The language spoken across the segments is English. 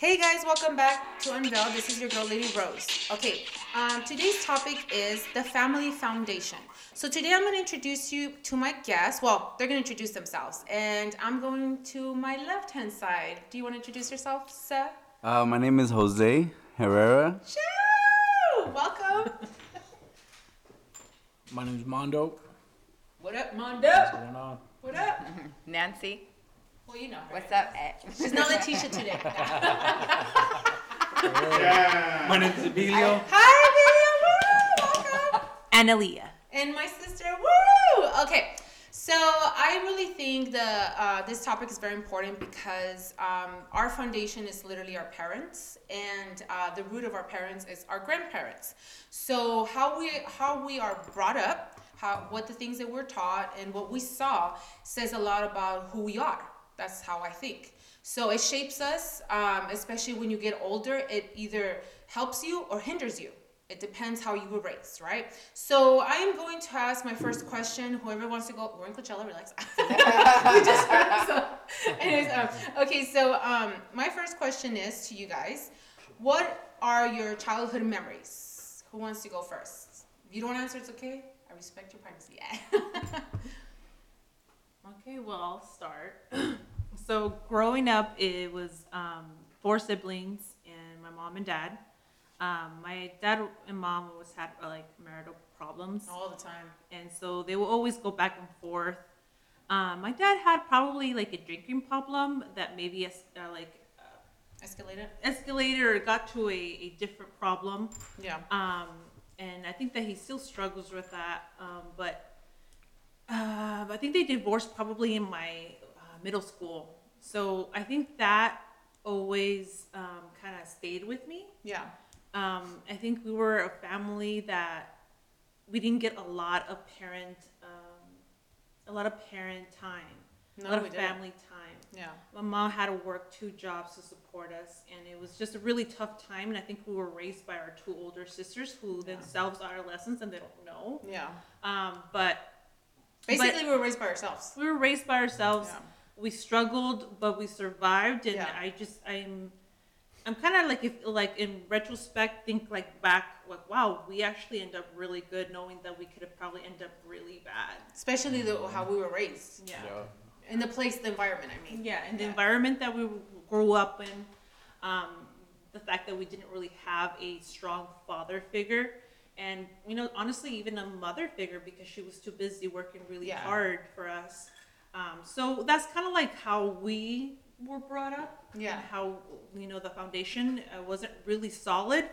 Hey guys, welcome back to Unveil. This is your girl, Lady Rose. Okay, um, today's topic is the Family Foundation. So today I'm going to introduce you to my guests. Well, they're going to introduce themselves, and I'm going to my left hand side. Do you want to introduce yourself, Seth? Uh, my name is Jose Herrera. Shoo! Welcome. My name is Mondo. what up, Mondo? What's going on? What up? Nancy, Well, you know her. what's up? Eh? She's not Letitia today. yeah. My name's Emilio. Hi, Video. Woo! Welcome. Analia. and my sister. Woo! Okay, so I really think the uh, this topic is very important because um, our foundation is literally our parents, and uh, the root of our parents is our grandparents. So how we how we are brought up, how what the things that we're taught, and what we saw says a lot about who we are. That's how I think. So it shapes us, um, especially when you get older. It either helps you or hinders you. It depends how you were raised, right? So I am going to ask my first question. Whoever wants to go, we're in Coachella, relax. we just heard, so, anyways, um, okay, so um, my first question is to you guys: What are your childhood memories? Who wants to go first? If you don't answer, it's okay. I respect your privacy. Okay, well, I'll start. so, growing up, it was um, four siblings and my mom and dad. Um, my dad and mom always had uh, like marital problems, All the time. and so they will always go back and forth. Um, my dad had probably like a drinking problem that maybe es- uh, like Escalated. escalated or got to a, a different problem. Yeah. Um, and I think that he still struggles with that. Um, but uh, I think they divorced probably in my uh, middle school. So I think that always um, kind of stayed with me. Yeah. Um, I think we were a family that we didn't get a lot of parent, um, a lot of parent time, No, a lot of family time. Yeah. My mom had to work two jobs to support us, and it was just a really tough time. And I think we were raised by our two older sisters, who themselves are adolescents and they don't know. Yeah. Um, but Basically, we were raised by ourselves. we were raised by ourselves. Yeah. We struggled, but we survived. And Yeah. I just, I'm, I'm kind of like, if like in retrospect, think like back, like wow, we actually end up really good, knowing that we could have probably end up really bad. Especially the, how we were raised. Yeah. In the place, the environment, I mean. Yeah, and the Yeah. environment that we grew up in, um, the fact that we didn't really have a strong father figure, and you know, honestly, even a mother figure because she was too busy working really Yeah. hard for us. Um, so that's kind of like how we were brought up. Yeah. and How you know the foundation uh, wasn't really solid,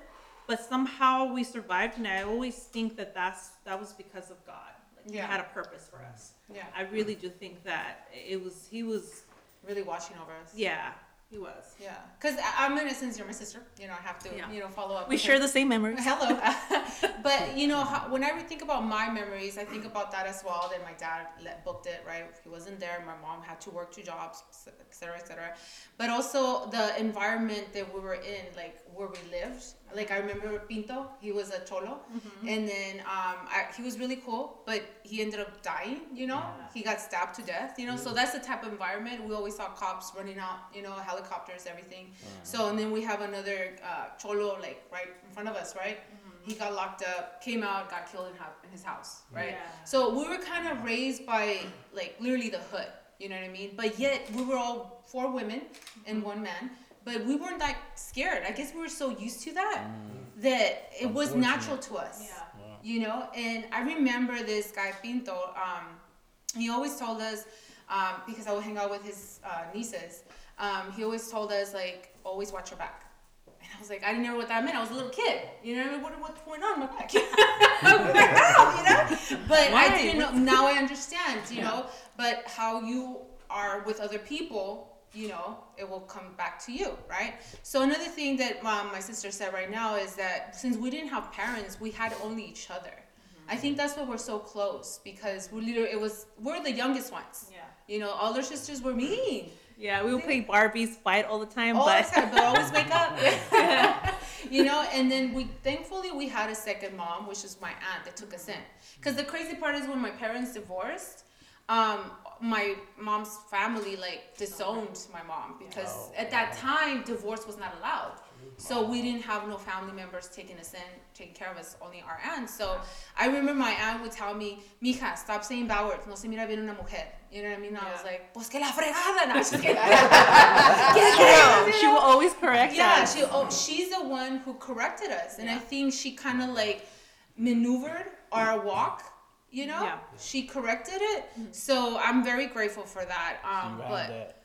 but somehow we survived, and I always think that that's that was because of God. Like Yeah. He had a purpose for us. Yeah. I really do think that it was he was Really watching over us. yeah, he was. Yeah. Because I'm in a sense, you're my sister. You know, I have to, Yeah. you know, follow up. We share her. the same memories. Hello. but you know, how, when I think about my memories, I think about that as well. That my dad let, booked it, right? He wasn't there. My mom had to work two jobs, etc., cetera, et cetera. But also the environment that we were in, like where we lived. Like I remember Pinto. He was a cholo, and then um, I, he was really cool, but he ended up dying. You know, he got stabbed to death. You know, so that's the type of environment we always saw cops running out. You know, helicopters, everything. So and then we have another uh, cholo like right in front of us, right? He got locked up, came out, got killed in, ho- in his house, right? Yeah. So we were kind of raised by like literally the hood, you know what I mean? But yet we were all four women and one man, but we weren't that scared. I guess we were so used to that that it was natural to us, you know. And I remember this guy Pinto. Um, he always told us um, because I would hang out with his uh, nieces. Um, he always told us like always watch your back. And I was like, I didn't know what that meant. I was a little kid. You know what I mean? What, what's going on in my back? I'm like, you know? But I didn't know. Now I understand, you know? But how you are with other people, you know, it will come back to you, right? So another thing that um, my sister said right now is that since we didn't have parents, we had only each other. I think that's why we're so close because we literally it was we're the youngest ones. Yeah. You know, older sisters were mean. Yeah, we would play Barbies, fight all the time, all but the time, but always wake up. you know, and then we thankfully we had a second mom, which is my aunt that took us in. Because the crazy part is when my parents divorced, um, my mom's family like disowned my mom because Oh, at that time divorce was not allowed. So we didn't have no family members taking us in, taking care of us, only our aunt. So I remember my aunt would tell me, Mija, stop saying bad words. No se mira bien una mujer. You know what I mean? I was like, pues que la fregada. No, just kidding. No, she will always correct Yeah, us. she oh, she's the one who corrected us, and I think she kind of like maneuvered our walk. You know, Yeah. Mm-hmm. she corrected it. So I'm very grateful for that. Um, you but that.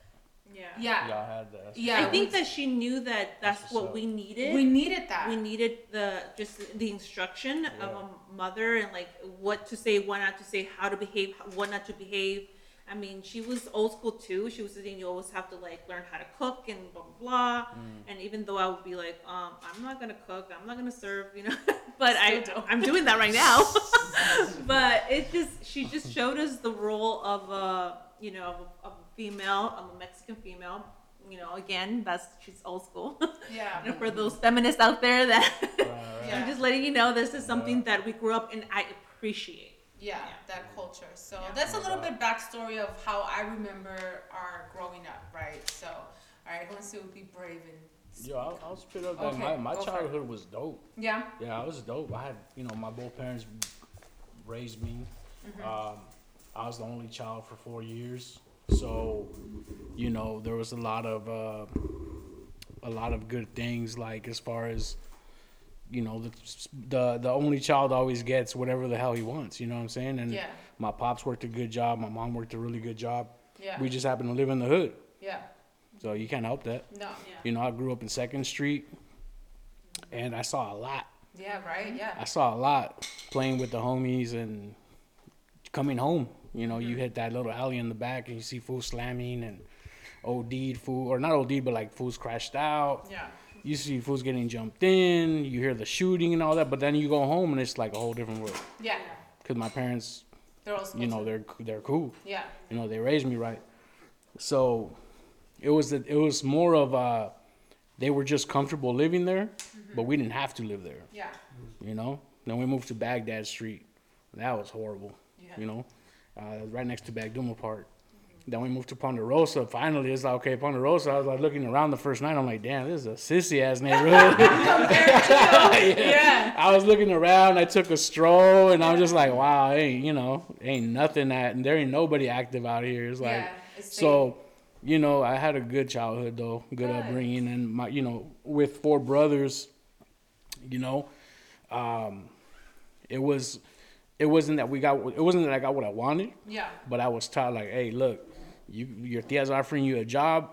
yeah. yeah, Y'all had that. yeah, I think we, that she knew that that's what's what up. we needed. we needed that. we needed the just the instruction of a mother and like what to say, what not to say, how to behave, what not to behave. I mean, she was old school too. She was saying you always have to like learn how to cook and blah blah blah. Mm. And even though I would be like, um, I'm not gonna cook, I'm not gonna serve, you know, but I don't. I'm doing that right now. but it just she just showed us the role of a you know of a, of a female, of a Mexican female. You know, again, that's she's old school. yeah, You know, for those feminists out there that Right, right. I'm just letting you know this is something that we grew up and I appreciate. Yeah, that culture. So Yeah. that's a little bit backstory of how I remember our growing up, right? So, all right, who wants to be brave and Yo, I'll, I'll spit up that. Okay, my my go for it. childhood was dope. yeah, Yeah, I was dope. I had, you know, my both parents raised me. Mm-hmm. Um, I was the only child for four years, so you know there was a lot of uh, a lot of good things. Like as far as you know, the the the only child always gets whatever the hell he wants. You know what I'm saying? And Yeah. my pops worked a good job. My mom worked a really good job. yeah, We just happen to live in the hood, yeah, so you can't help that. no, Yeah. You know, I grew up in Second Street, and I saw a lot. yeah, right, yeah, I saw a lot playing with the homies and coming home. You know, Mm-hmm. you hit that little alley in the back and you see fools slamming and OD'd fool, or not OD'd, but like fools crashed out. yeah, You see fools getting jumped in. You hear the shooting and all that, but then you go home and it's like a whole different world. yeah. Cause my parents, They're all you know, they're they're cool. yeah, You know, they raised me right. So it was the, it was more of uh they were just comfortable living there, Mm-hmm. but we didn't have to live there yeah, you know. Then we moved to Baghdad Street. That was horrible, Yeah. you know, uh, right next to Bagdouma Park. Then we moved to Ponderosa. Finally, it's like, okay, Ponderosa. I was like looking around the first night. I'm like, damn, this is a sissy ass neighborhood. yeah, I was looking around. I took a stroll, and I'm just like, wow, ain't you know, ain't nothing that, and there ain't nobody active out here. It's like, yeah. It's so, you know, I had a good childhood though, good Good. upbringing, and my, you know, with four brothers, you know, um, it was, it wasn't that we got, it wasn't that I got what I wanted, yeah, but I was taught like, hey, look, you, your tia's offering you a job,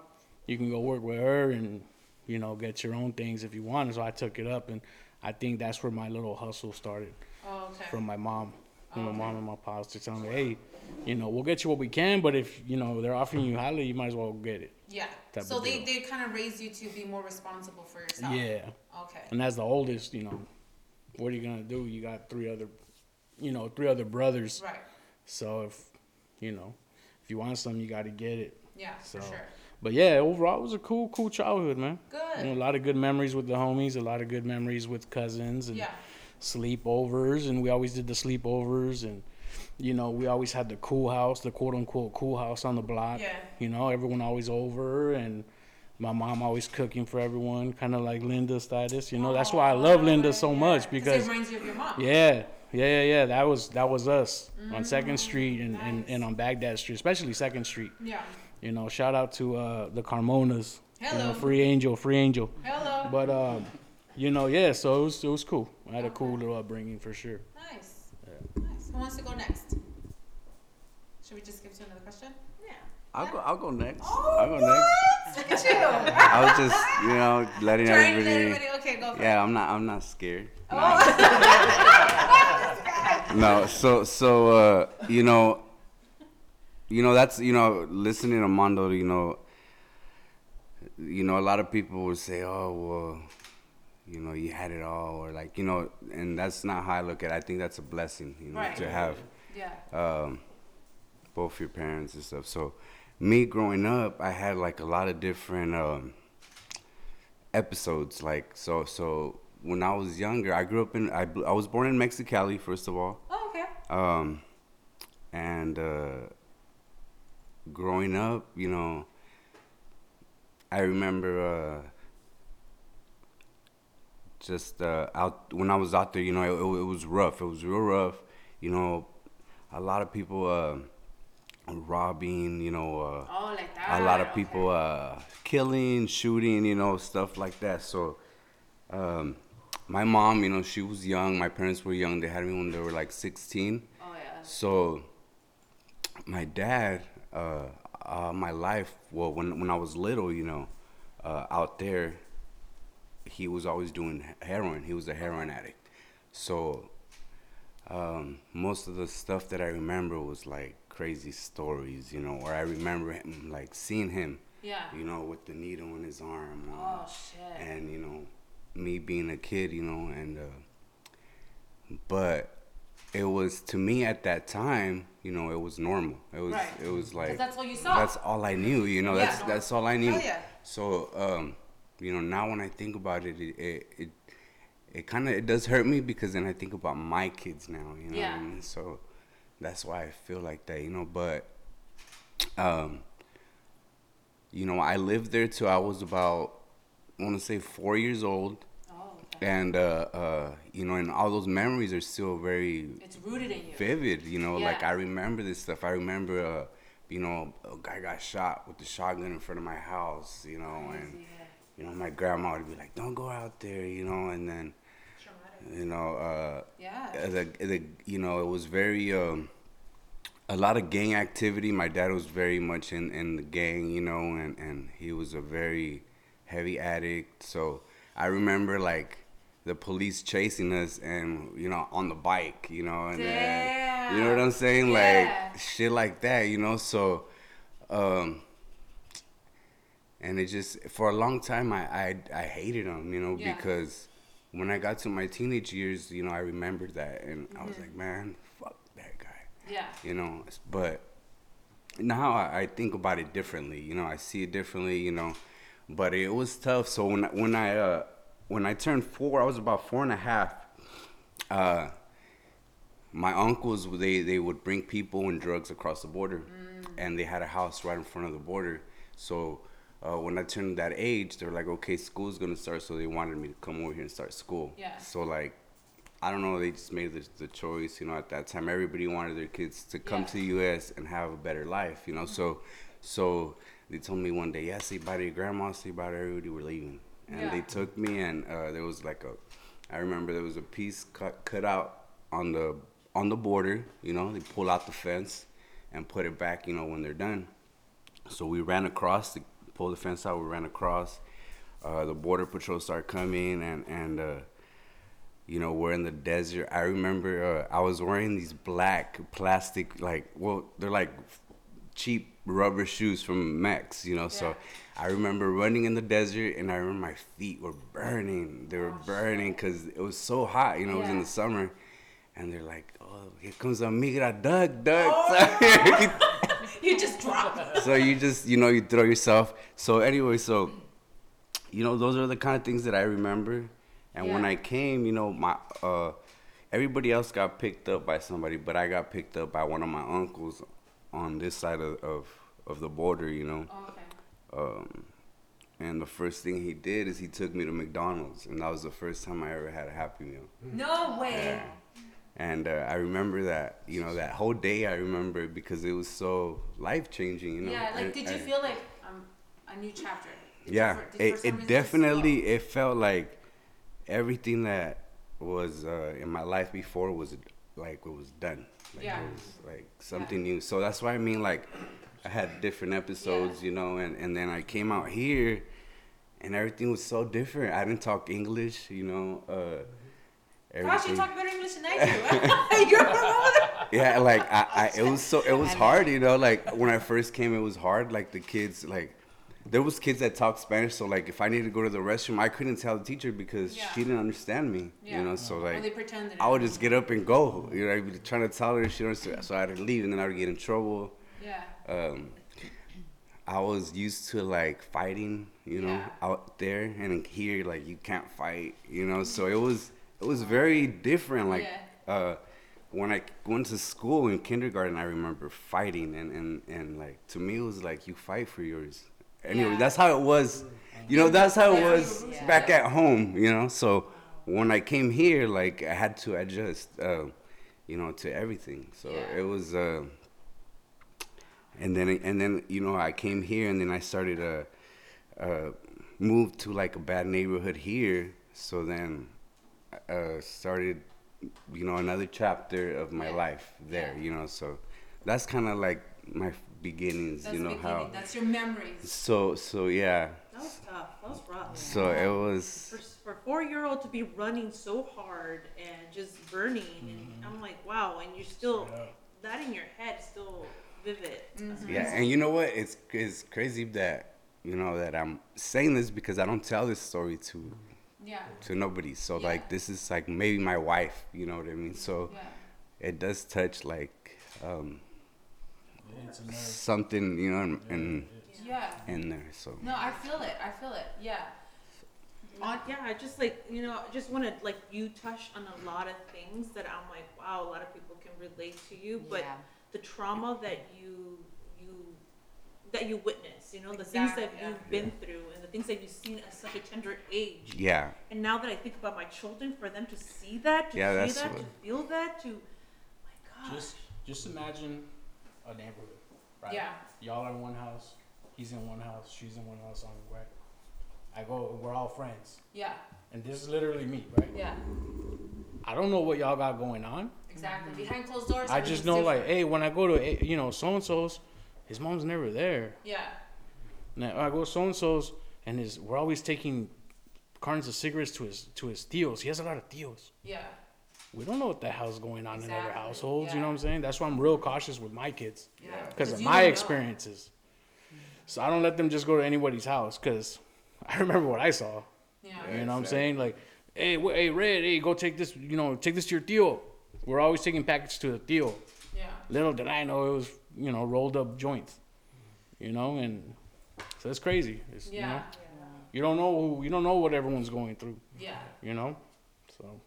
you can go work with her and, you know, get your own things if you want. So I took it up, and I think that's where my little hustle started oh, okay, from my mom, oh, from my Okay. mom and my pops to tell me, hey, you know, we'll get you what we can, but if you know they're offering you highly, you might as well get it. yeah. So they deal. they kind of raised you to be more responsible for yourself. Yeah, Okay. and as the oldest, you know, what are you gonna do? You got three other, you know, three other brothers. Right. So if, you know, if you want something, you got to get it. Yeah, for sure. But yeah, overall, it was a cool, cool childhood, man. Good. You know, a lot of good memories with the homies, a lot of good memories with cousins, and Yeah. sleepovers, and we always did the sleepovers, and you know, we always had the cool house, the quote unquote cool house on the block. Yeah. You know, everyone always over, and my mom always cooking for everyone, kind of like Linda status. You know, that's why I love Linda so much because it reminds you of your mom. yeah, yeah, yeah, yeah. That was that was us on Mm, Second Street and, and, and on Baghdad Street, especially Second Street. Yeah. You know, shout out to uh, the Carmonas. You Hello. know, free angel, free angel. Hello. But um, you know, yeah. So it was it was cool. I had a cool little upbringing for sure. Nice. Nice. Who wants to go next? Should we just skip to another question? Yeah. I'll go. I'll go next. Oh, I'll go next. Look at you. I was just, you know, letting Trying to let everybody. everybody. Okay, go for Yeah, I'm not. I'm not scared. Oh. no. So so uh, you know, you know that's you know listening to Mondo. You know, you know a lot of people would say, oh well, you know you had it all, or like you know, and that's not how I look at. it. I think that's a blessing. You know, Right. to have Yeah. um, both your parents and stuff. So, me growing up, I had like a lot of different um, episodes. Like so, so when I was younger, I grew up in. I, I was born in Mexicali, first of all, Oh, okay. um, and uh, growing up, you know, I remember uh, just uh, out when I was out there, you know, it, it, was rough. It was real rough. You know, a lot of people uh, robbing. You know, uh, oh, like that. a lot of people uh, killing, shooting. You know, stuff like that. So, um, my mom, you know, she was young. My parents were young. They had me when they were like 16. Oh yeah. So, my dad, uh, uh, my life, well, when when I was little, you know, uh, out there, he was always doing heroin. He was a heroin addict. So, um, most of the stuff that I remember was like crazy stories, you know, or I remember him like seeing him, Yeah. you know, with the needle in his arm. uh, Oh shit. and you know me being a kid you know and uh but it was to me at that time you know it was normal it was Right. it was like that's all you saw. that's all i knew you know Yeah. that's that's all i knew Hell yeah. so um you know now when i think about it it it, it it kind of it does hurt me because then I think about my kids now, you know. Yeah. What I mean? So that's why I feel like that, you know. But um, you know, I lived there till I was about want to say four years old, Oh, okay. and uh, uh, you know, and all those memories are still very It's rooted in you. vivid. You know, like I remember this stuff. I remember, uh, you know, a guy got shot with the shotgun in front of my house. You know, and Crazy, yeah. you know, my grandma would be like, "Don't go out there," you know, and then Traumatic. you know, uh, Yeah. the, the you know, it was very um, a lot of gang activity. My dad was very much in, in the gang, you know, and, and he was a very heavy addict. So I remember like the police chasing us and you know on the bike, you know, and then you know what I'm saying, Yeah. like shit like that, you know. So, um, and it just for a long time I I, I hated him, you know, Yeah. because when I got to my teenage years, you know, I remembered that and I Mm-hmm. was like, man, fuck that guy, Yeah. you know. But now I, I think about it differently, you know. I see it differently, you know. But it was tough. So when when I uh, when I turned four, I was about four and a half. Uh, my uncles they they would bring people and drugs across the border, and they had a house right in front of the border. So uh, when I turned that age, they were like, okay, school's gonna start. So they wanted me to come over here and start school. Yeah. So like, I don't know, they just made the, the choice. You know, at that time, everybody wanted their kids to come Yeah. to the U.S. and have a better life. You know, so so they told me one day, yeah, say bye to your grandma, say bye to everybody, we're leaving. And Yeah. they took me, and uh, there was like a, I remember there was a piece cut cut out on the on the border. You know, they pull out the fence and put it back. You know, when they're done. So we ran across, to pull the fence out. We ran across. Uh, the border patrol started coming, and and uh, you know we're in the desert. I remember uh, I was wearing these black plastic, like well, they're like cheap rubber shoes from Max, you know. So I remember running in the desert, and I remember my feet were burning. They were Oh, burning because it was so hot, you know. It was in the summer, and they're like, "Oh, here comes Amigra, Doug, Doug." Oh, You just drop. so you just you know you throw yourself so anyway so you know those are the kind of things that i remember and when i came you know my uh everybody else got picked up by somebody but i got picked up by one of my uncles on this side of of, of the border you know Oh, okay. um and the first thing he did is he took me to mcdonald's and that was the first time i ever had a happy meal No way. and uh, I remember that, you know, that whole day. I remember because it was so life changing. You know. Yeah. Like, And- did you and- feel like um, a new chapter? Did yeah, you it, it definitely it felt like everything that was uh, in my life before was like it was done. Like Yeah. it was like something new. So that's why I mean like I had different episodes, you know, and, and then I came out here and everything was so different. I didn't talk English, you know. Uh, Gosh, you talk better English than I do. You're from over there. yeah like I, I it was so it was hard you know like when i first came it was hard like the kids like there was kids that talked spanish so like if i needed to go to the restroom i couldn't tell the teacher because Yeah. she didn't understand me Yeah. you know so like pretended. i would just get up and go you know i'd be trying to tell her she don't understand so I'd leave and then i would get in trouble Yeah. um I was used to like fighting, you know, Yeah. out there, and here like you can't fight, you know. So it was it was very different. Like Yeah. uh, when I went to school in kindergarten, I remember fighting, and, and, and like to me, it was like you fight for yours. Anyway, Yeah. that's how it was. You know, that's how it was Yeah. back at home. You know, so when I came here, like I had to adjust, uh, you know, to everything. So Yeah. it was, uh, and then and then you know I came here, and then I started uh, uh, moved to like a bad neighborhood here. So then uh, started, you know, another chapter of my life there. You know, so that's kind of like my beginnings. That's you know the how. That's your memories. So so yeah. That was tough. That was rough. So it was. For, for four year old to be running so hard and just burning, and I'm like, wow, and you're still, Yeah. that in your head still vivid. Yeah, and you know what? It's it's crazy that you know that I'm saying this because I don't tell this story to Yeah. to nobody. So Yeah. like this is like maybe my wife. You know what I mean? So Yeah. it does touch like um, It's a nerve. Something you know in, in Yeah. in there. So No, I feel it. I feel it. Yeah. On, yeah, I just like you know, I just want to like you touch on a lot of things that I'm like, wow, a lot of people can relate to you, but Yeah. the trauma that you you that you witness, you know, the things that Exactly, you've been through and the things that you've seen at such a tender age. yeah, And now that I think about my children, for them to see that, to Yeah, see that, what- to feel that, to my gosh, Just just imagine a neighborhood, right? Yeah. Y'all are in one house. He's in one house. She's in one house. On right. I go. We're all friends, Yeah. and this is literally me, right? Yeah. I don't know what y'all got going on. Exactly. Behind closed doors. I just know, like, hey, when I go to, eh, you know, so and so's, his mom's never there. Yeah. Now I go so and so's, and his we're always taking cartons of cigarettes to his to his tios. He has a lot of tios. Yeah. We don't know what the hell's going on in other Exactly, households. You know what I'm saying? That's why I'm real cautious with my kids Yeah. because of my don't know. experiences. So I don't let them just go to anybody's house because I remember what I saw. Yeah. You know what I'm saying? Like, hey, wh- hey, Red, hey, go take this. You know, take this to your tio. We're always taking packets to the tio. Yeah. Little did I know it was, you know, rolled up joints. You know, and so it's crazy. It's, You, know, Yeah. you don't know who, you don't know what everyone's going through. Yeah. You know, so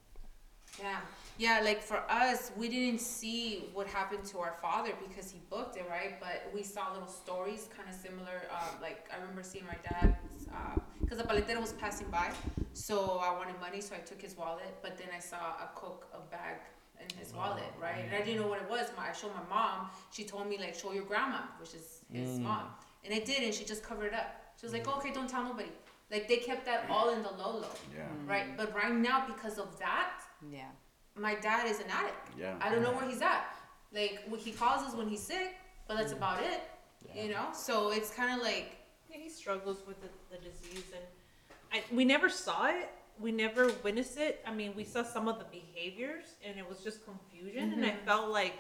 Yeah. Yeah, like for us, we didn't see what happened to our father because he booked it, right? But we saw little stories kind of similar. Um, like I remember seeing my dad, because uh, the paletero was passing by, so I wanted money, so I took his wallet. But then I saw a coke, a bag in his wallet, right? And I didn't know what it was. My, I showed my mom. She told me like, show your grandma, which is his mm. mom, and I did, and she just covered it up. She was like, mm. okay, don't tell nobody. Like they kept that all in the low low, yeah, right? But right now, because of that, Yeah. My dad is an addict. yeah. I don't know where he's at. Like what he calls us when he's sick, but that's mm. about it. Yeah. You know, so it's kind of like Yeah, he struggles with the, the disease, and I, we never saw it. We never witnessed it. I mean, we saw some of the behaviors, and it was just confusion. And I mm-hmm. felt like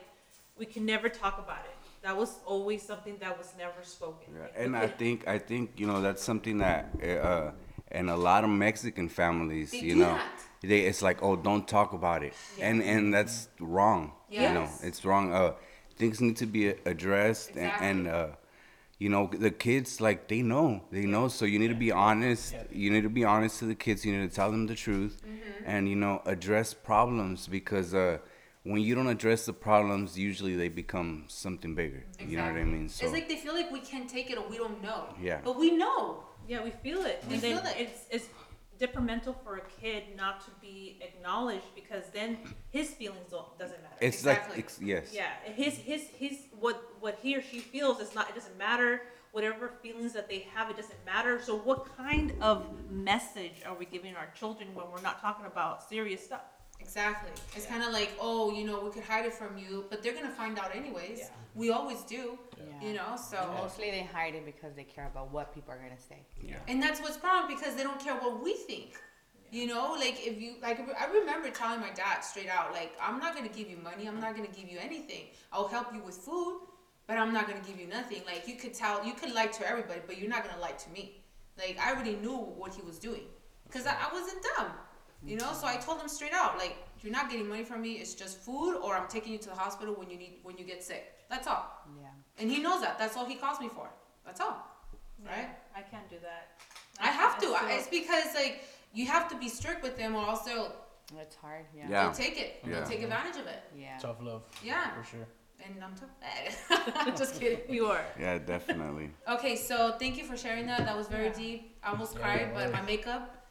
we can never talk about it. That was always something that was never spoken. Yeah, Like, and I could- think I think you know that's something that eh, uh, in a lot of Mexican families, They you do know, that. They it's like oh don't talk about it, and and that's wrong. You know, it's wrong. Uh, things need to be addressed, Exactly. and, and uh, you know the kids like they know they know. So you need to be honest. You need to be honest to the kids. You need to tell them the truth, Mm-hmm. and you know address problems because. Uh, when you don't address the problems, usually they become something bigger. You know what I mean? So it's like they feel like we can't take it or we don't know. Yeah. But we know. Yeah, we feel it. We and feel it. It's, it's detrimental for a kid not to be acknowledged because then his feelings don't, doesn't matter. it's Exactly. like it's, yes. Yeah, his his his what what he or she feels is not. It doesn't matter. Whatever feelings that they have, it doesn't matter. So, what kind of message are we giving our children when we're not talking about serious stuff? Exactly. It's kind of like, oh, you know, we could hide it from you, but they're gonna find out anyways. Yeah. We always do. Yeah. You know, so And mostly they hide it because they care about what people are gonna say. Yeah. And that's what's wrong because they don't care what we think. You know, like if you like, I remember telling my dad straight out, like, I'm not gonna give you money. I'm not gonna give you anything. I'll help you with food, but I'm not gonna give you nothing. Like you could tell, you could lie to everybody, but you're not gonna lie to me. Like I already knew what he was doing, cause I, I wasn't dumb. You know, so I told him straight out, like, you're not getting money from me. It's just food, or I'm taking you to the hospital when you need when you get sick. That's all. Yeah. And he knows that. That's all he calls me for. That's all. Right? I can't do that. I have to. still- I, it's because like you have to be strict with them, or else they'll It's hard. Yeah. Yeah. They'll take it. They'll Yeah. take advantage of it. Yeah. Tough love. Yeah. For sure. And I'm tough. Just kidding. You are. Yeah, definitely. Okay, so thank you for sharing that. That was very deep. I almost Yeah, cried, but my makeup, Very-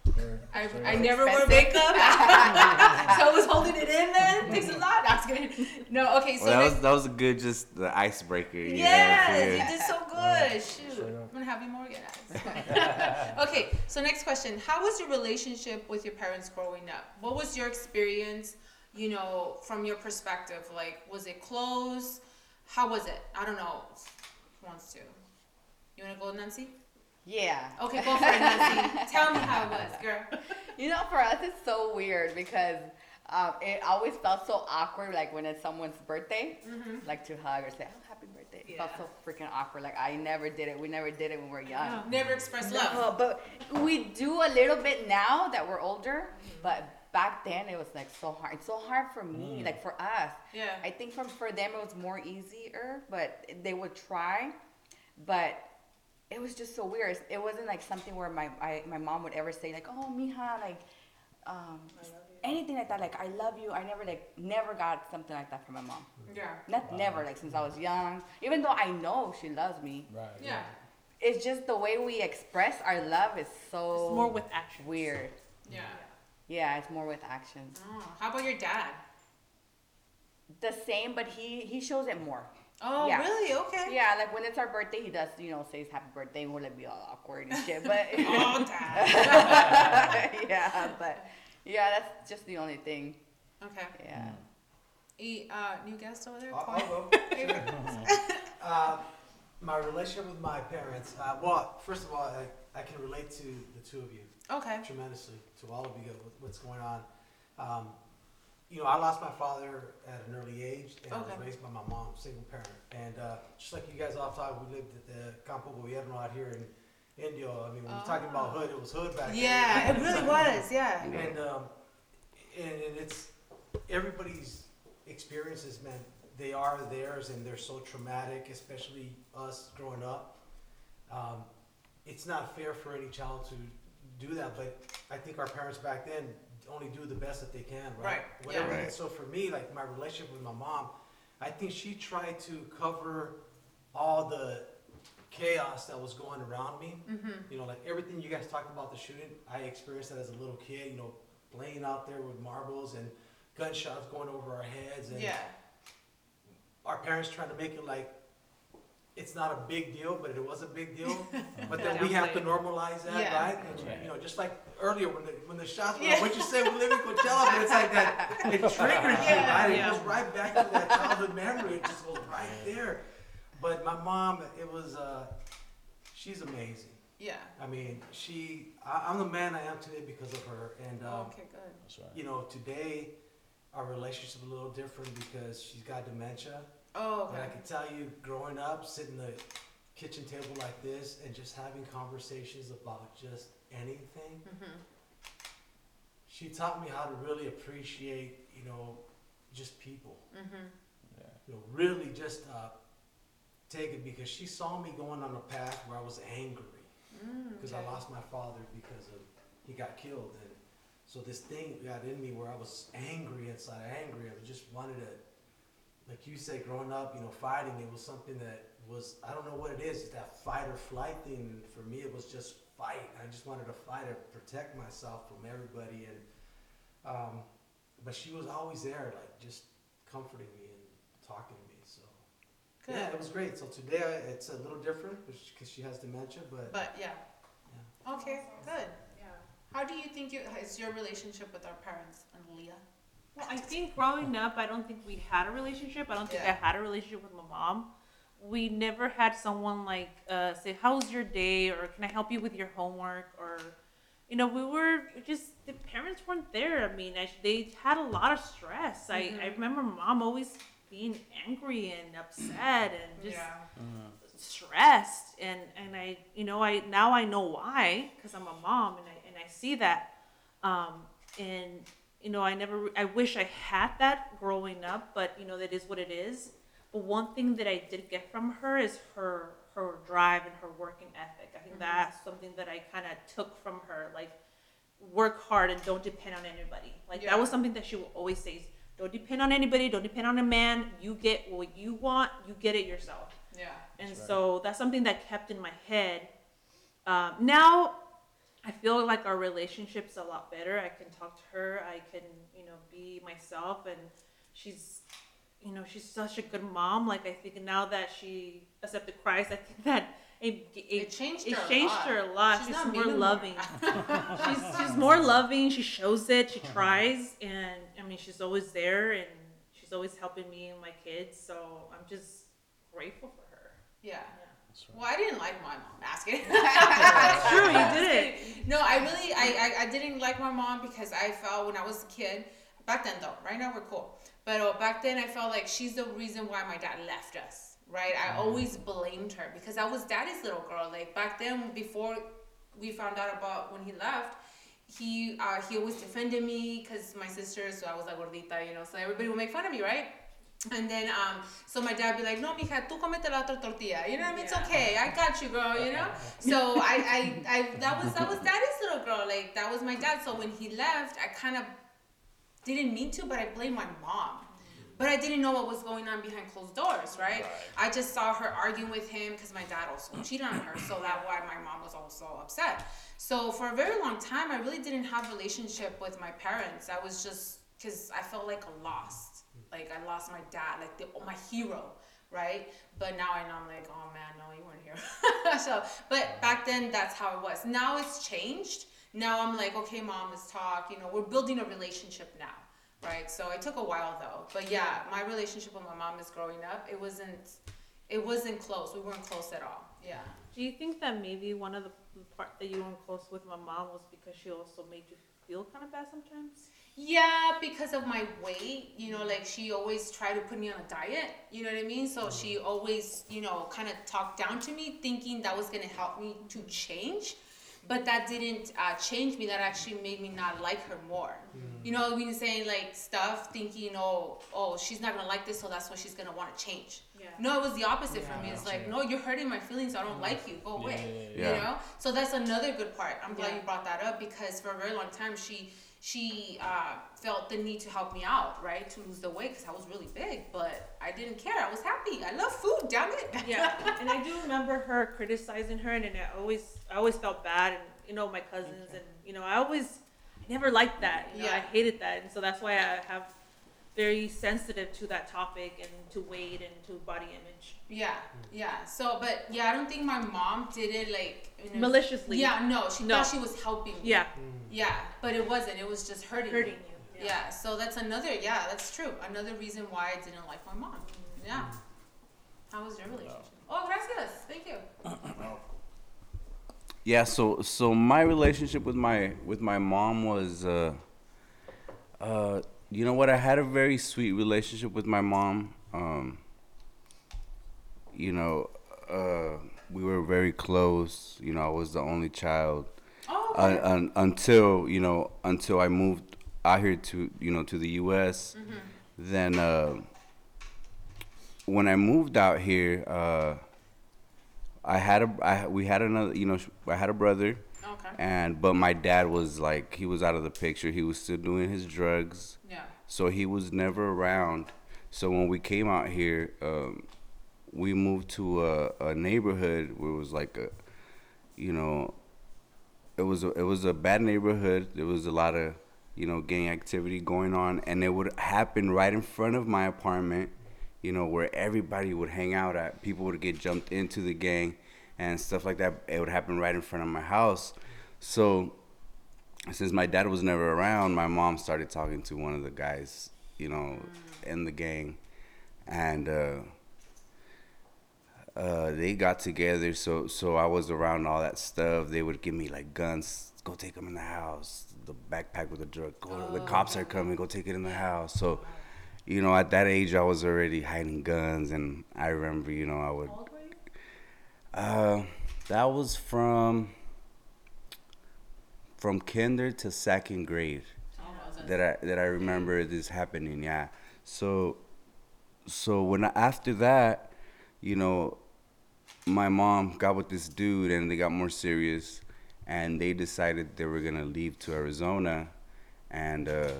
I, I never wear expensive. makeup. so I was holding it in then. Takes a lot. I'm just kidding. No, okay, so Well, that next- was that was a good, just the icebreaker. You Yes, know, you did so good. Straight Shoot, up. I'm gonna have you more again. okay, so next question: How was your relationship with your parents growing up? What was your experience? You know, from your perspective, like, was it close? How was it? I don't know. Who wants to? You wanna go, Nancy? Yeah. Okay, go for it, Nancy. Tell me how it was, girl. You know, for us, it's so weird because um, it always felt so awkward, like when it's someone's birthday, like to hug or say, "Oh, happy birthday." It felt Mm-hmm. So freaking awkward. Like I never did it. We never did it when we were young. Never express love. No, but we do a little bit now that we're older. But back then, it was like so hard. It's so hard for me, like for us. Yeah. I think from for them it was more easier, but they would try, but it was just so weird. It wasn't like something where my I, my mom would ever say like, "Oh, mija," like um, anything like that. Like, "I love you." I never like never got something like that from my mom. Yeah. Not never like since I was young. Even though I know she loves me, Right. Yeah. it's just the way we express our love is so It's more with action. weird. Yeah. Yeah, it's more with actions. Oh, how about your dad? The same, but he he shows it more. Oh, Yeah. really? Okay. Yeah, like when it's our birthday, he does, you know, says happy birthday, and we'll like be all awkward and shit. But Oh, dad. yeah, but yeah, that's just the only thing. Okay. Yeah. E, uh, new guest over there. I'll, I'll go. uh, my relationship with my parents. Uh, well, first of all, I, I can relate to the two of you Okay. tremendously. To all of you, with what's going on. Um, you know, I lost my father at an early age, and I Okay. was raised by my mom, single parent. And uh, just like you guys all talk, we lived at the Campo Gobierno out here in Indio. I mean, when you're talking about hood, it was hood back then. Yeah, it really was. Yeah. And um, and, and it's everybody's experiences, man. They are theirs, and they're so traumatic, especially us growing up. Um, it's not fair for any child to do that, but I think our parents back then only do the best that they can, right? Right, Whatever. yeah. And Right. So for me, like my relationship with my mom, I think she tried to cover all the chaos that was going around me. Mm-hmm. You know, like everything you guys talked about the shooting, I experienced that as a little kid. You know, playing out there with marbles and gunshots going over our heads, and Yeah. our parents trying to make it like it's not a big deal, but it was a big deal. but then we have to normalize that, Yeah. right? And, you know, just like earlier when the when the shots were, Yeah. what you say we live in Coachella, but it's like that. It triggers you, Yeah, right? It goes right back to that childhood memory. It just goes right there. But my mom, it was, uh, she's amazing. Yeah. I mean, she, I, I'm the man I am today because of her. And, um, okay, good. That's right. you know, today our relationship's a little different because she's got dementia. Oh, But I okay. can tell you, growing up, sitting at the kitchen table like this and just having conversations about just anything, Mm-hmm. she taught me how to really appreciate, you know, just people. Mm-hmm. Yeah. You know, really just uh, take it because she saw me going on a path where I was angry Mm, because okay. I lost my father because of he got killed and so this thing got in me where I was angry inside angry I just wanted to like you said growing up you know fighting it was something that was I don't know what it is it's that fight or flight thing for me it was just fight I just wanted to fight to protect myself from everybody and um, but she was always there like just comforting me and talking to me so Good. yeah it was great so today I, it's a little different because she has dementia but But yeah. Okay, good. Yeah. How do you think you, is your relationship with our parents and Leah? Well, I think growing up, I don't think we had a relationship. I don't think Yeah. I had a relationship with my mom. We never had someone like uh, say, "How's your day?" or "Can I help you with your homework?" or, you know, we were just the parents weren't there. I mean, I, they had a lot of stress. I, I remember mom always being angry and upset and just stressed and and I you know I now I know why because I'm a mom and I and I see that um and you know I never I wish I had that growing up but you know that is what it is but one thing that I did get from her is her her drive and her working ethic I think that's something that I kind of took from her like work hard and don't depend on anybody. Like Yeah. that was something that she will always say. Don't depend on anybody. Don't depend on a man. You get what you want. You get it yourself. Yeah. And so that's something that kept in my head. Um, now I feel like our relationship's a lot better. I can talk to her. I can, you know, be myself, and she's, you know, she's such a good mom. Like I think now that she accepted Christ, I think that it it, It changed it her a changed lot. her a lot. She's She's, more mean no more. loving. she's she's more loving. She shows it. She tries, and I mean, she's always there, and she's always helping me and my kids. So I'm just grateful for her. Yeah. Well, I didn't like my mom. Asking. True, you did it. No, I really, I, I, I didn't like my mom because I felt when I was a kid. Back then, though, right now we're cool. But uh, back then, I felt like she's the reason why my dad left us. Right? I always blamed her because I was daddy's little girl. Like back then, before we found out about when he left, he uh, he always defended me because my sister. So I was like gordita, you know. So everybody would make fun of me, right? And then, um, so my dad be like, no, mija, tú comete la otra tortilla. You know what I mean? It's okay. I got you, girl, you know? So I, I, I, that was, that was daddy's little girl. Like, that was my dad. So when he left, I kind of didn't mean to, but I blamed my mom. But I didn't know what was going on behind closed doors, right? I just saw her arguing with him because my dad also cheated on her. So that's why my mom was also upset. So for a very long time, I really didn't have relationship with my parents. I was just because I felt like a lost. Like I lost my dad, like the, my hero, right? But now I know I'm like, oh man, no, you weren't here. so, but back then that's how it was. Now it's changed. Now I'm like, okay, mom, let's talk. You know, we're building a relationship now, right? So it took a while though. But yeah, my relationship with my mom is growing up. It wasn't, it wasn't close. We weren't close at all. Yeah. Do you think that maybe one of the part that you weren't close with my mom was because she also made you feel kind of bad sometimes? Yeah, because of my weight, you know, like she always tried to put me on a diet, you know what I mean? So mm-hmm. she always, you know, kind of talked down to me, thinking that was gonna help me to change. But that didn't uh, change me. That actually made me not like her more. Mm-hmm. You know, we saying like stuff, thinking, oh, oh, she's not gonna like this, so that's why she's gonna want to change. Yeah. No, it was the opposite for me. It's like, no, you're hurting my feelings. I don't mm-hmm. like you. Go away. yeah, yeah. You know. So that's another good part. I'm glad Yeah. you brought that up because for a very long time she she uh, felt the need to help me out, right, to lose the weight because I was really big, but I didn't care. I was happy. I love food. Damn it. Yeah, and I do remember her criticizing her, and, and I always, I always felt bad, and you know, my cousins, and you know, I always, I never liked that. You know, I hated that, and so that's why I have very sensitive to that topic and to weight and to body image. Yeah, yeah. So, but yeah, I don't think my mom did it like in a- Maliciously. Yeah, no, she No. thought she was helping me. Yeah, Yeah, but it wasn't. It was just hurting. hurting me. you. Yeah. So that's another. Yeah, that's true. Another reason why I didn't like my mom. Yeah. How was your relationship? Oh, gracias. Thank you. Yeah, so so my relationship with my with my mom was uh uh you know what I had a very sweet relationship with my mom. Um you know, uh we were very close. You know, I was the only child Oh. uh, un, until, you know, until I moved out here to, you know, to the US. Then uh when I moved out here, uh I had a I, we had another, you know, I had a brother and but my dad was like he was out of the picture. He was still doing his drugs, Yeah. so he was never around. So when we came out here, um, we moved to a, a neighborhood where it was like a, you know, it was a, it was a bad neighborhood. There was a lot of you know gang activity going on, and it would happen right in front of my apartment. You know where everybody would hang out at. People would get jumped into the gang and stuff like that. It would happen right in front of my house. So since my dad was never around, my mom started talking to one of the guys, you know, in the gang, and uh, uh, they got together. So so I was around all that stuff. They would give me like guns. Go take them in the house. The backpack with the drug. Go, the cops are coming. Go take it in the house. So, you know, at that age, I was already hiding guns, and I remember, you know, I would. Uh, that was from from kinder to second grade that I that I remember this happening. Yeah. So so when I, after that, you know, my mom got with this dude and they got more serious, and they decided they were gonna leave to Arizona, and uh,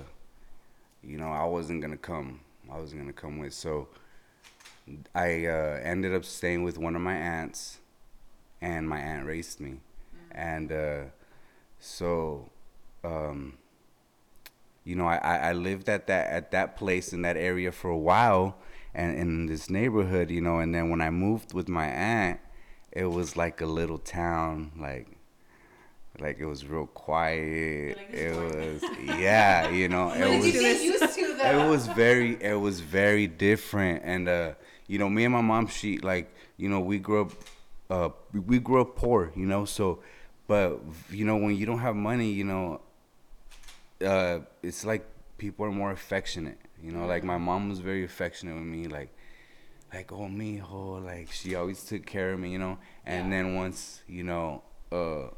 you know I wasn't gonna come. I wasn't gonna come with. So I uh, ended up staying with one of my aunts, and my aunt raised me, and uh, so. Um, you know, I, I lived at that at that place in that area for a while, and in this neighborhood, you know, and then when I moved with my aunt, it was like a little town, like like it was real quiet. Like, It was yeah, you know, it did was you get used to the? it was very it was very different and uh you know me and my mom she like you know we grew up uh we grew up poor you know so but you know when you don't have money you know uh it's like people are more affectionate you know like my mom was very affectionate with me like like oh mijo like she always took care of me you know? And Yeah. then once you know uh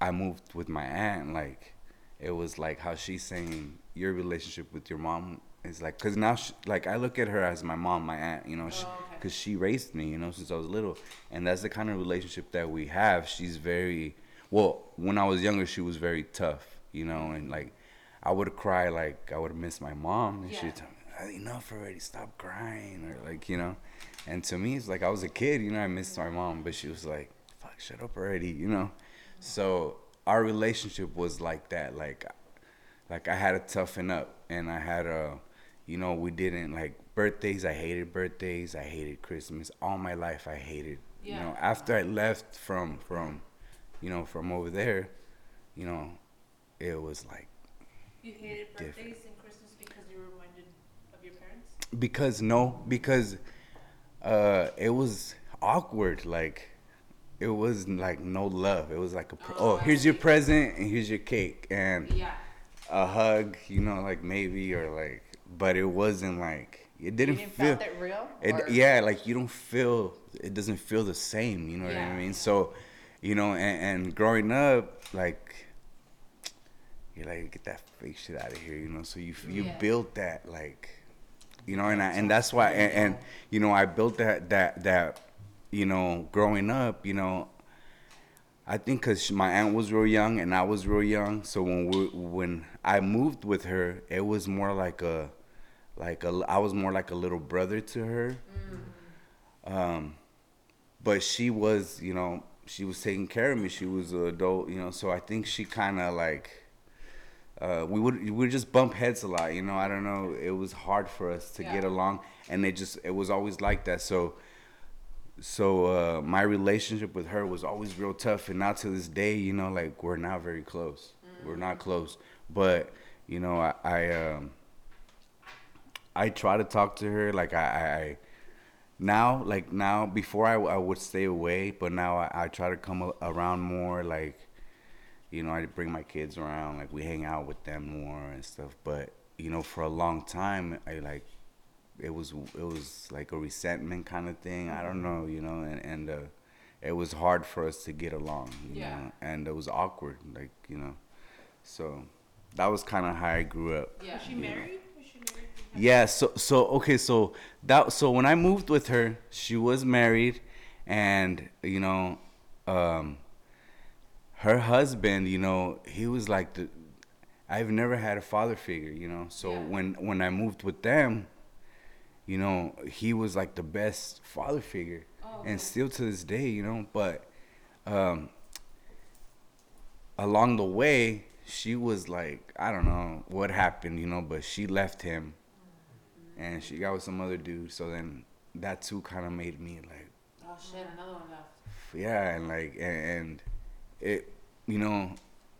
I moved with my aunt, like it was like how she's saying your relationship with your mom is like, cause now she, like I look at her as my mom, my aunt, you know, she, Oh, okay. cause she raised me, you know, since I was little, and that's the kind of relationship that we have. She's very well. When I was younger, she was very tough, you know, and like I would cry, like I would miss my mom, and Yeah. she'd tell me, "Ah, enough already, stop crying, or like you know, and to me it's like I was a kid, you know, I missed my mom, but she was like, fuck, shut up already, you know. So our relationship was like that, like, like I had to toughen up, and I had a, you know, we didn't like birthdays. I hated birthdays. I hated Christmas. All my life, I hated. You know, after I left from from, you know, from over there, you know, it was like You hated Different. birthdays and Christmas because you were reminded of your parents? because no, because, uh, it was awkward. Like, it was like no love. It was like a pr- Oh, oh, here's your present and here's your cake and. yeah. a hug, you know, like maybe or like, but it wasn't like it didn't didn't feel. felt it real? It, Or- yeah, like you don't feel. It doesn't feel the same. You know what I mean? So, you know, and, and growing up, like, you're like get that fake shit out of here, you know. So you you Yeah. built that like, you know, and I, and that's why and, and you know I built that that that, you know, growing up, you know, I think because my aunt was real young and I was real young, so when we when I moved with her, it was more like a, like a I was more like a little brother to her. Um, but she was, you know, she was taking care of me. She was an adult, you know, so I think she kind of like. Uh, we would we would just bump heads a lot, you know. I don't know. It was hard for us to get along, and it just it was always like that. So, so uh, my relationship with her was always real tough, and now to this day, you know, like we're not very close. We're not close, but you know, I I, um, I try to talk to her. Like I, I, I now, like now, before I, I would stay away, but now I, I try to come a- around more. Like, you know, I bring my kids around. Like we hang out with them more and stuff. But you know, for a long time, I like it was it was like a resentment kind of thing. I don't know, you know, and and uh, it was hard for us to get along. You Yeah. know? and it was awkward, like you know. So that was kind of how I grew up. Yeah. Was she married? Was she married? Yeah, so so okay, so that so when I moved with her, she was married and you know, um her husband, you know, he was like the I've never had a father figure, you know. So Yeah. when when I moved with them, you know, he was like the best father figure. Oh, and still to this day, you know, but um along the way, she was like, I don't know what happened, you know, but she left him and she got with some other dude. So then that too kind of made me like, Oh shit! Another one left. yeah, and like, and, and it, you know,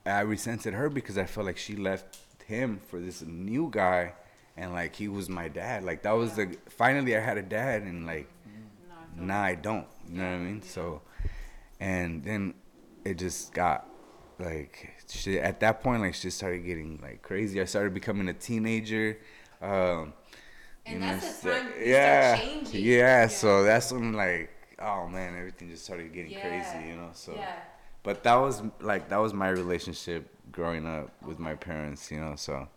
I resented her because I felt like she left him for this new guy, and like he was my dad. Like that was the finally I had a dad, and like No. I now I don't. You know what I mean? So, and then it just got like shit. At that point, like shit started getting like crazy. I started becoming a teenager. Um, And that's the time you yeah, start changing. yeah. So that's when like, oh man, everything just started getting Yeah. crazy. You know. So, Yeah. but that was like that was my relationship growing up with my parents. You know. So,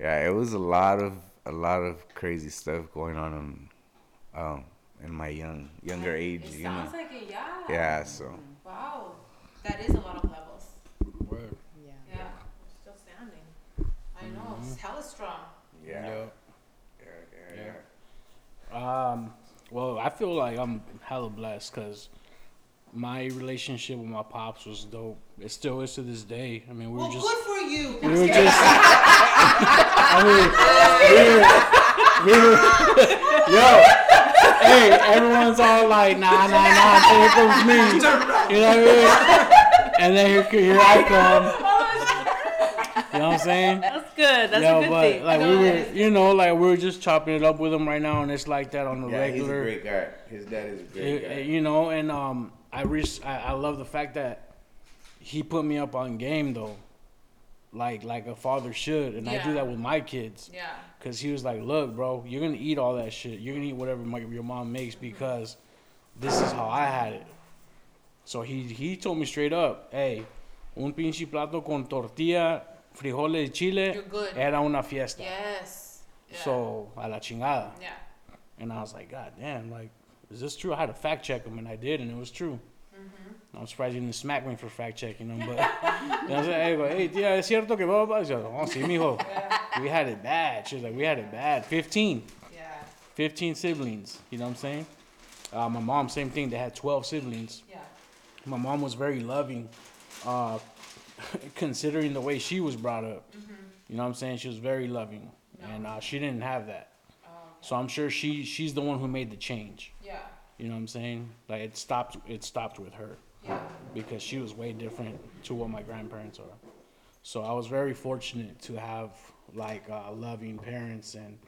yeah, it was a lot of a lot of crazy stuff going on in, um, in my young younger age. It you know. like it. Yeah. Yeah, so Wow. That is a lot of love. Still standing. I know, it's hella strong. Yeah. Yeah. Yeah, yeah, Um, well, I feel like I'm hella blessed because my relationship with my pops was dope. It still is to this day. I mean, we were Well, just good for you. we were just. I mean, we were, we were, yo, hey, everyone's all like, nah, nah, nah, here comes me. You know what I mean? And then here, here I come. You know what I'm saying? That's good. That's Yo, a good but thing. like we were, you know, like we we're just chopping it up with him right now, and it's like that on the Yeah, he's a regular. great guy. His dad is a great eh, guy. you know, and um, I, re- I I love the fact that he put me up on game though, like like a father should, and I do that with my kids. Yeah. Cause he was like, "Look, bro, you're gonna eat all that shit. You're gonna eat whatever my, your mom makes because this is how I had it." So he he told me straight up, "Hey, un pinche plato con tortilla, frijoles y chile era una fiesta." Yes. Yeah. So a la chingada. Yeah. And I was like, God damn, like, is this true? I had to fact check him, and I did, and it was true. Mm-hmm. I'm surprised you didn't smack me for fact checking him, but you know I'm saying? Hey, hey, tía, es cierto que blah, blah, blah. I said, oh, sí, mijo. We had it bad. She was like, we had it bad. 15. Yeah. 15 siblings. You know what I'm saying? Uh, my mom, same thing. They had 12 siblings. Yeah. My mom was very loving, uh, considering the way she was brought up. You know what I'm saying? She was very loving, and uh, she didn't have that. Oh, So I'm sure she she's the one who made the change. yeah. You know what I'm saying? Like it stopped it stopped with her Yeah. because she was way different to what my grandparents are. So I was very fortunate to have like uh, loving parents and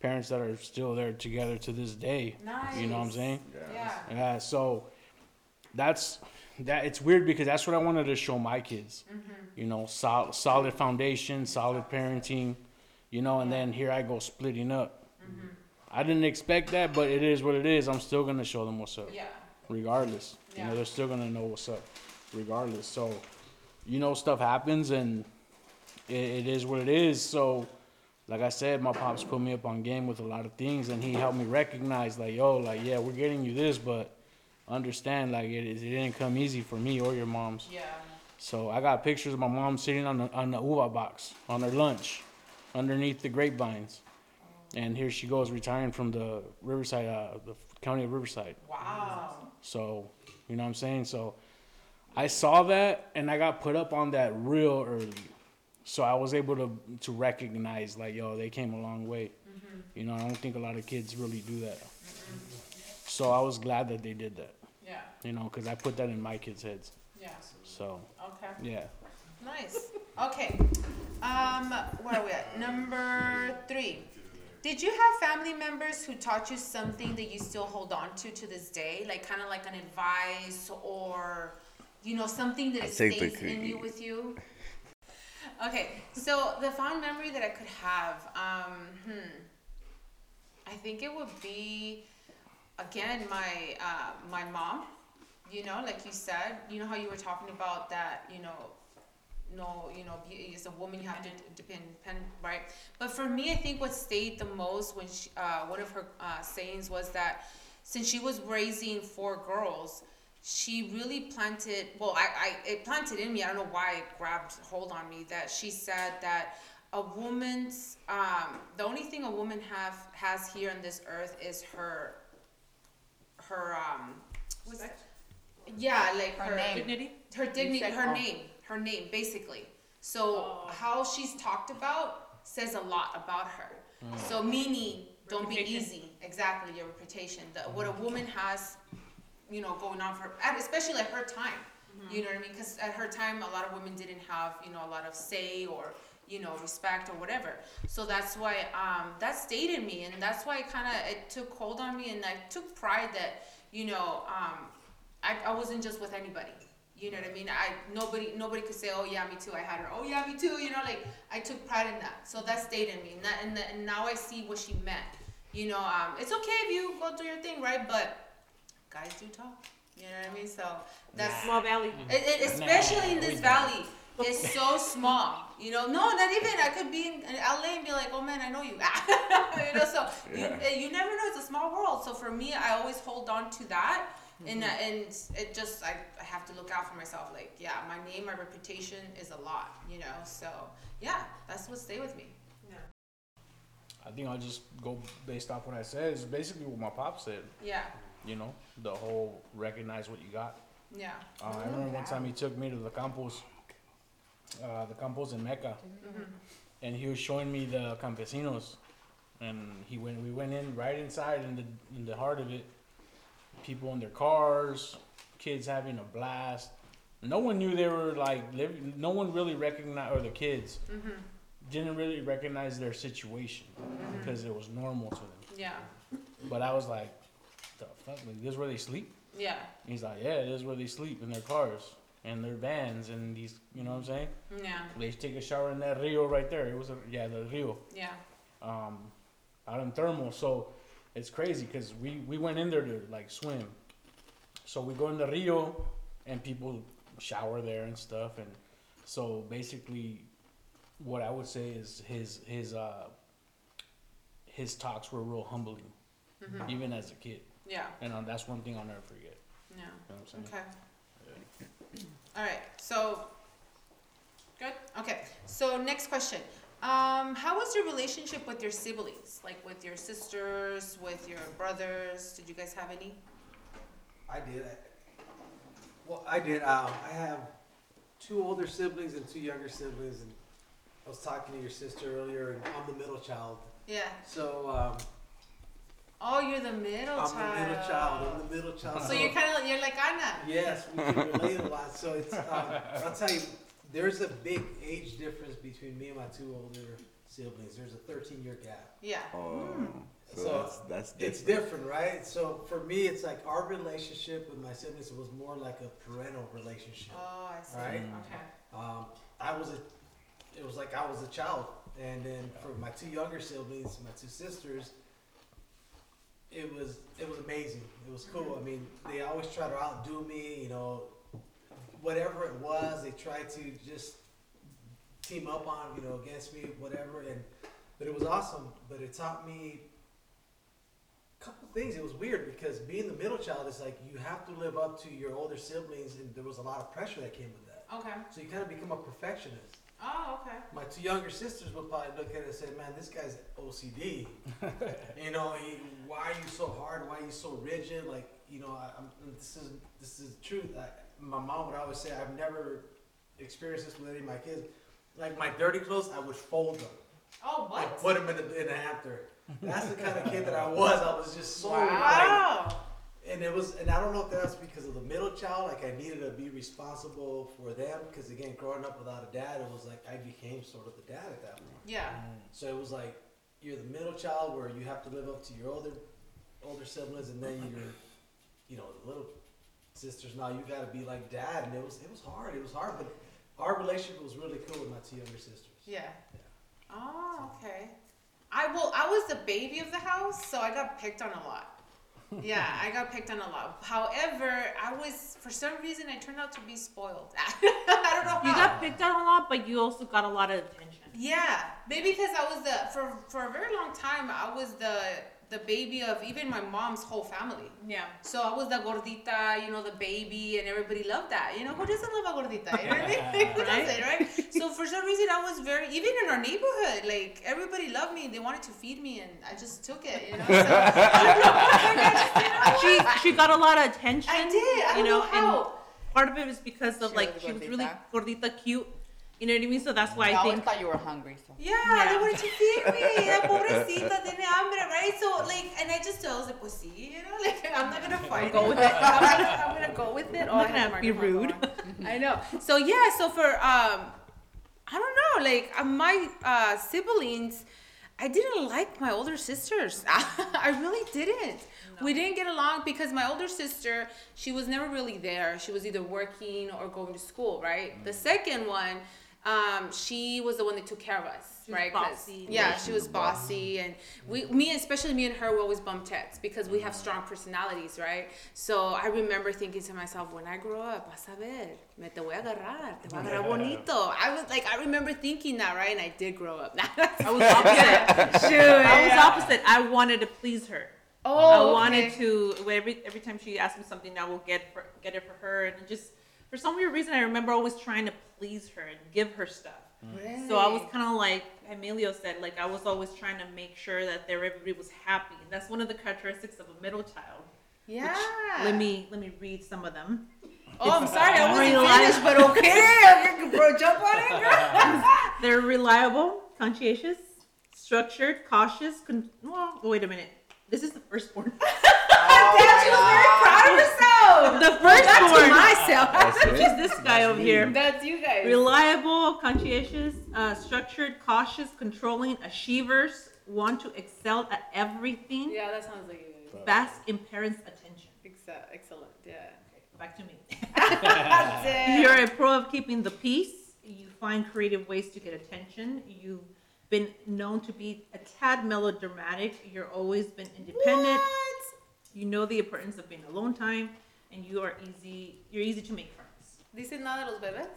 parents that are still there together to this day. Nice. You know what I'm Nice. saying? Yeah. Yeah, so that's that. It's weird because that's what I wanted to show my kids. Mm-hmm. You know, sol- solid foundation, solid parenting. You know, and then here I go splitting up. Mm-hmm. I didn't expect that, but it is what it is. I'm still gonna show them what's up, Yeah. regardless. You Yeah. know, they're still gonna know what's up, regardless. So, you know, stuff happens, and it, it is what it is. So, like I said, my pops put me up on game with a lot of things, and he helped me recognize, like, yo, like, yeah, we're getting you this, but understand, like, it, it didn't come easy for me or your mom's. Yeah. So I got pictures of my mom sitting on the on the uva box on her lunch, underneath the grapevines, and here she goes retiring from the Riverside, uh, the county of Riverside. Wow. So, you know what I'm saying? So, I saw that and I got put up on that real early. So I was able to to recognize like, yo, they came a long way. You know, I don't think a lot of kids really do that. So I was glad that they did that. Yeah. You know, because I put that in my kids' heads. Yeah. So Okay. yeah. Nice. Okay. Um, where are we at? Number three. Did you have family members who taught you something that you still hold on to to this day, like kind of like an advice or, you know, something that I it take the stays in you with you? Okay, so the fond memory that I could have, um, hmm, I think it would be, again, my uh, my mom. You know, like you said, you know how you were talking about that, you know, no, you know, as a woman you have to depend, depend, right? But for me, I think what stayed the most when she, uh, one of her uh, sayings was that since she was raising four girls, she really planted. Well, I, I it planted in me. I don't know why it grabbed hold on me. That she said that a woman's um, the only thing a woman have has here on this earth is her her um what's that? yeah like Her her name. Dignity. her dignity her oh. name her name basically so Oh. how she's talked about says a lot about her mm. so meaning don't be easy exactly your reputation the, what a mm. woman has you know going on for especially at her time you mm-hmm. know what i mean because at her time a lot of women didn't have you know a lot of say or you know respect or whatever so that's why um that stayed in me and that's why it kind of it took hold on me and i took pride that you know um I, I wasn't just with anybody. You know what I mean? I nobody nobody could say, oh yeah, me too. I had her. Oh yeah, me too. You know, like I took pride in that. So that stayed in me, and that and, that, and now I see what she meant. You know, um, it's okay if you go do your thing, right? But guys do talk. You know what I mean? So that's Small valley. it, it, especially in Nah, this we valley. It's so small, you know. No, not even. I could be in, in LA and be like, "Oh man, I know you." you know, so you, Yeah. uh, you never know. It's a small world. So for me, I always hold on to that and uh, and it just I, I have to look out for myself. Like yeah, my name, my reputation is a lot, you know. So yeah, that's what stay with me. Yeah. I think I'll just go based off what I said. It's basically what my pop said. Yeah, You know, the whole recognize what you got. yeah, Uh, I remember one time he took me to the campos, uh, the campos in Mecca, mm-hmm. and he was showing me the campesinos, and he went. We went in right inside in the in the heart of it. People in their cars, kids having a blast. No one knew they were like living. No one really recognized, or the kids mm-hmm. didn't really recognize their situation mm-hmm. because it was normal to them. yeah, But I was like, the fuck, like this is where they sleep. yeah, He's like, yeah, this is where they sleep in their cars and their vans and these, you know what I'm saying? yeah, They take a shower in that Rio right there. It was a, yeah, the Rio, yeah, um, out in thermal. So it's crazy because we we went in there to like swim. So we go in the Rio and people shower there and stuff. And so basically, what I would say is his his uh his talks were real humbling, Mhm. even as a kid. yeah, And uh, that's one thing I'll never forget. yeah. You know what I'm saying? Okay. All right. So good. Okay. So next question. Um, how was your relationship with your siblings? Like with your sisters, with your brothers? Did you guys have any? I did. I, well, I did. Um, I have two older siblings and two younger siblings, and I was talking to your sister earlier, and I'm the middle child. Yeah. So um, Oh, you're the middle child. I'm the middle child. I'm the middle child. So you're kind of you're like Anna. Yes, we can relate a lot. So it's, um, I'll tell you, there's a big age difference between me and my two older siblings. There's a 13 year gap. Yeah. Oh, so, So, that's that's different. It's different, right? So for me, it's like our relationship with my siblings was more like a parental relationship. Oh, I see. Right. Okay. Um, I was a, it was like I was a child, and then for my two younger siblings, my two sisters, it was it was amazing. It was cool. I mean, they always try to outdo me. You know, whatever it was, they tried to just team up on you know against me, whatever. And but it was awesome. But it taught me a couple things. It was weird because being the middle child is like you have to live up to your older siblings, and there was a lot of pressure that came with that. Okay. So you kind of become a perfectionist. Oh, okay. My two younger sisters would probably look at it and say, "Man, this guy's OCD. you know, he, why are you so hard? Why are you so rigid? Like, you know, I, I'm, this is this is the truth. I, my mom would always say, I've never experienced this with any of my kids. Like my dirty clothes, I would fold them Oh, and what? put them in the in the hamper. That's the kind of kid that I was. I was just so like, Wow. And it was, and I don't know if that's because of the middle child. Like I needed to be responsible for them because again, growing up without a dad, it was like I became sort of the dad at that point. Yeah. Mm. So it was like you're the middle child where you have to live up to your older older siblings, and then you're, you know, the little sisters. Now you got to be like dad, and it was it was hard. It was hard, but our relationship was really cool with my two younger sisters. Yeah. Oh, okay. I well, I was the baby of the house, so I got picked on a lot. Yeah, I got picked on a lot. However, I was for some reason I turned out to be spoiled. I don't know how. You got picked on a lot, but you also got a lot of attention. Yeah, maybe because I was the for for a very long time I was the the baby of even my mom's whole family. Yeah. So I was the gordita, you know, the baby, and everybody loved that. You know, who doesn't love a gordita? You know what I mean? who Right? doesn't, right? So for some reason, I was very, even in our neighborhood, like everybody loved me. They wanted to feed me, and I just took it. You know, so, I don't know. I you know She she got a lot of attention. I did. I you don't know, know, how. and part of it was because of She like was she was really gordita. gordita cute. You know what I mean? So that's why I I always think thought you were hungry. So. Yeah, Yeah. they wanted to feed me. La pobrecita tiene hambre, right? So like, and I just I was like, pues sí, you know, like I'm not gonna fight go with it. I'm gonna, I'm gonna go with it. I'm not gonna be rude. I know. So yeah, so for um, I don't know, like uh, my uh, siblings, I didn't like my older sisters. I really didn't. We didn't get along because my older sister, she was never really there. She was either working or going to school, right? The second one, um, she was the one that took care of us, She was bossy. Yeah, she was bossy, and we, me, especially me and her, we always bumped heads because we have strong personalities, right? So I remember thinking to myself, when I grow up, vas a ver, me te voy a agarrar, te voy a agarrar bonito. I was like, I remember thinking that, right? And I did grow up. I was opposite. Shoot, I was yeah. opposite. I wanted to please her. Oh, I wanted okay. to every every time she asked me something, I will get for, get it for her, and just for some weird reason, I remember always trying to please her and give her stuff. Mm. So I was kind of like Emilio said, like I was always trying to make sure that there everybody was happy. And that's one of the characteristics of a middle child. Yeah. Let me let me read some of them. Oh, I'm sorry, I wasn't finished, but okay, bro, jump on it, girl. They're reliable, conscientious, structured, cautious. Con- well, wait a minute. This is the firstborn. Damn, she was very proud of herself. the That's to firstborn. myself. That's Which it. is this guy over here. That's you guys. Reliable, conscientious, uh, structured, cautious, controlling, achievers, want to excel at everything, Yeah, that sounds like you. fast in parents' attention. Excellent, excellent. Yeah. Back to me. You're a pro of keeping the peace. You find creative ways to get attention. You've been known to be a tad melodramatic. You're always been independent. What? You know the importance of being alone time, and you are easy. You're easy to make friends. Dicen nada de los bebés.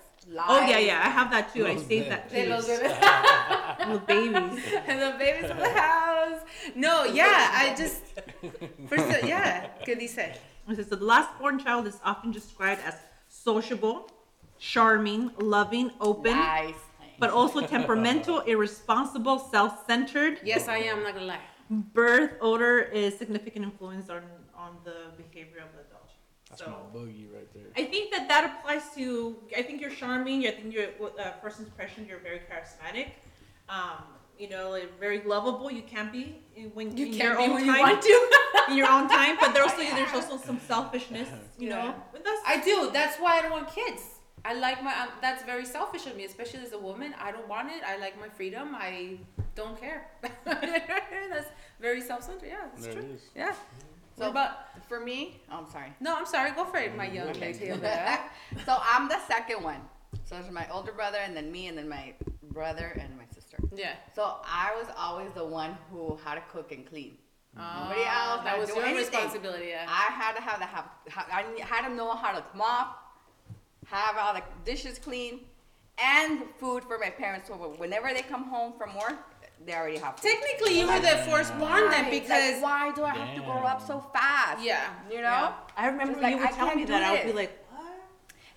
Oh yeah, yeah. I have that too. I Los saved that De too. los bebés. Little babies. and the babies of the house. No, yeah, I just. First, yeah. ¿Qué dice? It says the last born child is often described as sociable, charming, loving, open, Nice. But also temperamental, irresponsible, self-centered. Yes, I am. Not gonna lie. Birth odor is significant influence on on the behavior of the adult. That's So my boogie right there. I think that that applies to. I think you're charming. I think you're uh, first impression. You're very charismatic. Um, you know, like very lovable. You can be when You in can your be own when time. you want to. in your own time, but there's also there's also some selfishness. You know, Yeah. but that's I do. That's why I don't want kids. I like my. Um, that's very selfish of me, especially as a woman. I don't want it. I like my freedom. I don't care. that's very self-centered. Yeah, that's There true. is. Yeah. So, What about? for me, oh, I'm sorry. No, I'm sorry. Go for it, my young Okay. lady. over so I'm the second one. So it's my older brother, and then me, and then my brother and my sister. Yeah. So I was always the one who had to cook and clean. Nobody Ah, else. That was to your anything. responsibility. Yeah. I had to have the have, I had to know how to mop, have all the dishes clean, and food for my parents. So whenever they come home from work, they already have. Food. Technically, you were the firstborn then Why? because. like, why do I have to grow up so fast? Yeah. You know. Yeah. I remember Just when like, you would I tell me can't do that, I would be this. like, what?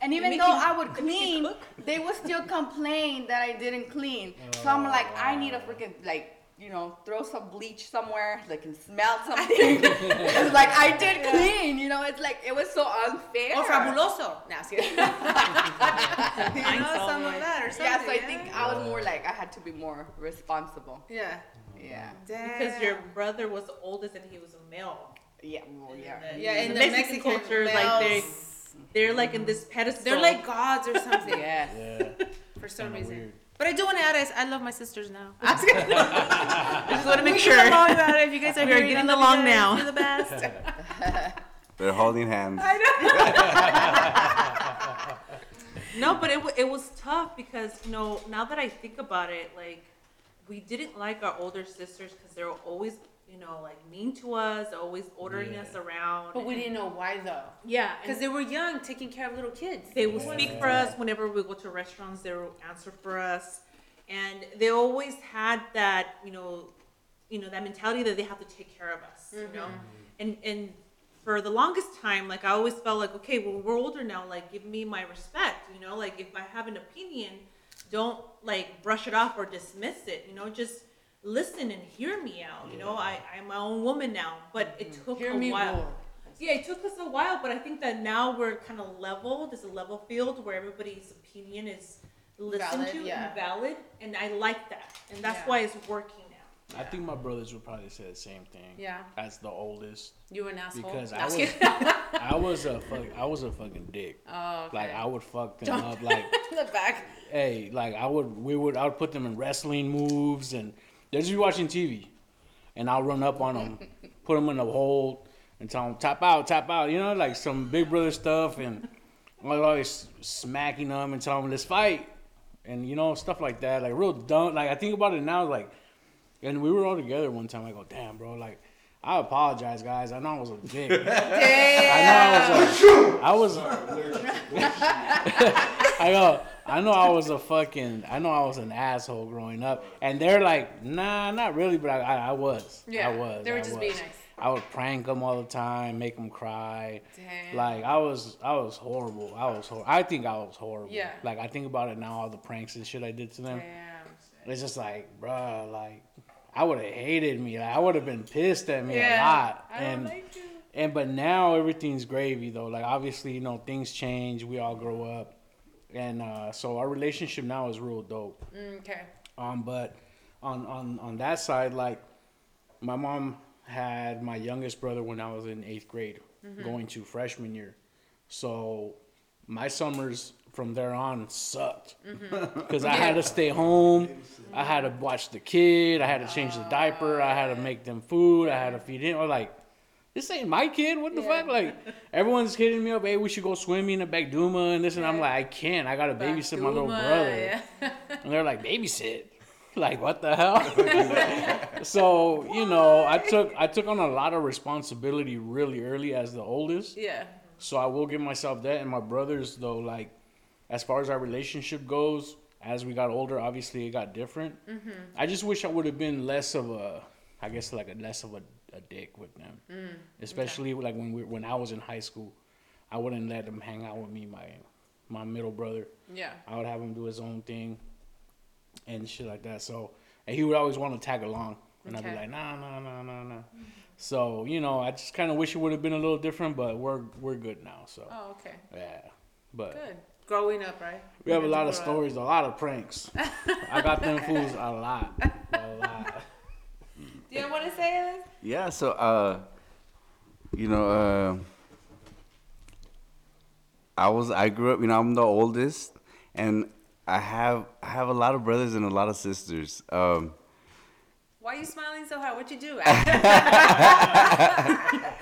And even make though you- I would make you clean, cook? they would still complain that I didn't clean. so I'm like, I need a freaking like, you know, throw some bleach somewhere, like can smell something. it's like I did clean, you know. It's like it was so unfair. Oh, fabuloso. No, I'm just kidding. you Mine's know, some always- of that or something. Yeah, so I think I was more like I had to be more responsible. Yeah. Yeah, Because your brother was the oldest and he was a male. yeah, well, yeah. Yeah, in the Mexican, Mexican culture, like they they're like in this pedestal. They're like gods or something. Yes. Yeah. For some reason. weird. But I do want to add, I, I love my sisters now. I was just want to make we sure. along about it. If you guys are We are getting along now. You're the best. They're holding hands. I know. No, but it, wa- it was tough because, you know, now that I think about it, like, we didn't like our older sisters because they were always, you know, like mean to us, always ordering Yeah. us around. but we and- didn't know why though. Yeah. Because they were young, taking care of little kids. they would speak for us whenever we go to restaurants, they would answer for us. And they always had that, you know, you know, that mentality that they have to take care of us, you know? Mm-hmm. And, and for the longest time, like, I always felt like, okay, well, we're older now, like, give me my respect, you know? Like, if I have an opinion, don't, like, brush it off or dismiss it, you know? Just listen and hear me out, you know? I, I'm my own woman now, but it mm-hmm. took Hear a me while. roar. Yeah, it took us a while, but I think that now we're kind of level. There's a level field where everybody's opinion is listened Valid, to yeah. and valid, and I like that, and that's Yeah. why it's working now. I think my brothers would probably say the same thing. Yeah. As the oldest, You were an asshole. because No, I I'm was, kidding. I was a fuck, I was a fucking dick. oh, okay. Like I would fuck them up. Like, in the back. hey, like I would, we would, I would put them in wrestling moves, and they're just be watching TV, and I'll run up on them, put them in a hold, and tell them tap out, tap out. You know, like some Big Brother stuff, and I was always smacking them and telling them let's fight, and you know stuff like that, like real dumb. Like I think about it now, like, and we were all together one time. I go, damn, bro, like. I apologize, guys. I know I was a dick. Damn. I know I was. A, I was. I go. I know I was a fucking. I know I was an asshole growing up, and they're like, nah, not really, but I, I, I was. Yeah, I was. they were I just was. being nice. I would prank them all the time, make them cry. Damn. Like I was, I was horrible. I was horrible. I think I was horrible. Yeah. Like I think about it now, all the pranks and shit I did to them. Damn. It's just like, bruh, like I would have hated me. Like I would have been pissed at me Yeah. a lot. I don't and like and but now everything's gravy though. Like obviously, you know, things change. We all grow up, and uh, so our relationship now is real dope. Mm, Okay. Um, but on on on that side, like my mom had my youngest brother when I was in eighth grade, going to freshman year. So my summers from there on sucked because I had to stay home. I had to watch the kid. I had to change the diaper. I had to make them food. I had to feed him. Like, this ain't my kid. What the Yeah. fuck? Like everyone's hitting me up. Hey, we should go swimming at Bagdouma and this. And I'm like, I can't. I gotta babysit my little brother. yeah. And they're like, babysit. Like what the hell? so you know, I took I took on a lot of responsibility really early as the oldest. yeah. So I will give myself that. And my brothers though, like as far as our relationship goes, as we got older, obviously it got different. Mm-hmm. I just wish I would have been less of a, I guess like a less of a, a dick with them, Mm, especially like when we when I was in high school. I wouldn't let them hang out with me, my my middle brother. Yeah. I would have him do his own thing and shit like that. So, and he would always want to tag along, and I'd be like, nah, nah, nah, nah, nah. So, you know, I just kind of wish it would have been a little different, but we're we're good now. So, Oh, okay. yeah, but Good. Growing up, right? we have a lot of grow up. stories, a lot of pranks. I got them fools a lot, a lot. Do you want to say it? Yeah, so uh you know, uh I was I grew up, you know, I'm the oldest and I have I have a lot of brothers and a lot of sisters. Um Why are you smiling so hard? What you do?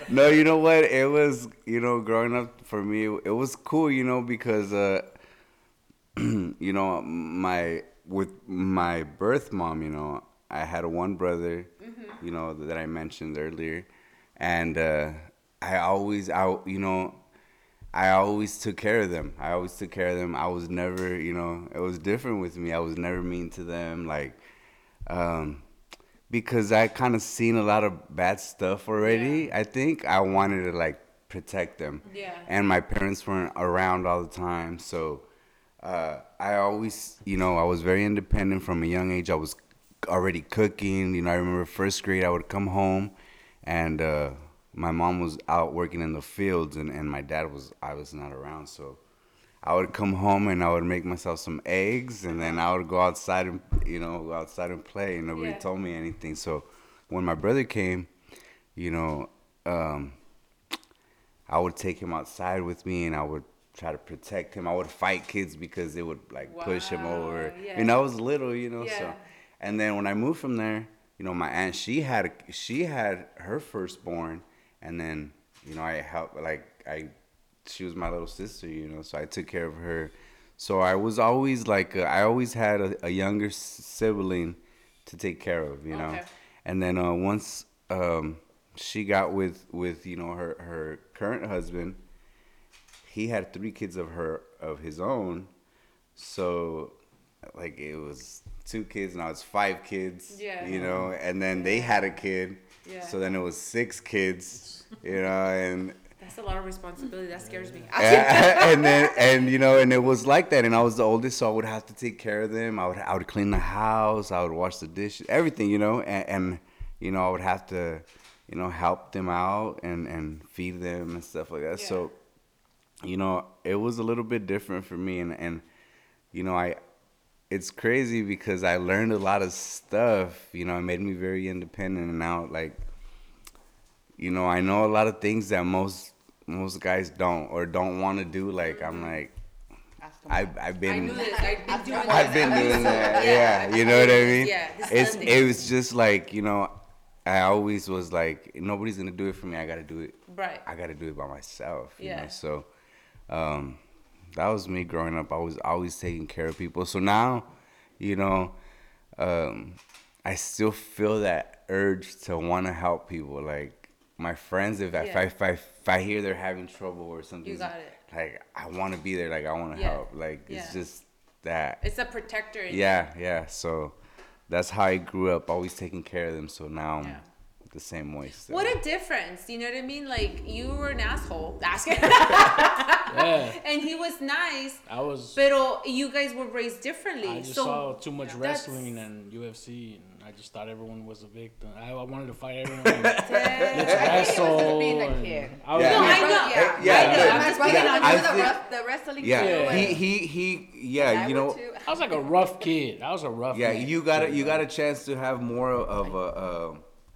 no, you know what? It was, you know, growing up for me, it was cool, you know, because uh you know, my with my birth mom, you know, I had one brother, you know, that I mentioned earlier, and uh, I always, I, you know, I always took care of them. I always took care of them. I was never, you know, it was different with me. I was never mean to them, like, um, because I kind of seen a lot of bad stuff already. I think I wanted to like protect them Yeah. and my parents weren't around all the time so uh, i always you know i was very independent from a young age i was already cooking you know i remember first grade i would come home and uh, my mom was out working in the fields and, and my dad was i was not around so i would come home and i would make myself some eggs and then i would go outside and you know go outside and play and nobody Yeah. told me anything so when my brother came you know um, I would take him outside with me and I would try to protect him. I would fight kids because they would like push him over. yeah. And I was little, you know. Yeah. So, and then when I moved from there, you know, my aunt she had she had her firstborn, and then you know I helped like I she was my little sister, you know, so I took care of her. So I was always like uh, I always had a, a younger sibling to take care of, you know. Okay. And then uh, once um, she got with with you know her her current husband, he had three kids of her of his own. So like it was two kids now it's five kids. Yeah. You know, and then they had a kid. Yeah. So then it was six kids. You know, and That's a lot of responsibility. That scares me. and then and you know and it was like that and i was the oldest so i would have to take care of them i would i would clean the house i would wash the dishes everything you know and, and you know i would have to you know help them out and and feed them and stuff like that so you know it was a little bit different for me and and you know i it's crazy because i learned a lot of stuff you know it made me very independent and now like you know, I know a lot of things that most most guys don't or don't want to do. Like I'm like, I've I've been knew this. I've been doing this. I've been doing that. Yeah, you know what I mean. Yeah, It's it was just like you know, I always was like nobody's gonna do it for me. I gotta do it. Right. I gotta do it by myself. You Yeah. Know? So, um, that was me growing up. I was always taking care of people. So now, you know, um, I still feel that urge to want to help people. Like my friends, if, I if, I, if, I, if I hear they're having trouble or something, you got it. like I want to be there. Like I want to Yeah. help. Like Yeah. it's just that. It's a protector. in yeah, yeah. So that's how I grew up, always taking care of them. So now, Yeah. The same way. Still. What a difference. You know what I mean? Like you were an asshole. Asking. Yeah, and he was nice. I was. But you guys were raised differently. I just so saw too much that's- wrestling and UFC, and I just thought everyone was a victim. I, I wanted to fight everyone. Damn. Let's I think it was wrestle. being a and kid. I was Yeah. No, I know. Yeah, Yeah, I know. I'm just Right, yeah, on honest. The, think- rest- the wrestling Yeah, Yeah. he he he. Yeah, you know. I was like a rough kid. I was a rough. Yeah, man. you got a, you got a chance to have more of a, uh,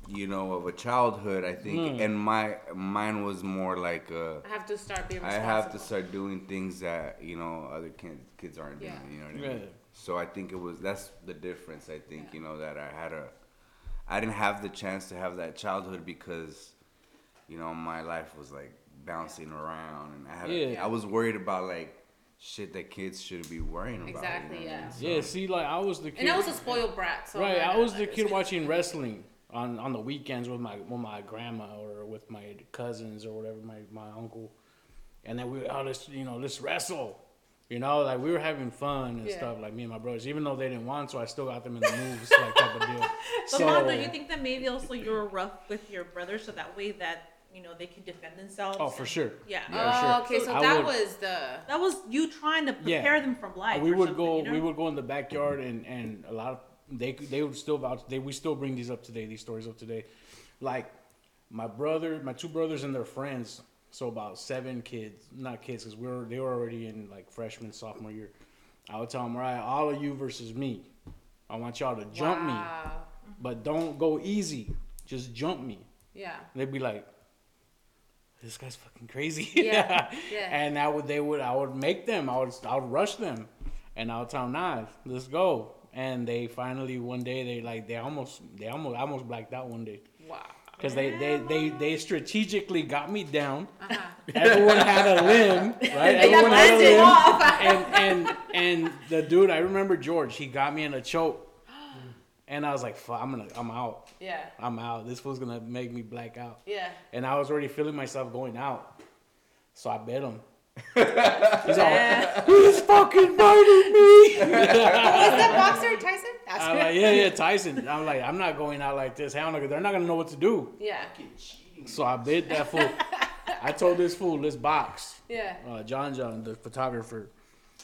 you know, of a childhood. I think, Mm. and my mine was more like uh, I have to start being I have to start doing things that you know other kids kids aren't doing. You know what I mean? Yeah. So I think it was that's the difference. I think you know that I had a, I didn't have the chance to have that childhood because, you know, my life was like bouncing around, and I had Yeah. I was worried about like shit that kids shouldn't be worrying about. you Exactly, know yeah. mean? Yeah, see, like I was the kid. And I was a spoiled brat. So right, I know, was the kid watching wrestling on on the weekends with my with my grandma or with my cousins or whatever, my my uncle, and then we oh let's you know let's wrestle. You know, like we were having fun and Yeah. stuff, like me and my brothers. Even though they didn't want to, I still got them in the moves, like type of deal. But so, Mom, do you think that maybe also you were rough with your brother so that way that you know they can defend themselves? oh, for and- sure. Yeah. Yeah, Oh, sure. okay. So I that would- was the. That was you trying to Yeah. prepare them from life. we or would go you know? we would go in the backyard and and a lot of they they would still vouch they we still bring these up today these stories up today. Like my brother my two brothers and their friends so about seven kids not kids because we were they were already in like freshman sophomore year. I would tell them all right all of you versus me. I want y'all to jump me but don't go easy. Just jump me. Yeah. they'd be like this guy's fucking crazy. Yeah, yeah. and I would they would I would make them. I would I would rush them. And I would tell them nah let's go and they finally one day they like they almost they almost almost blacked out one day Wow. because they, they they they strategically got me down Uh-huh. everyone had a limb right everyone had a limb and and and the dude I remember George he got me in a choke and I was like fuck I'm gonna I'm out Yeah. I'm out this was gonna make me black out Yeah. and I was already feeling myself going out. So I bet him. He's all, he's fucking biting me. Is that boxer Tyson? That's I'm like, yeah, yeah, Tyson. I'm like, I'm not going out like this. Hell no, 'cause they're not gonna know what to do. Yeah. So I bid that fool. I told this fool, let's box. Yeah. Uh, John John, the photographer.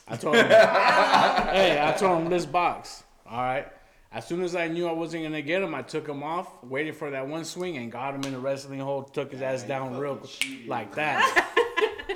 I told him, hey, I told him, let's box. All right. As soon as I knew I wasn't gonna get him, I took him off, waited for that one swing, and got him in the wrestling hold. Took his ass down real like that.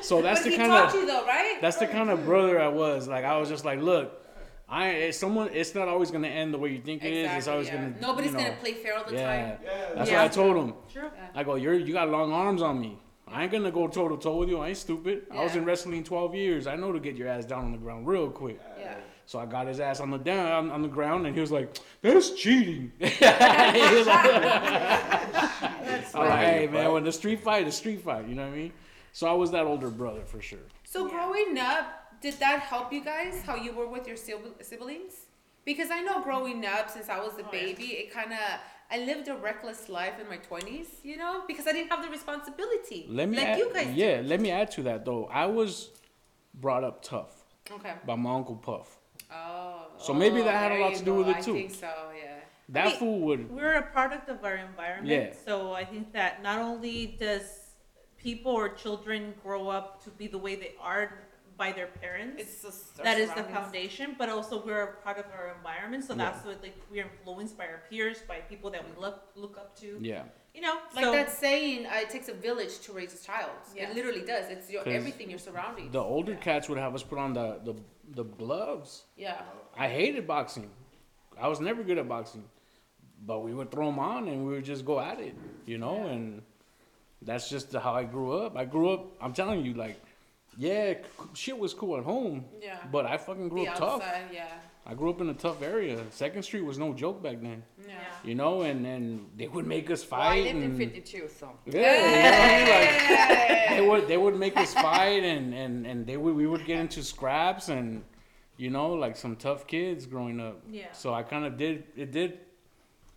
So that's the kind of you though, right? that's the oh, kind of brother I was. Like I was just like, look, I it's someone. It's not always gonna end the way you think it is. It's always yeah. gonna. Nobody's you know, gonna play fair all the Yeah, time. that's Yeah. what I told him. True. I go, you're you got long arms on me. I ain't gonna go toe to toe with you. I ain't stupid. I was in wrestling 12 years. I know to get your ass down on the ground real quick. Yeah. So I got his ass on the down on, on the ground, and he was like, "That's cheating." He was like- I'm like, "Hey man, when the street fight, the street fight." You know what I mean? So I was that older brother for sure. So growing up, did that help you guys? How you were with your siblings? Because I know growing up, since I was a Oh, yeah. baby, it kind of I lived a reckless life in my twenties. You know, because I didn't have the responsibility Let me like add, you guys. did. yeah, let me add to that though. I was brought up tough Okay. by my uncle Puff. Oh. So maybe that oh, had a lot to do with go. it, too. I think so. Yeah. That mean, fool would. We're a product of our environment. Yeah. So I think that not only does people or children grow up to be the way they are by their parents, It's just our that is the surroundings. foundation, but also we're a product of our environment. So Yeah. that's what like we're influenced by our peers, by people that we look look up to. Yeah. You know, Like so that saying, uh, it takes a village to raise a child. Yeah. It literally does. It's your 'Cause everything, your surroundings. The older cats would have us put on the, the, the gloves. yeah. I hated boxing. I was never good at boxing. But we would throw them on and we would just go at it, you know? Yeah. And that's just how I grew up. I grew up, I'm telling you, like, yeah, shit was cool at home. Yeah. But I fucking grew the up tough. outside, yeah. I grew up in a tough area. Second Street was no joke back then, Yeah. you know? And, and they would make us Well, I fight. lived in and, 52, so. Yeah, you know what I mean? Like, they would they would make us fight and, and, and they would we would get into scraps and you know like some tough kids growing up. Yeah. So I kind of did it did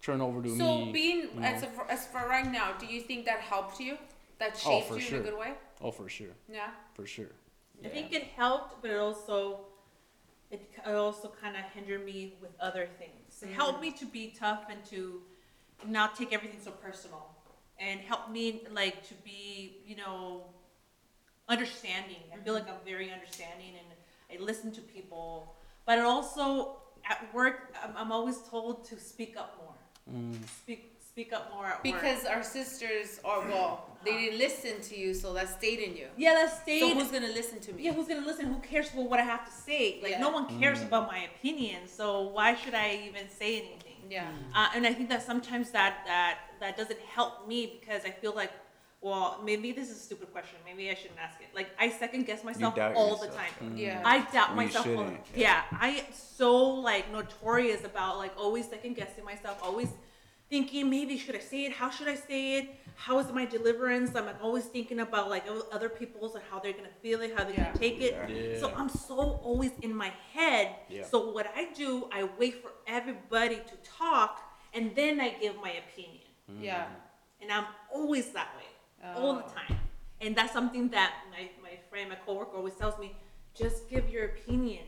turn over to So me. being you as of, as for right now, do you think that helped you? That Oh, shaped for you sure. in a good way? oh for sure, Yeah. for sure. I think it helped, but it also it, it also kind of hindered me with other things. It helped me mm. to be tough and to not take everything so personal and helped me like to be, you know, understanding. I feel like mm-hmm. I'm very understanding and I listen to people. But it also at work, I'm, I'm always told to speak up more. Speak speak up more at work. Because our sisters are well, they didn't listen to you, so that stayed in you. yeah, that stayed. So who's gonna listen to me? yeah, who's gonna listen? Who cares for what I have to say? Like Yeah. no one cares about my opinion, so why should I even say anything? Yeah. Uh, and I think that sometimes that that that doesn't help me because I feel like, well, maybe this is a stupid question. Maybe I shouldn't ask it. Like I second guess myself doubt all the yourself. time. Yeah. I doubt Well, myself. all- shouldn't, yeah. I am so like notorious about like always second guessing myself. Always thinking maybe should I say it? How should I say it? How is my deliverance? I'm like, always thinking about like other people's and how they're gonna feel it, how they're Yeah. gonna take it. Yeah. So I'm so always in my head. Yeah. So what I do, I wait for everybody to talk and then I give my opinion. Mm-hmm. Yeah. And I'm always that way, all the time. And that's something that my, my friend, my coworker always tells me, just give your opinion.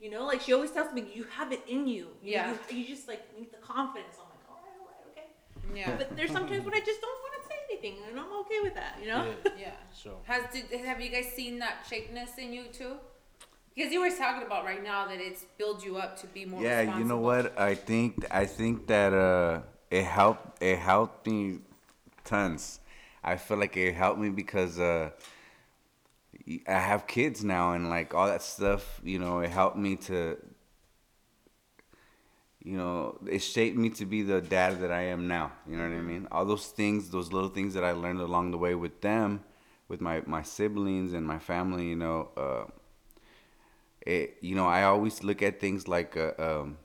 You know, like she always tells me, you have it in you. You- Yeah. You, you just like need the confidence. I'm like, all right, all right, okay. Yeah. But there's sometimes when I just don't want to say anything and I'm okay with that, you know? Yeah. Yeah. So Has did, have you guys seen that shakiness in you too? Because you were talking about right now that it's built you up to be more. yeah you know what i think i think that uh it helped it helped me tons i feel like it helped me because uh i have kids now and like all that stuff you know it helped me to you know it shaped me to be the dad that i am now you know what i mean? All those things those little things that i learned along the way with them with my my siblings and my family you know uh it you know i always look at things like uh, um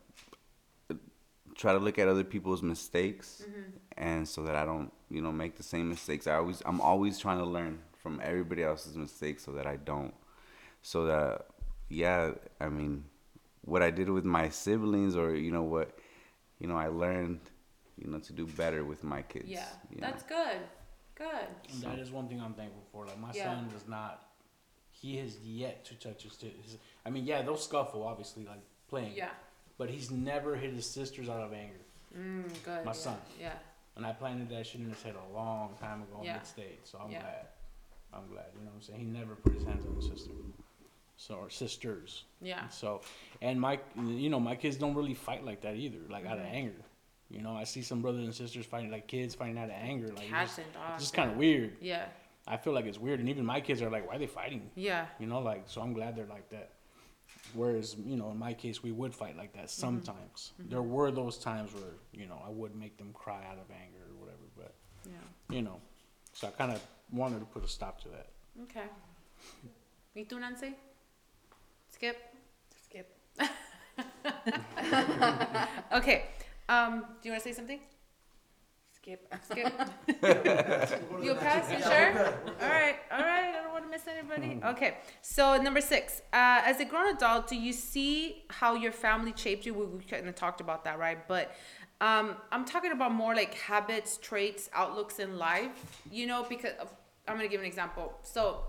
try to look at other people's mistakes and so that i don't you know make the same mistakes i always i'm always trying to learn from everybody else's mistakes so that i don't so that yeah i mean what i did with my siblings or you know what you know i learned you know to do better with my kids Yeah, you know? that's good. Good. and that is one thing I'm thankful for. Like my Yeah. son does not. He has yet to touch his, his. I mean, yeah, they'll scuffle, obviously, like playing. Yeah. But he's never hit his sisters out of anger. Mm, good. My yeah. son. Yeah. And I planted that shit in his head a long time ago in Yeah. state. So I'm Yeah. glad. I'm glad. You know what I'm saying? He never put his hands on his sister. So or sisters. Yeah. So and my you know, my kids don't really fight like that either, like out of anger. You know, I see some brothers and sisters fighting like kids fighting out of anger. Like it's Cats just, and dogs. it's just kinda weird. Yeah. I feel like it's weird and even my kids are like, Why are they fighting? Yeah. You know, like so I'm glad they're like that. Whereas, you know, in my case we would fight like Mm-hmm. that sometimes. There were those times where, you know, I would make them cry out of anger or whatever, but Yeah. you know. So I kinda wanted to put a stop to that. Okay. Me too, Nancy? Skip. Skip. Okay. Um, do you want to say something? Skip. Skip. We'll You pass? You sure? Yeah, we're good, we're good. All right, all right. I don't want to miss anybody. Okay, so number six. Uh, as a grown adult, do you see how your family shaped you? We, we kind of talked about that, right? But um, I'm talking about more like habits, traits, outlooks in life. You know, because of, I'm gonna give an example. So,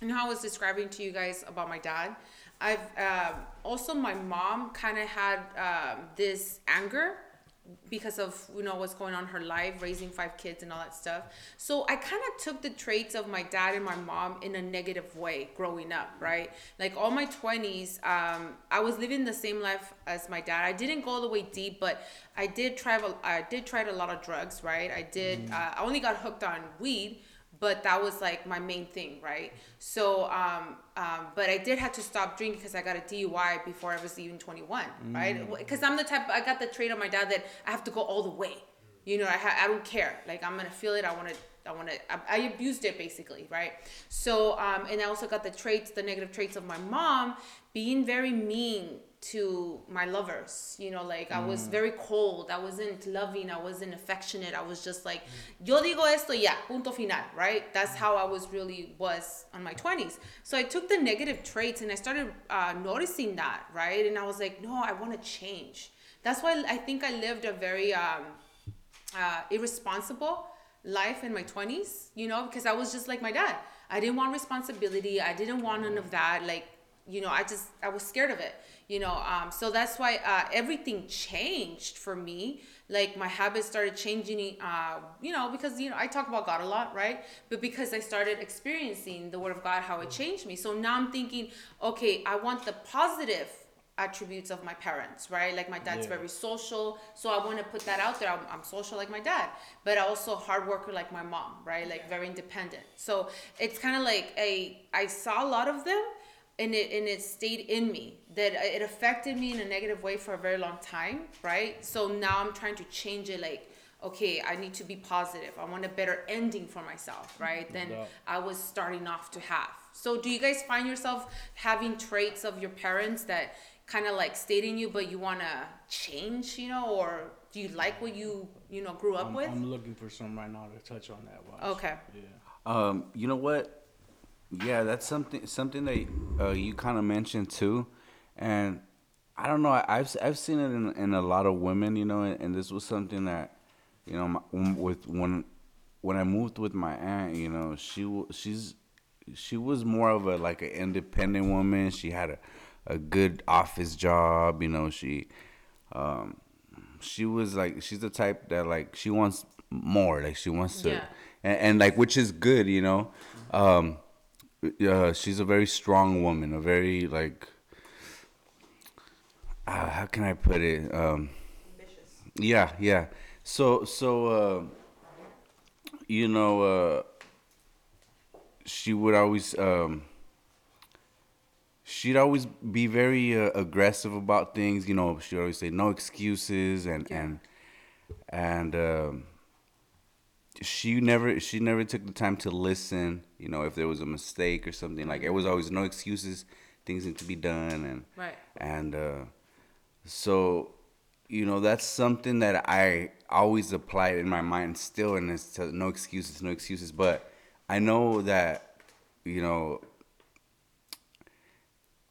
you know how I was describing to you guys about my dad. I've um, also my mom kind of had um, this anger because of you know what's going on in her life raising five kids and all that stuff. So i kind of took the traits of my dad and my mom in a negative way growing up right? Like all my 20s um, i was living the same life as my dad. I didn't go all the way deep but i did try i did try a lot of drugs right? I did uh, i only got hooked on weed but that was like my main thing, right? So, um, um, but I did have to stop drinking because I got a DUI before I was even 21, right? Because I'm the type, I got the trait of my dad that I have to go all the way. You know, I, ha- I don't care. Like I'm gonna feel it. I want to. I want to. I, I abused it basically, right? So, um, and I also got the traits, the negative traits of my mom being very mean to my lovers. You know, like I was very cold. I wasn't loving. I wasn't affectionate. I was just like, yo digo esto, ya, punto final, right? That's how I was really was on my 20s. So I took the negative traits and I started uh, noticing that, right? And I was like, no, I want to change. That's why I think I lived a very um, uh, irresponsible life in my 20s, you know, because I was just like my dad. I didn't want responsibility. I didn't want none of that. Like, you know, I just I was scared of it, you know. Um, so that's why uh, everything changed for me. Like my habits started changing, uh, you know, because you know I talk about God a lot, right? But because I started experiencing the Word of God, how it changed me. So now I'm thinking, okay, I want the positive attributes of my parents, right? Like my dad's Yeah. very social, so I want to put that out there. I'm, I'm social like my dad, but also hard worker like my mom, right? Like very independent. So it's kind of like a I saw a lot of them, and it and it stayed in me that it affected me in a negative way for a very long time, right? So now I'm trying to change it, like. Okay, I need to be positive. I want a better ending for myself, right? Than doubt. I was starting off to have. So, do you guys find yourself having traits of your parents that kind of like stayed in you, but you want to change, you know, or do you like what you, you know, grew up I'm, with? I'm looking for some right now to touch on that. Watch. Okay. Yeah. Um, you know what? Yeah, that's something something that uh, you kind of mentioned too, and I don't know. I- I've I've seen it in, in a lot of women, you know, and, and this was something that, you know, my, with when when I moved with my aunt, you know, she she's she was more of a like an independent woman. She had a a good office job, you know. She um she was like she's the type that like she wants more, like she wants to Yeah. and, and like which is good, you know. Um, uh, she's a very strong woman, a very like, uh, how can I put it? Um, yeah, yeah. So so uh, you know, uh, she would always um, she'd always be very uh, aggressive about things. You know, she'd always say no excuses and Yeah. and and. Um, she never she never took the time to listen you know if there was a mistake or something like it was always no excuses things need to be done and Right. and uh so you know that's something that i always applied in my mind still and it's to no excuses no excuses but i know that you know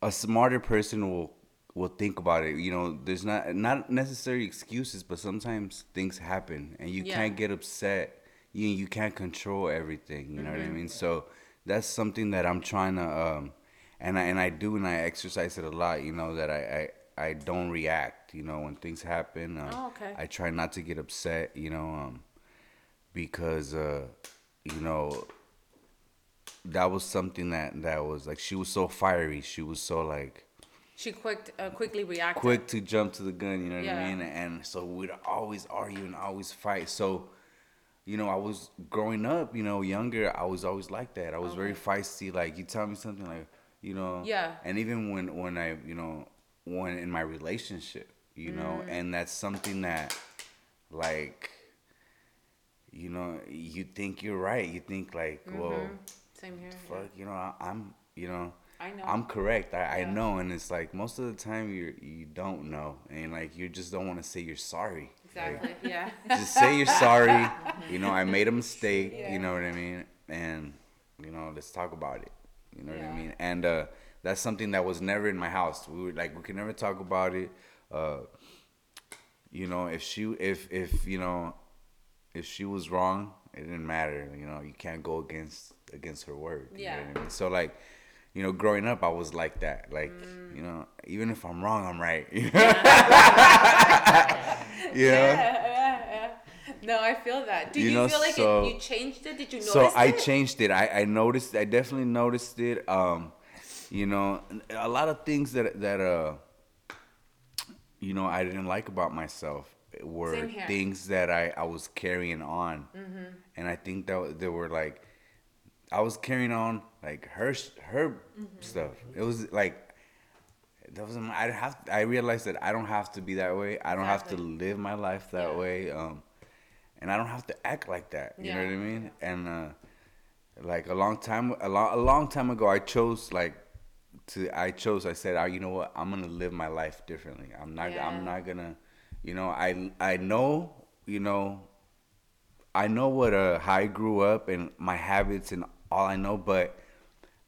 a smarter person will will think about it you know there's not not necessarily excuses but sometimes things happen and you Yeah. can't get upset you you can't control everything you know what i Mm-hmm. mean so that's something that i'm trying to um and i and i do and i exercise it a lot you know that i i, I don't react you know when things happen uh, Oh, okay. i try not to get upset you know um because uh you know that was something that that was like she was so fiery she was so like She quick, uh, quickly reacted. quick to jump to the gun you know what Yeah. i mean and so we'd always argue and always fight so you know i was growing up you know younger i was always like that i was very feisty like you tell me something like you know Yeah. and even when when i you know when in my relationship you know Mm. and that's something that like you know you think you're right you think like well Mm-hmm. Same here. yeah. fuck, you know, I, I'm, you know, I know. I'm correct. I, I know, and it's like most of the time you you don't know, and like you just don't want to say you're sorry. Exactly. Yeah. just say you're sorry. You know, I made a mistake. You know what I mean? And you know, let's talk about it. You know what I mean? And uh, that's something that was never in my house. We were like, we could never talk about it. Uh, you know, if she, if if you know, if she was wrong, it didn't matter. You know, you can't go against against her word. You Yeah. Know what I mean? So like. You know, growing up, I was like that. Like, Mm. you know, even if I'm wrong, I'm right. you know? yeah, yeah. No, I feel that. Do You you, know, feel like so- it, you changed it? Did you notice so I it? changed it. I, I noticed. I definitely noticed it. Um, you know, a lot of things that that uh, you know, I didn't like about myself were things that I I was carrying on, Mm-hmm. and I think that they were like, I was carrying on like her her Mm-hmm. stuff. It was like. That wasn't. I have. I realized that I don't have to be that way. I don't have to live my life that Yeah. way. Um, and I don't have to act like that. You know what I mean? And uh, like a long time, a long, a long time ago, I chose like to. I chose. I said, oh, you know what? I'm gonna live my life differently. I'm not. Yeah. I'm not gonna. You know, I I know. You know. I know what uh how I grew up and my habits and all I know, but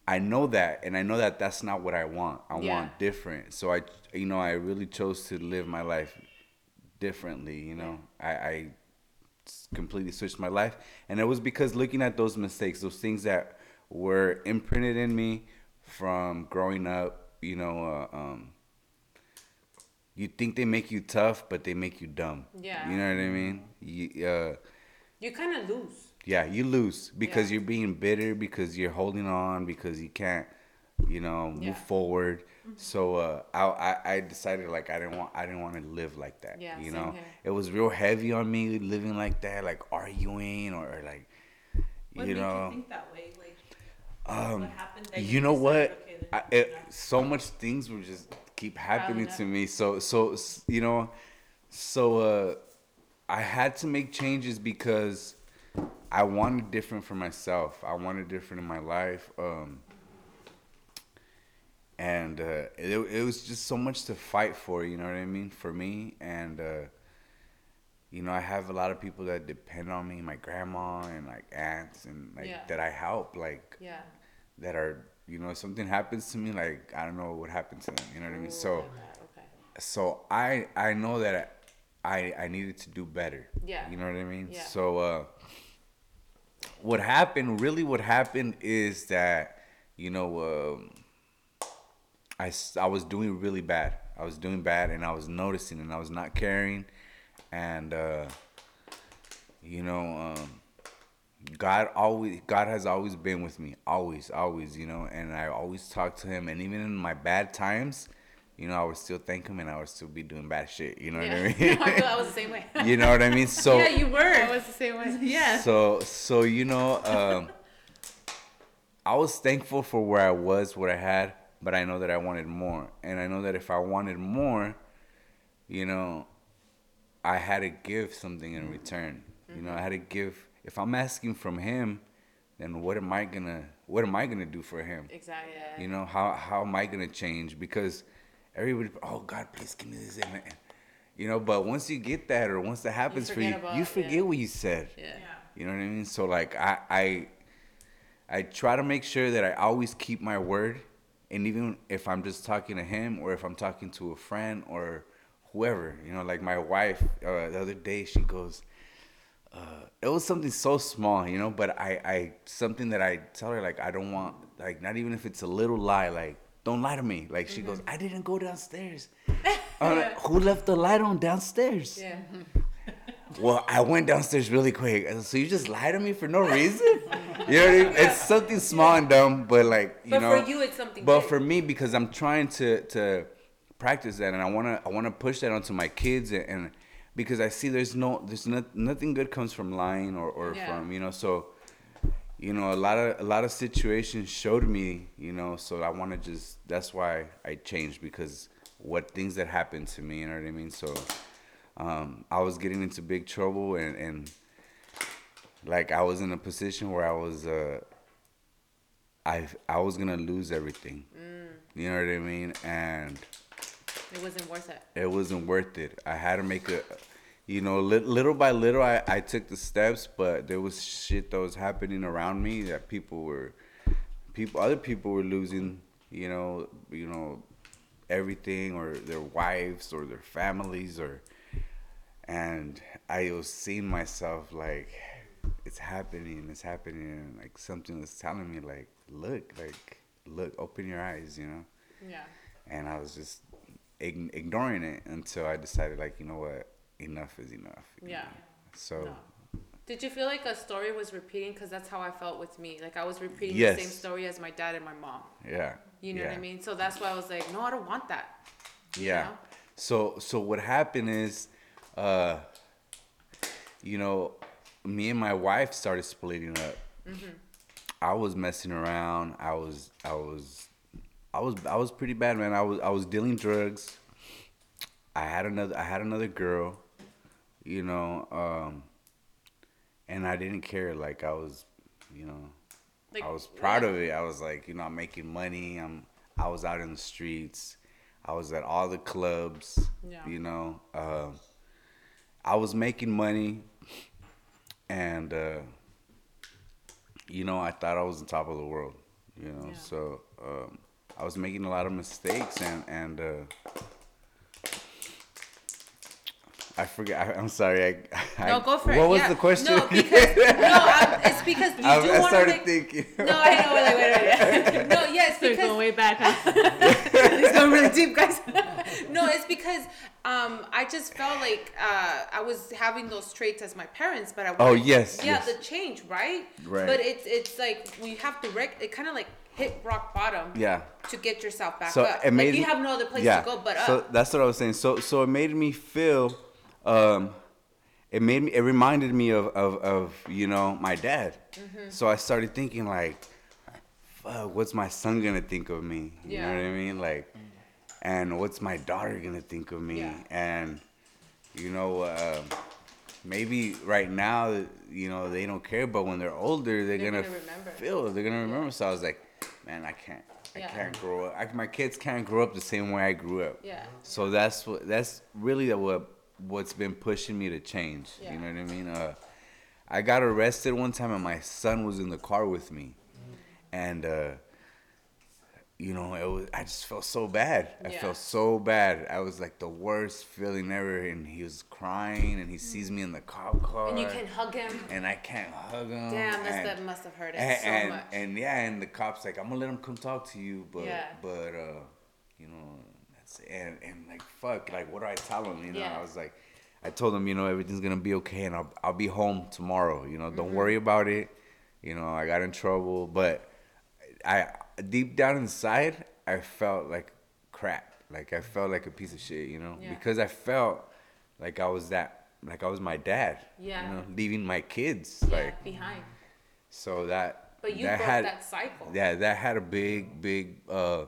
I know that, and I know that that's not what I want. I Yeah. want different. So I, you know, I really chose to live my life differently. You know, I, I completely switched my life, and it was because looking at those mistakes, those things that were imprinted in me from growing up, you know, uh, um, you think they make you tough, but they make you dumb. Yeah. You know what I mean? You, uh, You kind of lose. Yeah, you lose because Yeah. you're being bitter because you're holding on because you can't, you know, move Yeah. Mm-hmm. forward. So uh, I, I decided like I didn't want I didn't want to live like that. Yeah, you know, here. it was real heavy on me living like that, like arguing or, or like, What you know. you think that way? Like, Um, that you know what? okay, I, it, so much things were just keep happening to me. So so you know, so uh, I had to make changes because I wanted different for myself. I wanted different in my life. Um, and uh, it, it was just so much to fight for. You know what I mean? For me and. Uh, you know, I have a lot of people that depend on me, my grandma and like aunts and like Yeah. that I help, like Yeah. that are you know if something happens to me like i don't know what happened to them you know what i mean so Okay. so i i know that i i needed to do better Yeah. you know what i mean Yeah. so uh what happened really what happened is that you know um I, I was doing really bad i was doing bad and i was noticing and i was not caring and uh you know um God always God has always been with me. Always, always, you know, and I always talk to him and even in my bad times, you know, I would still thank him and I would still be doing bad shit. You know Yeah. what I mean? I feel I was the same way. you know what I mean? So yeah, you were. I was the same way. yeah. so so you know, um I was thankful for where I was, what I had, but I know that I wanted more. And I know that if I wanted more, you know, I had to give something in return. You know, I had to give if I'm asking from him, then what am I gonna what am I gonna do for him? Exactly. You know, how how am I gonna change? Because everybody oh God, please give me this and and- you know, but once you get that or once that happens for you, about- you forget yeah. what you said. yeah. You know what I mean? So like I I I try to make sure that I always keep my word and even if I'm just talking to him or if I'm talking to a friend or whoever, you know, like my wife uh, the other day she goes uh, it was something so small, you know, but I, I something that I tell her like I don't want like not even if it's a little lie, like don't lie to me. Like she goes, mm-hmm. I didn't go downstairs. Like, Who left the light on downstairs? Yeah. Well, I went downstairs really quick. So you just lie to me for no reason? you know what I mean? It's something small and dumb, but like you But know. for you, it's something. But big. for me, because I'm trying to to practice that, and I wanna I wanna push that onto my kids, and, and because I see there's no there's not, nothing good comes from lying or or Yeah. from you know so. You know, a lot of a lot of situations showed me, you know, so I want to just that's why I changed because what things that happened to me, you know what I mean? So um, I was getting into big trouble and, and like I was in a position where I was uh, I I was gonna lose everything. You know what I mean? And it wasn't worth it. it wasn't worth it. I had to make a, you know, li- little by little, I, I took the steps, but there was shit that was happening around me that people were, people, other people were losing, you know, you know, everything or their wives or their families or, and I was seeing myself like, it's happening, it's happening, and like something was telling me like, look, like, look, open your eyes, you know Yeah. and I was just ign- ignoring it until I decided, like, you know what, enough is enough. you Yeah. know? So No. Did you feel like a story was repeating? Because that's how I felt with me. Like I was repeating Yes. the same story as my dad and my mom. yeah, You know yeah, what I mean? So that's why I was like, no, I don't want that. Yeah. know? So so what happened is, uh, you know, me and my wife started splitting up. Mm-hmm. I was messing around. I was I was I was I was pretty bad, man. I was I was dealing drugs. I had another I had another girl, you know, um, and I didn't care. Like I was, you know, Like I was proud yeah. of it. I was like, you know, I'm making money. I'm I was out in the streets. I was at all the clubs. Yeah. You know, um, I was making money, and uh, you know, I thought I was on top of the world. You know, Yeah. so um, I was making a lot of mistakes, and and uh, I forget. I, I'm sorry. I No, go for it. What was yeah. the question? No, because no, it's because you I, do I want started to. Like, thinking. no, I know. Wait, wait, wait, wait. No, yes, So going way back. It's going really deep, guys. no, it's because um, I just felt like uh, I was having those traits as my parents, but I Oh, wanted- yes, yeah, yes. the change, right? Right. But it's it's like we have to rec. It kind of like hit rock bottom. Yeah. To get yourself back So up. it made like you have no other place yeah. to go but up. so that's what I was saying. So so it made me feel, um, it made me. It reminded me of of, of you know my dad. Mm-hmm. So I started thinking like, fuck, what's my son gonna think of me? You know what I mean? Like, and what's my daughter gonna think of me? Yeah. And you know. Uh, Maybe right now, you know, they don't care, but when they're older, they're, They're gonna, gonna remember. feel. They're gonna remember. So I was like, man, I can't, I Yeah. can't grow up. I, my kids can't grow up the same way I grew up. Yeah. So that's what that's really what what's been pushing me to change. Yeah. You know what I mean? Uh, I got arrested one time and my son was in the car with me, and uh, you know it was I just felt so bad. I felt so bad. I was like the worst feeling ever, and he was crying and he sees me in the cop car, And you can hug him. and I can't hug him. Damn, and, that must have hurt it and, so and, much. and yeah, and the cops like, I'm gonna let him come talk to you, but Yeah. but uh, you know, and and like fuck, like what do I tell him? You know, Yeah. I was like, I told him, you know, everything's gonna be okay, and I'll I'll be home tomorrow. You know, don't Mm-hmm. worry about it. You know, I got in trouble, but I deep down inside, I felt like crap. Like I felt like a piece of shit. You know, Yeah. because I felt like I was that. Like I was my dad, Yeah. you know, leaving my kids, yeah, like behind. so that But you that broke had that cycle. yeah that had a big big uh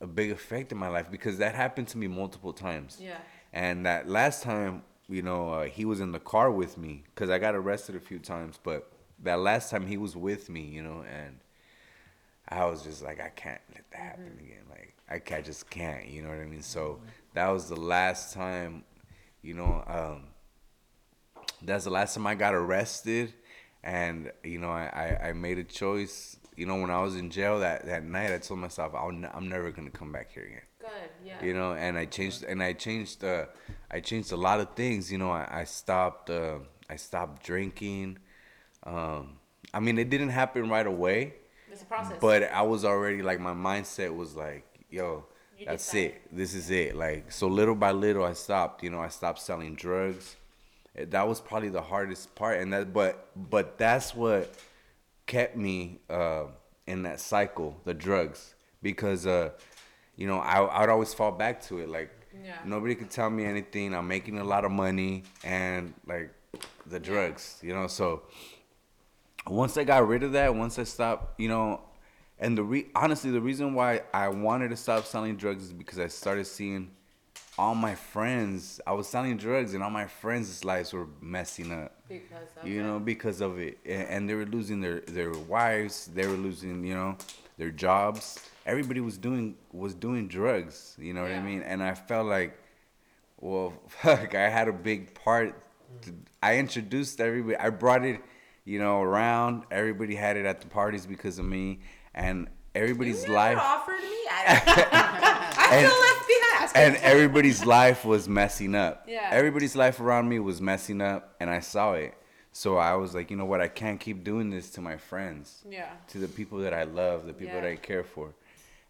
a big effect in my life because that happened to me multiple times Yeah. and that last time you know uh, he was in the car with me because i got arrested a few times but that last time he was with me you know and i was just like i can't let that happen Mm-hmm. again like i can't just can't you know what i mean so that was the last time you know um that's the last time I got arrested, and you know I, I, I made a choice. You know when I was in jail that, that night, I told myself I'll n- I'm never gonna come back here again. Good. Yeah. You know, and I changed and I changed uh, I changed a lot of things. You know, I, I stopped uh, I stopped drinking. Um, I mean, it didn't happen right away, it's a process. but I was already like my mindset was like, yo, You that's decided. it. This is it. Like so, little by little, I stopped. You know, I stopped selling drugs. That was probably the hardest part, and that but but that's what kept me uh, in that cycle, the drugs, because uh, you know I I'd always fall back to it. Like Yeah. nobody could tell me anything. I'm making a lot of money, and like the drugs, you know. So once I got rid of that, once I stopped, you know, and the re- honestly, the reason why I wanted to stop selling drugs is because I started seeing all my friends. I was selling drugs, and all my friends' lives were messing up. because of You it. know, because of it, and, and they were losing their their wives. They were losing, you know, their jobs. Everybody was doing was doing drugs. You know what I mean? And I felt like, well, fuck, I had a big part. To, I introduced everybody. I brought it, you know, around. Everybody had it at the parties because of me, and everybody's you life. Offered me. I, And- feel left behind. and everybody's life was messing up. Yeah. Everybody's life around me was messing up, and I saw it. So I was like, you know what? I can't keep doing this to my friends, yeah. to the people that I love, the people Yeah. that I care for,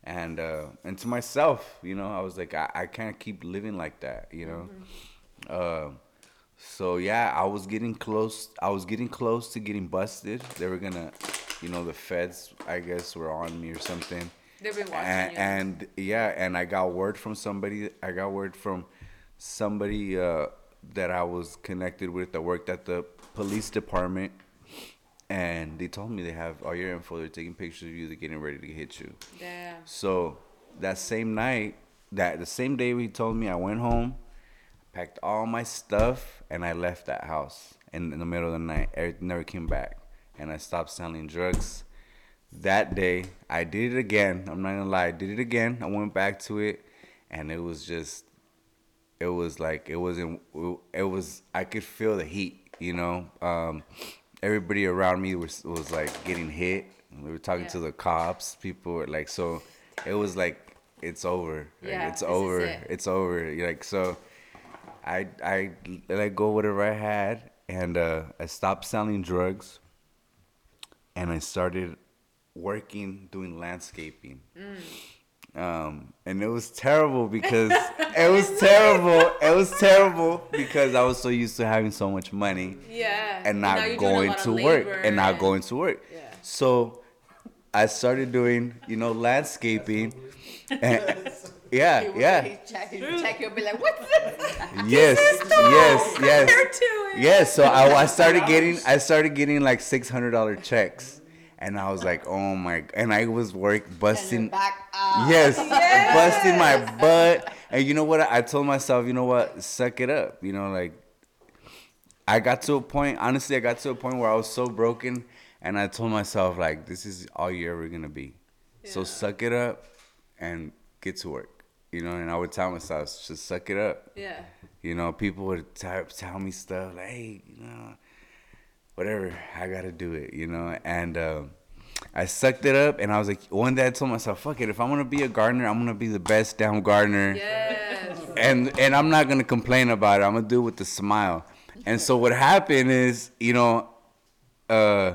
and uh, and to myself. You know, I was like, I, I can't keep living like that. You know. Mm-hmm. Um, so yeah, I was getting close. I was getting close to getting busted. They were gonna, you know, the feds, I guess, were on me or something They've been watching and, you. and yeah, and I got word from somebody. I got word from somebody uh, that I was connected with that worked at the police department, and they told me they have all your info. They're taking pictures of you. They're getting ready to hit you. Damn. So that same night, that the same day he told me, I went home, packed all my stuff, and I left that house in, in the middle of the night. I never came back, and I stopped selling drugs. That day, I did it again. I'm not gonna lie, I did it again. I went back to it, and it was just, it was like it wasn't. It was I could feel the heat. You know, um, everybody around me was was like getting hit. We were talking to the cops. People were like, so it was like it's over. Like, Yeah, it's over. it. It's over. You're like so. I I let go whatever I had, and uh, I stopped selling drugs, and I started working doing landscaping. Um, and it was terrible because it was terrible. It was terrible because I was so used to having so much money Yeah. and not you're doing a going to work and not going to work. Yeah. So I started doing, you know, landscaping. And, yeah, yeah. Check, check, you'll be like, what's this? Yes, yes, yes. Compared to it. Yes, so I, I started getting I started getting like six hundred dollar checks, and I was like, oh my! And I was work busting, back up. yes, busting my butt. And you know what? I told myself, you know what? Suck it up. You know, like I got to a point. Honestly, I got to a point where I was so broken, and I told myself, like, this is all you're ever gonna be. So suck it up, and get to work. You know, and I would tell myself, just suck it up. Yeah. You know, people would t- tell me stuff like, "Hey, you know, whatever, I gotta do it." You know, and um, I sucked it up, and I was like, one day I told myself, "Fuck it, if I'm gonna be a gardener, I'm gonna be the best damn gardener." Yes. and and I'm not gonna complain about it. I'm gonna do it with a smile. And so what happened is, you know, uh,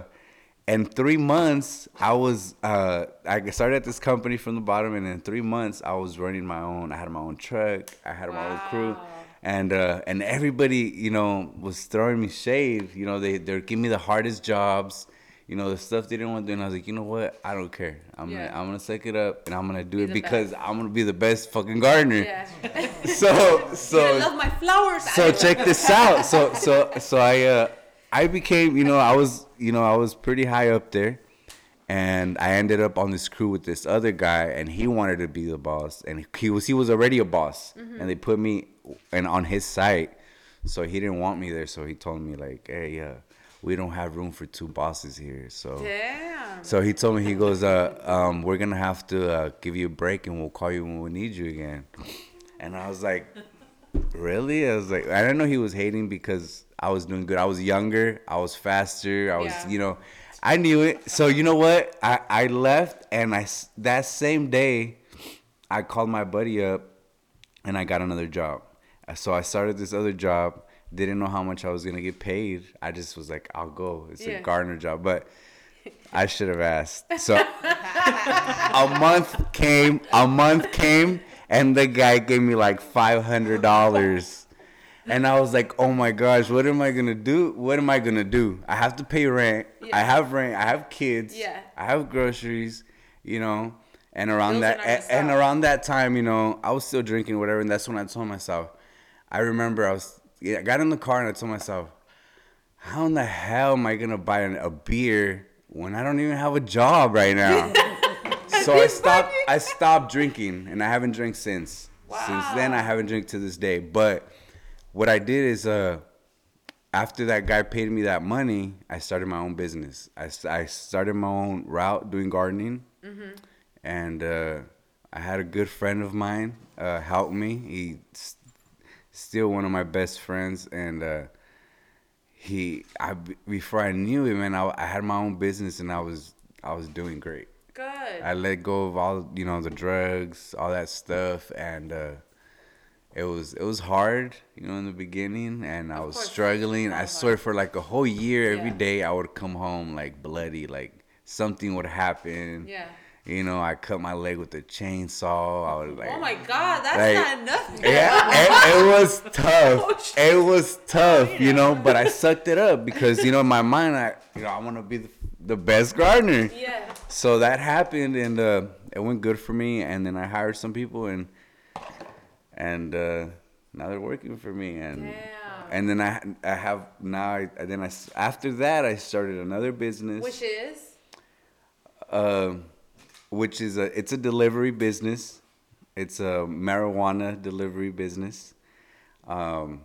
in three months, I was uh, I started at this company from the bottom, and in three months, I was running my own. I had my own truck. I had my own crew, Wow. And uh, and everybody, you know, was throwing me shade. You know, they they're giving me the hardest jobs. You know, the stuff they didn't want to do, and I was like, you know what? I don't care. I'm Yeah. gonna I'm gonna suck it up, and I'm gonna do Be it because best. I'm gonna be the best fucking gardener. Yeah. So so I love my flowers. so check this out. So so so I uh I became you know I was you know I was pretty high up there, and I ended up on this crew with this other guy, and he wanted to be the boss, and he was he was already a boss, and they put me and on his site, so he didn't want me there, so he told me like, hey, uh, we don't have room for two bosses here, so. Damn. So he told me he goes, uh, um, we're gonna have to uh, give you a break and we'll call you when we need you again. And I was like, really? I was like, I didn't know he was hating because I was doing good. I was younger, I was faster, I was, Yeah. you know, I knew it. So you know what? I I left and I that same day, I called my buddy up and I got another job. So I started this other job. Didn't know how much I was gonna get paid. I just was like, I'll go. It's Yeah. a gardener job, but I should have asked. So a month came, a month came, and the guy gave me like five hundred dollars. And I was like, "Oh my gosh, what am I gonna do? What am I gonna do? I have to pay rent. I have rent. I have kids. Yeah. I have groceries. You know, and around are that, and, and around that time, you know, I was still drinking whatever, and that's when I told myself. I remember I was, yeah, I got in the car and I told myself, how in the hell am I gonna buy an, a beer when I don't even have a job right now? so I stopped. I stopped drinking, and I haven't drank since. Since then, I haven't drank to this day. But what I did is, uh, after that guy paid me that money, I started my own business. I, I started my own route doing gardening, and uh, I had a good friend of mine uh, help me. He's still one of my best friends, and uh, he I before I knew him, man, I, I had my own business, and I was I was doing great. Good. I let go of all you know the drugs, all that stuff, and uh, it was it was hard, you know, in the beginning, and I was course, struggling. I hard. swear for like a whole year, every Yeah. day I would come home like bloody, like something would happen. Yeah. You know, I cut my leg with a chainsaw. I was like, Oh my God, that's Like- not nothing. yeah, it, it was tough. It was tough, you know, but I sucked it up because you know in my mind, I you know I want to be the, the best gardener. Yeah. So that happened, and uh, it went good for me. And then I hired some people, and and uh, now they're working for me. And Damn. and then I I have now. I, then I after that I started another business, Which is? um, which is a it's a delivery business. It's a marijuana delivery business. Um,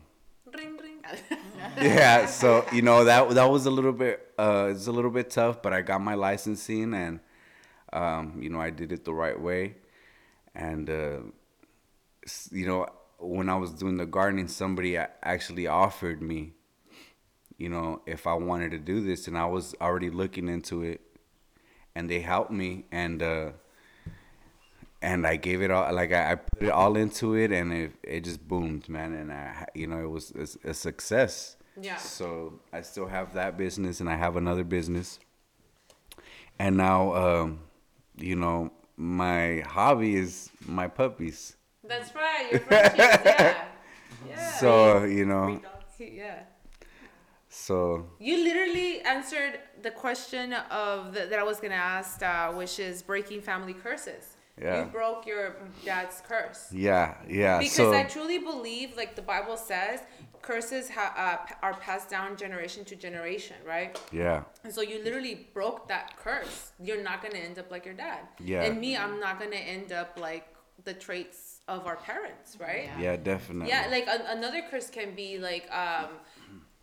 Ring, ring. yeah so you know that that was a little bit uh it's a little bit tough but i got my licensing and um you know i did it the right way and uh you know when i was doing the gardening somebody actually offered me you know if i wanted to do this and i was already looking into it and they helped me and uh and I gave it all like I, I put it all into it, and it it just boomed, man. And I you know it was a, a success. Yeah. So I still have that business, and I have another business, and now um, you know my hobby is my puppies. That's right. Your yeah. Yeah. So you know, yeah. so You literally answered the question of the, that I was gonna ask, uh, which is breaking family curses. Yeah. You broke your dad's curse. yeah, yeah. Because so I truly believe, like the Bible says, curses ha- uh, are passed down generation to generation, right? yeah, And so you literally broke that curse. You're not gonna end up like your dad. Yeah. And me, I'm not gonna end up like the traits of our parents, right? yeah, definitely. Yeah, like an another curse can be like um,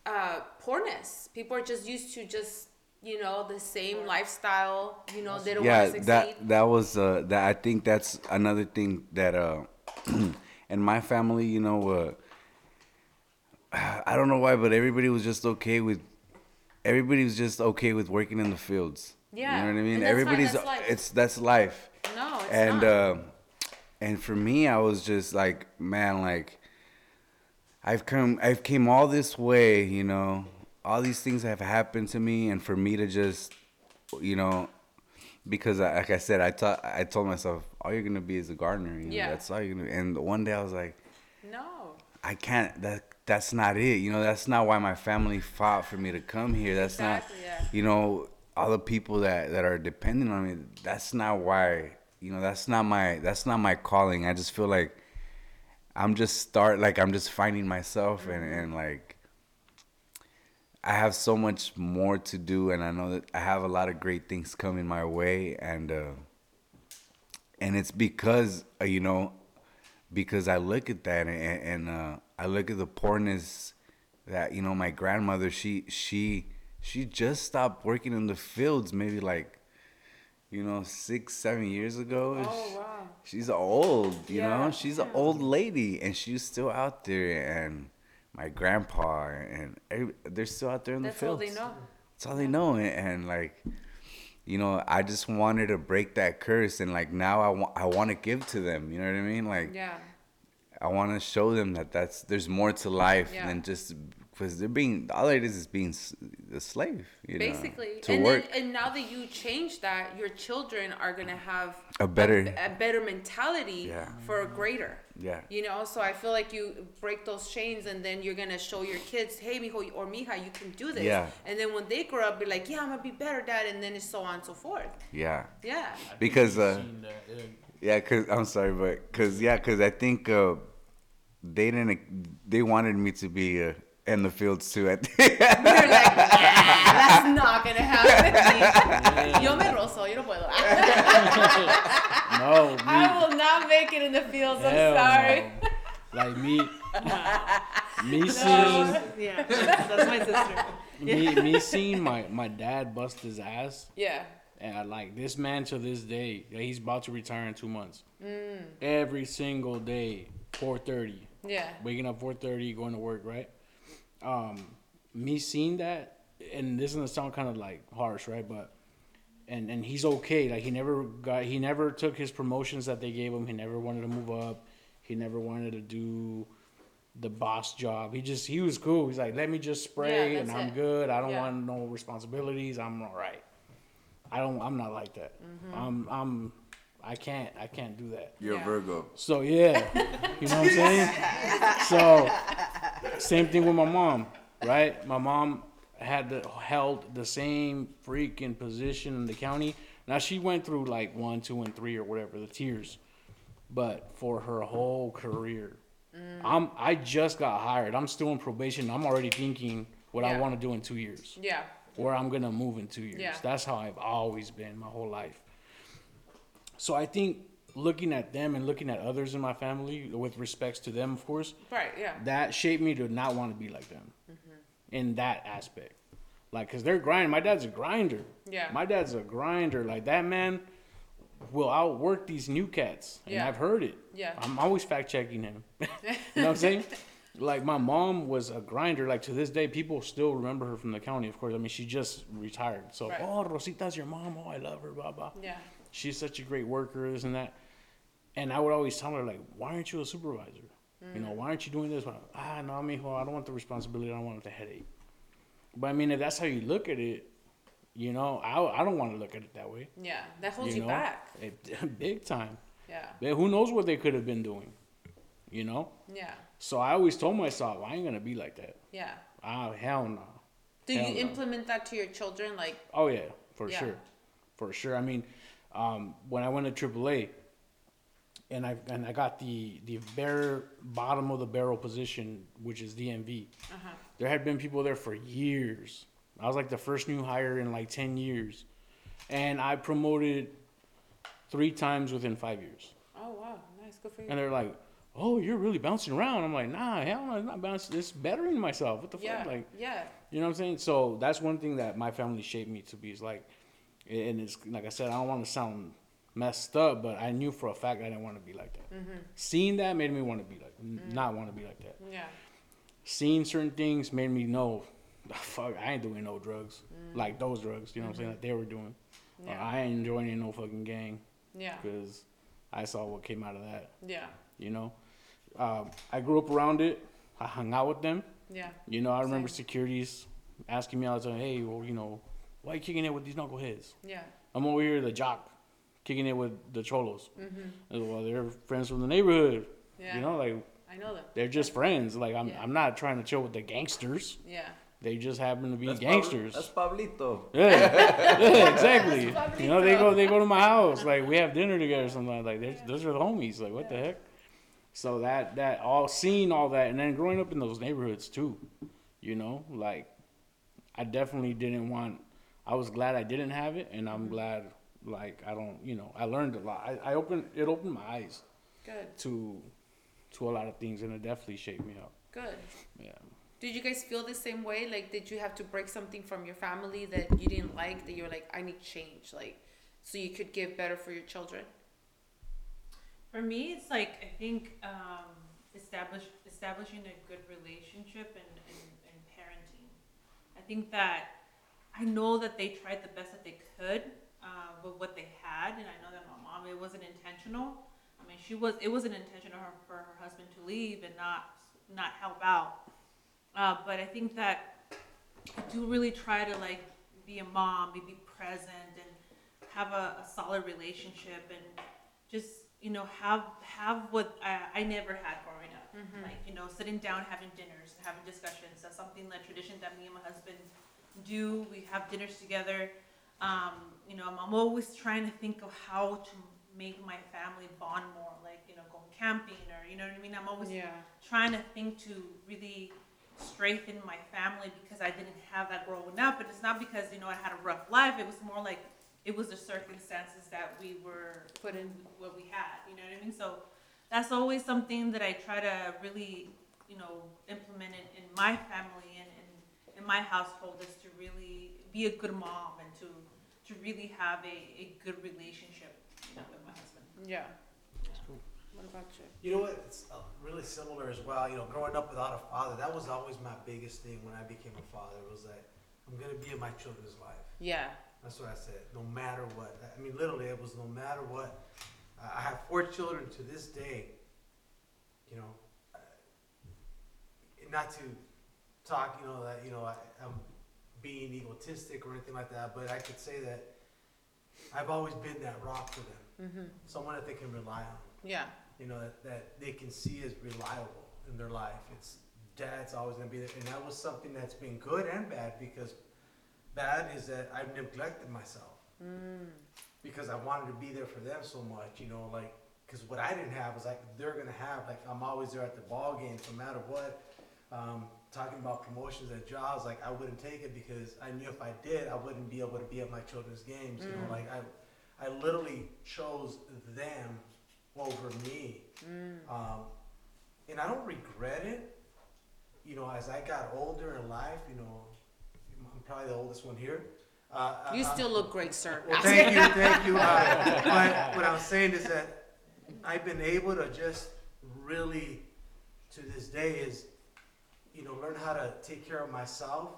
uh, poorness. People are just used to just you know the same lifestyle. You know they don't yeah want to that that was uh that i think that's another thing that uh in my family you know uh i don't know why but everybody was just okay with everybody was just okay with working in the fields. Yeah, you know what i mean? and fine, everybody's that's it's that's life. No, it's and not. uh and for me i was just like man like i've come i've came all this way you know all these things have happened to me and for me to just you know because I, like i said i thought i told myself all you're gonna be is a gardener you know Yeah. that's all you're gonna and one day i was like no. i can't that that's not it you know that's not why my family fought for me to come here that's Exactly, not yeah. you know all the people that that are dependent on me that's not why you know that's not my that's not my calling i just feel like i'm just start like i'm just finding myself and mm-hmm. and like i have so much more to do and i know that i have a lot of great things coming my way and uh and it's because uh, you know because i look at that and, and uh i look at the poorness that you know my grandmother she she she just stopped working in the fields maybe like you know six seven years ago. Oh wow. she's old you Yeah, know she's an old lady and she's still out there and my grandpa and every, they're still out there in That's the all they know. that's all they know and, and like you know i just wanted to break that curse and like now i want i want to give to them you know what i mean like Yeah. i want to show them that that's there's more to life Yeah. than just because they're being all it is is being a slave you know, Basically, to and work then and now that you change that, your children are gonna have A better- a, better mentality Yeah. for a greater. Yeah. You know, so I feel like you break those chains, and then you're gonna show your kids, hey, mijo or mija, you can do this. Yeah. And then when they grow up, be like, yeah, I'm gonna be better, dad, and then it's so on and so forth. yeah Yeah. because uh yeah. Yeah, cause I'm sorry, but cause yeah, cause I think uh, they didn't. They wanted me to be uh, in the fields too. I think. You're like, yeah, that's not gonna happen. Yo me rozo, yo no puedo. No, me, I will not make it in the fields. I'm sorry. no. Like me, me seeing, yeah, that's my sister. me, me seeing my, my dad bust his ass, Yeah. and I, like this man to this day, he's about to retire in two months. Mm. Every single day, four thirty, Yeah. waking up four thirty, going to work, right? Um, me seeing that, and this is gonna sound kind of like harsh, right? But and and he's okay. Like he never got, he never took his promotions that they gave him. He never wanted to move up. He never wanted to do the boss job. He just he was cool. He's like, let me just spray Yeah, and I'm it. good. I don't Yeah. want no responsibilities. I'm all right. I don't. I'm not like that. Mm-hmm. I'm. I'm. I can't. I can't do that. You're Yeah. a Virgo. So yeah, you know what I'm saying. So same thing with my mom, right? My mom had the, held the same freaking position in the county. Now she went through like one, two, and three or whatever the tiers, but for her whole career, mm. I'm I just got hired. I'm still in probation. I'm already thinking what I want to do in two years Yeah. where I'm gonna move in two years. Yeah. That's how I've always been my whole life. So I think looking at them and looking at others in my family, with respects to them, of course, Right. Yeah. that shaped me to not want to be like them Mm-hmm. in that aspect. Like, cause they're grinding. My dad's a grinder. Yeah. My dad's a grinder. Like that man will outwork these new cats, and Yeah. I've heard it. Yeah. I'm always fact checking him. you know what I'm saying? Like my mom was a grinder. Like to this day, people still remember her from the county. Of course, I mean she just retired. So Right. oh, Rosita's your mom. Oh, I love her. Blah blah. Yeah. She's such a great worker, this and that. And I would always tell her like, why aren't you a supervisor? You know, why aren't you doing this? Ah, no, I mean, well, I don't want the responsibility. I don't want the headache. But I mean, if that's how you look at it, you know, I, I don't want to look at it that way. Yeah, that holds you you, know, back. It, big time. Yeah, But who knows what they could have been doing? You know. yeah, So I always told myself, I ain't gonna be like that. yeah. Ah, hell no. Do Hell you no. implement that to your children? Like, Oh yeah, for Yeah. sure, for sure. I mean, um, when I went to AAA, and I and I got the the bare bottom of the barrel position, which is DMV. uh-huh. There had been people there for years. I was like the first new hire in like ten years, and I promoted three times within five years. oh wow, nice, good for you. And they're like, "Oh, you're really bouncing around." I'm like, "Nah, hell no, it's not bouncing. It's bettering myself. What the yeah, fuck?" Like, yeah, you know what I'm saying? So that's one thing that my family shaped me to be is like, and it's like I said, I don't want to sound messed up, but I knew for a fact I didn't want to be like that. Mm-hmm. Seeing that made me want to be like, n not want to be like that. yeah, Seeing certain things made me know, fuck, I ain't doing no drugs like those drugs. You know what I'm saying? That they were doing. Or yeah, I ain't joining no fucking gang yeah, because I saw what came out of that. yeah, You know, um, I grew up around it. I hung out with them. yeah, You know, I remember Same. securities asking me all the time, "Hey, well, you know, why you kicking it with these knuckleheads?" yeah, I'm over here, the jock, kicking it with the cholos. mm-hmm. Well, they're friends from the neighborhood. yeah. You know, like I know them. they're just friends. Like I'm, Yeah. I'm not trying to chill with the gangsters. Yeah, They just happen to be That's gangsters. Pablo, that's Pablito. yeah, yeah, exactly. That's You know, they go, they go to my house. Like we have dinner together. Something like that. Those are the homies. Like what the heck? So that that all seeing all that, and then growing up in those neighborhoods too. You know, like I definitely didn't want. I was glad I didn't have it, and I'm glad like I don't. You know, I learned a lot. I, I opened it opened my eyes good, to to a lot of things, and it definitely shaped me up. good. Yeah. Did you guys feel the same way? Like, did you have to break something from your family that you didn't like? That you were like, I need change, like, so you could give better for your children. For me, it's like I think um, establish establishing a good relationship and, and, and parenting. I think that I know that they tried the best that they could uh, with what they had, and I know that my mom it wasn't intentional. I mean, she was it wasn't intentional for her husband to leave and not not help out. Uh, but I think that I do really try to like be a mom, be, be present, and have a, a solid relationship, and just you know have have what I, I never had growing up. Like you know, sitting down, having dinners, having discussions. That's something that tradition that me and my husband do. We have dinners together. Um, you know, I'm, I'm always trying to think of how to make my family bond more, like you know, going camping or you know what I mean. I'm always Yeah, trying to think to really strengthen my family because I didn't have that growing up. And it's not because, you know, I had a rough life. It was more like it was the circumstances that we were Put in. what we had, you know what I mean? So that's always something that I try to really, you know, implement it in my family and, and in my household is to really be a good mom and to to really have a, a good relationship, you know, with my husband. yeah. That's cool. What about you? You know what? It's uh, really similar as well. You know, growing up without a father, that was always my biggest thing when I became a father. It was that I'm gonna be in my children's life. Yeah, That's what I said. No matter what. I mean, literally, it was no matter what. I I have four children to this day. You know, uh, not to talk, you know, that you know I, I'm being egotistic or anything like that, but I could say that I've always been that rock for them, mm-hmm. someone that they can rely on. yeah, You know, that, that they can see as reliable in their life. It's dad's always gonna be there, and that was something that's been good and bad because bad is that I've neglected myself mm. because I wanted to be there for them so much, you know, like, because what I didn't have was like they're gonna have, like, I'm always there at the ball games, no matter what. Um, talking about promotions at jobs, like, I wouldn't take it because I knew if I did, I wouldn't be able to be at my children's games, you know, Mm. like, I, I literally chose them over me. Mm. Um, and I don't regret it. You know, as I got older in life, you know, I'm probably the oldest one here. Uh, You I- still look great, sir. well, thank you, thank you. Uh, but what I'm saying is that I've been able to just really, to this day, is you know learn how to take care of myself,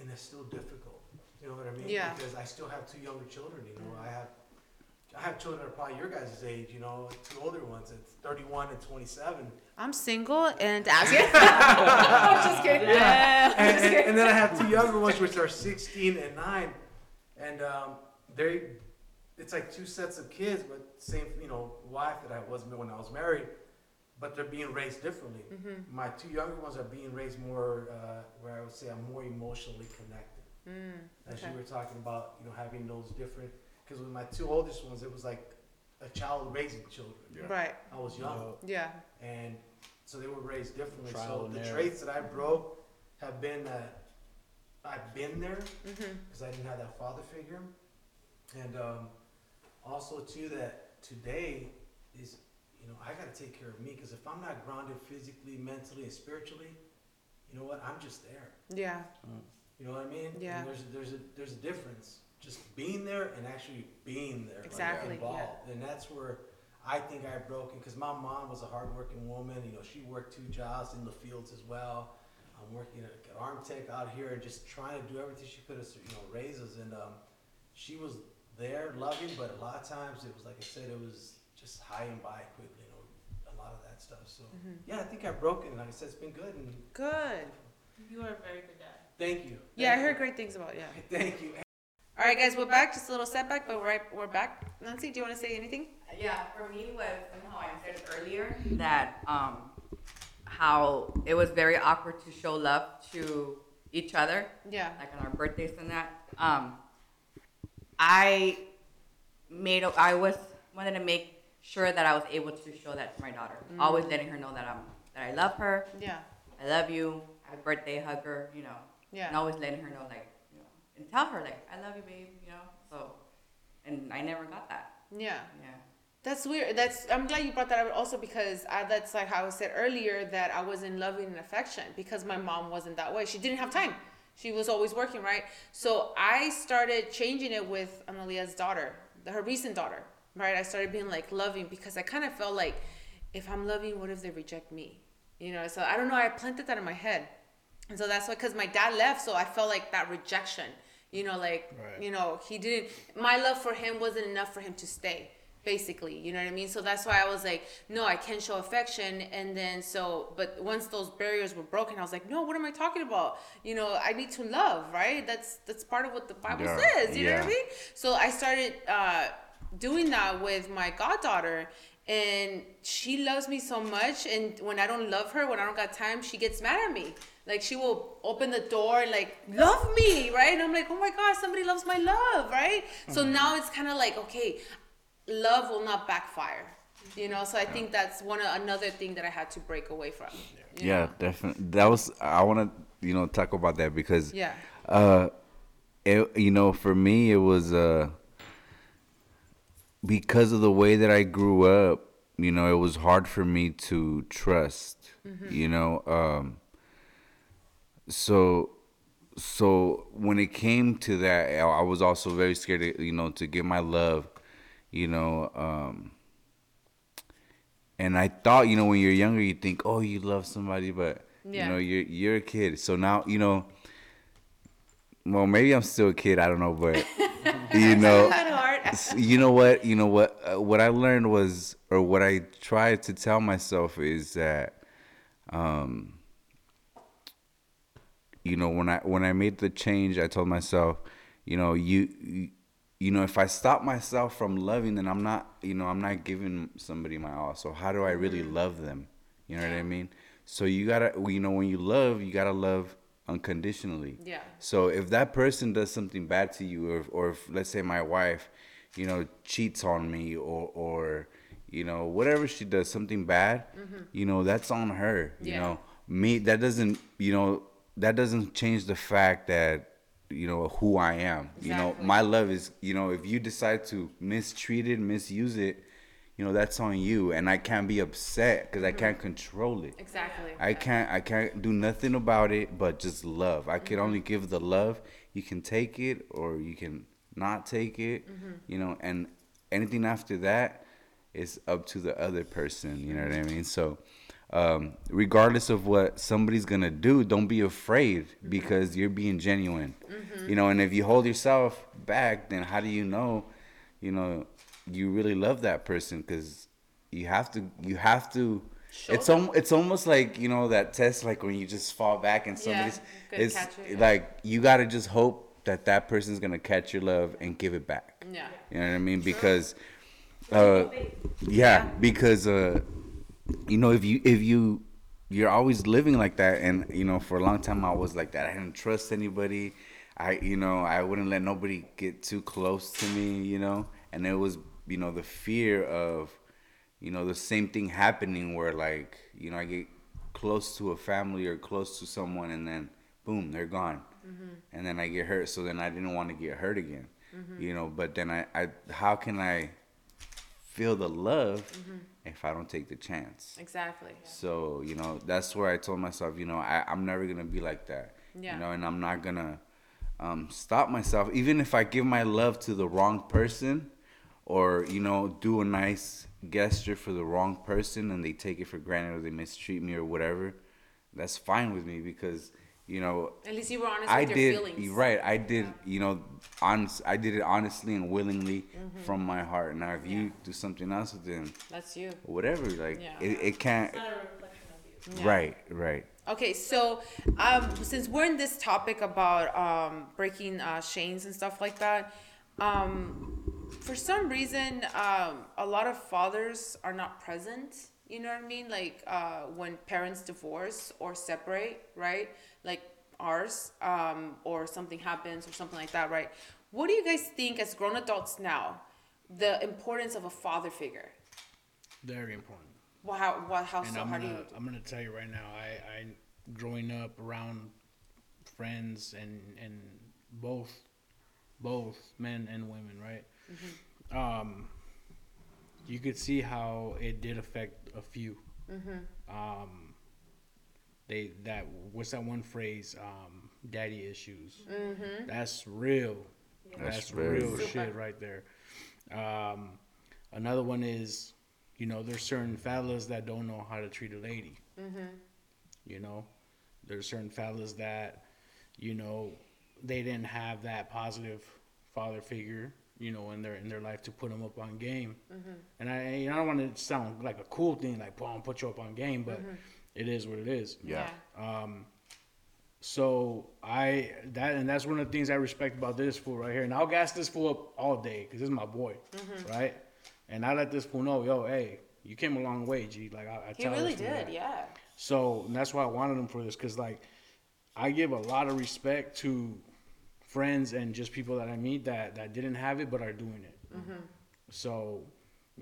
and it's still difficult. You know what I mean? Yeah. Because I still have two younger children. You know, I have I have children that are probably your guys' age. You know, two older ones. It's 31 and 27. I'm single and as I'm just kidding. and, and, and then I have two younger ones, which are 16 and 9. And um, they, it's like two sets of kids, but same, you know, wife that I was when I was married, but they're being raised differently. Mm-hmm. My two younger ones are being raised more, uh, where I would say I'm more emotionally connected. Mm, As you were talking about, you know, having those different, because with my two oldest ones, it was like a child raising children. Right. I was young Yeah. and so they were raised differently. Trial so the error. traits that I broke have been that I've been there Mm-hmm. because I didn't have that father figure, and um, also too that today is you know I got to take care of me because if I'm not grounded physically, mentally, and spiritually, you know what? I'm just there. Yeah. You know what I mean? Yeah. And there's a, there's a there's a difference. Just being there and actually being there, like, Exactly, involved, and that's where I think I broke broken. Because my mom was a hardworking woman. You know, she worked two jobs in the fields as well. I'm working at an arm tech out here and just trying to do everything she could to you know raise us. And um, she was there, loving, but a lot of times it was like I said, it was just high and by quickly. You know, a lot of that stuff. So Mm-hmm. yeah, I think I've broken. And like I said, it's been good. And Good. You are a very good dad. thank you. Yeah, I Thank heard great things about yeah. Thank you. All right, guys, we're back. Just a little setback, but we're right, we're back. Nancy, do you want to say anything? Yeah, for me was somehow I said earlier that um, how it was very awkward to show love to each other, Yeah. like on our birthdays and that. Um, I made a, I was wanted to make sure that I was able to show that to my daughter, mm. always letting her know that I'm that I love her, Yeah. I love you, happy birthday, hug her, you know, Yeah. and always letting her know like you know, and tell her like I love you, babe, you know. So, and I never got that. Yeah. Yeah. That's weird. That's I'm glad you brought that up also because I, that's like how I said earlier that I was in loving and affection because my mom wasn't that way. She didn't have time. She was always working, right? So I started changing it with Analia's daughter, her recent daughter, right? I started being like loving because I kind of felt like if I'm loving, what if they reject me? You know, so I don't know. I planted that in my head. And so that's why, because my dad left, so I felt like that rejection. You know, like, Right. you know, he didn't, my love for him wasn't enough for him to stay, basically. You know what I mean? So that's why I was like, no, I can show affection. And then so, but once those barriers were broken, I was like, no, what am I talking about? You know, I need to love, right? That's, that's part of what the Bible Yeah. says. You know what I mean? So I started uh, doing that with my goddaughter, and she loves me so much. And when I don't love her, when I don't got time, she gets mad at me. Like she will open the door and like love me, right? And I'm like, oh my gosh, somebody loves my love, right? So now it's kind of like, okay, love will not backfire, you know. So I think that's one another thing that I had to break away from. Yeah, know? definitely. That was I want to you know talk about that because Yeah. uh, it, you know for me it was uh because of the way that I grew up. You know, it was hard for me to trust. You know, um, so so when it came to that, I was also very scared. To, you know, to give my love. You know. Um, and I thought, you know, when you're younger, you think, oh, you love somebody, but Yeah. you know, you're you're a kid. So now, you know, well, maybe I'm still a kid. I don't know, but you know, At heart. s- you know what, you know what, uh, what I learned was, or what I tried to tell myself is that, um, you know, when I when I made the change, I told myself, you know, you. you you know, if I stop myself from loving, then I'm not, you know, I'm not giving somebody my all. So how do I really love them? You know what I mean? So you gotta, you know, when you love, you gotta love unconditionally. Yeah. So if that person does something bad to you, or, or if let's say my wife, you know, cheats on me, or or you know whatever she does, something bad, mm-hmm. you know, that's on her. You Yeah. know, me that doesn't, you know, that doesn't change the fact that you know who I am. Exactly. You know, my love is, you know, if you decide to mistreat it, misuse it, you know, that's on you, and I can't be upset because I mm-hmm. can't control it. Exactly. I can't I can't do nothing about it but just love. I can mm-hmm. only give the love. You can take it or you can not take it. Mm-hmm. You know, and anything after that is up to the other person, you know what I mean? So um, regardless of what somebody's gonna do, don't be afraid mm-hmm. because you're being genuine. Mm-hmm. You know, and if you hold yourself back, then how do you know, you know, you really love that person because you have to you have to Show it's al- it's almost like you know that test like when you just fall back and somebody's good it's yeah. like you got to just hope that that person's gonna catch your love and give it back. Yeah. you know what i mean? Because uh yeah. because uh you know if you if you you're always living like that and you know for a long time i was like that. I didn't trust anybody. I you know i wouldn't let nobody get too close to me you know? And it was you know the fear of you know the same thing happening where like you know i get close to a family or close to someone and then boom they're gone Mm-hmm. and then i get hurt so then i didn't want to get hurt again mm-hmm. you know but then i, I how can i feel the love mm-hmm. if i don't take the chance Exactly. so you know that's where I told myself, you know, I, I'm never gonna be like that. Yeah. You know, and I'm not gonna um, stop myself, even if I give my love to the wrong person, or you know, do a nice gesture for the wrong person, and they take it for granted or they mistreat me or whatever. That's fine with me because you know At least you were honest I with your did feelings. right. I did, you know, honest. I did it honestly and willingly Mm-hmm. from my heart. Now, if you do something else, then That's you. whatever. Like Yeah. it, it can't. It's not a reflection of you. Right, right. Okay, so um, since we're in this topic about um, breaking uh, chains and stuff like that, um, for some reason, um, a lot of fathers are not present. You know what I mean? Like uh, when parents divorce or separate, right? Like ours, um, or something happens or something like that, right? What do you guys think, as grown adults now, the importance of a father figure? Very important. Well, how, what, how, And so, I'm how gonna you? I'm gonna tell you right now. I I growing up around friends and and both both men and women, right? Mm-hmm. Um, you could see how it did affect a few. Mm-hmm. Um, they that what's that one phrase? Um, daddy issues. Mm-hmm. That's real. That's That's, real real. shit right there. Um, another one is, you know, there's certain fellas that don't know how to treat a lady. Mm-hmm. You know, there's certain fellas that, you know, they didn't have that positive father figure, you know, in their in their life to put them up on game. And I, I don't want to sound like a cool thing, like, "Boom, put you up on game," but it is what it is. Yeah. Um, so I that and that's one of the things I respect about this fool right here. And I'll gas this fool up all day because this is my boy, Mm-hmm. right? And I let this fool know, yo, hey, you came a long way, G. Like I, I He tell really this fool did, that. yeah. So and that's why I wanted him for this because like I give a lot of respect to friends and just people that I meet that that didn't have it but are doing it. Mm-hmm. So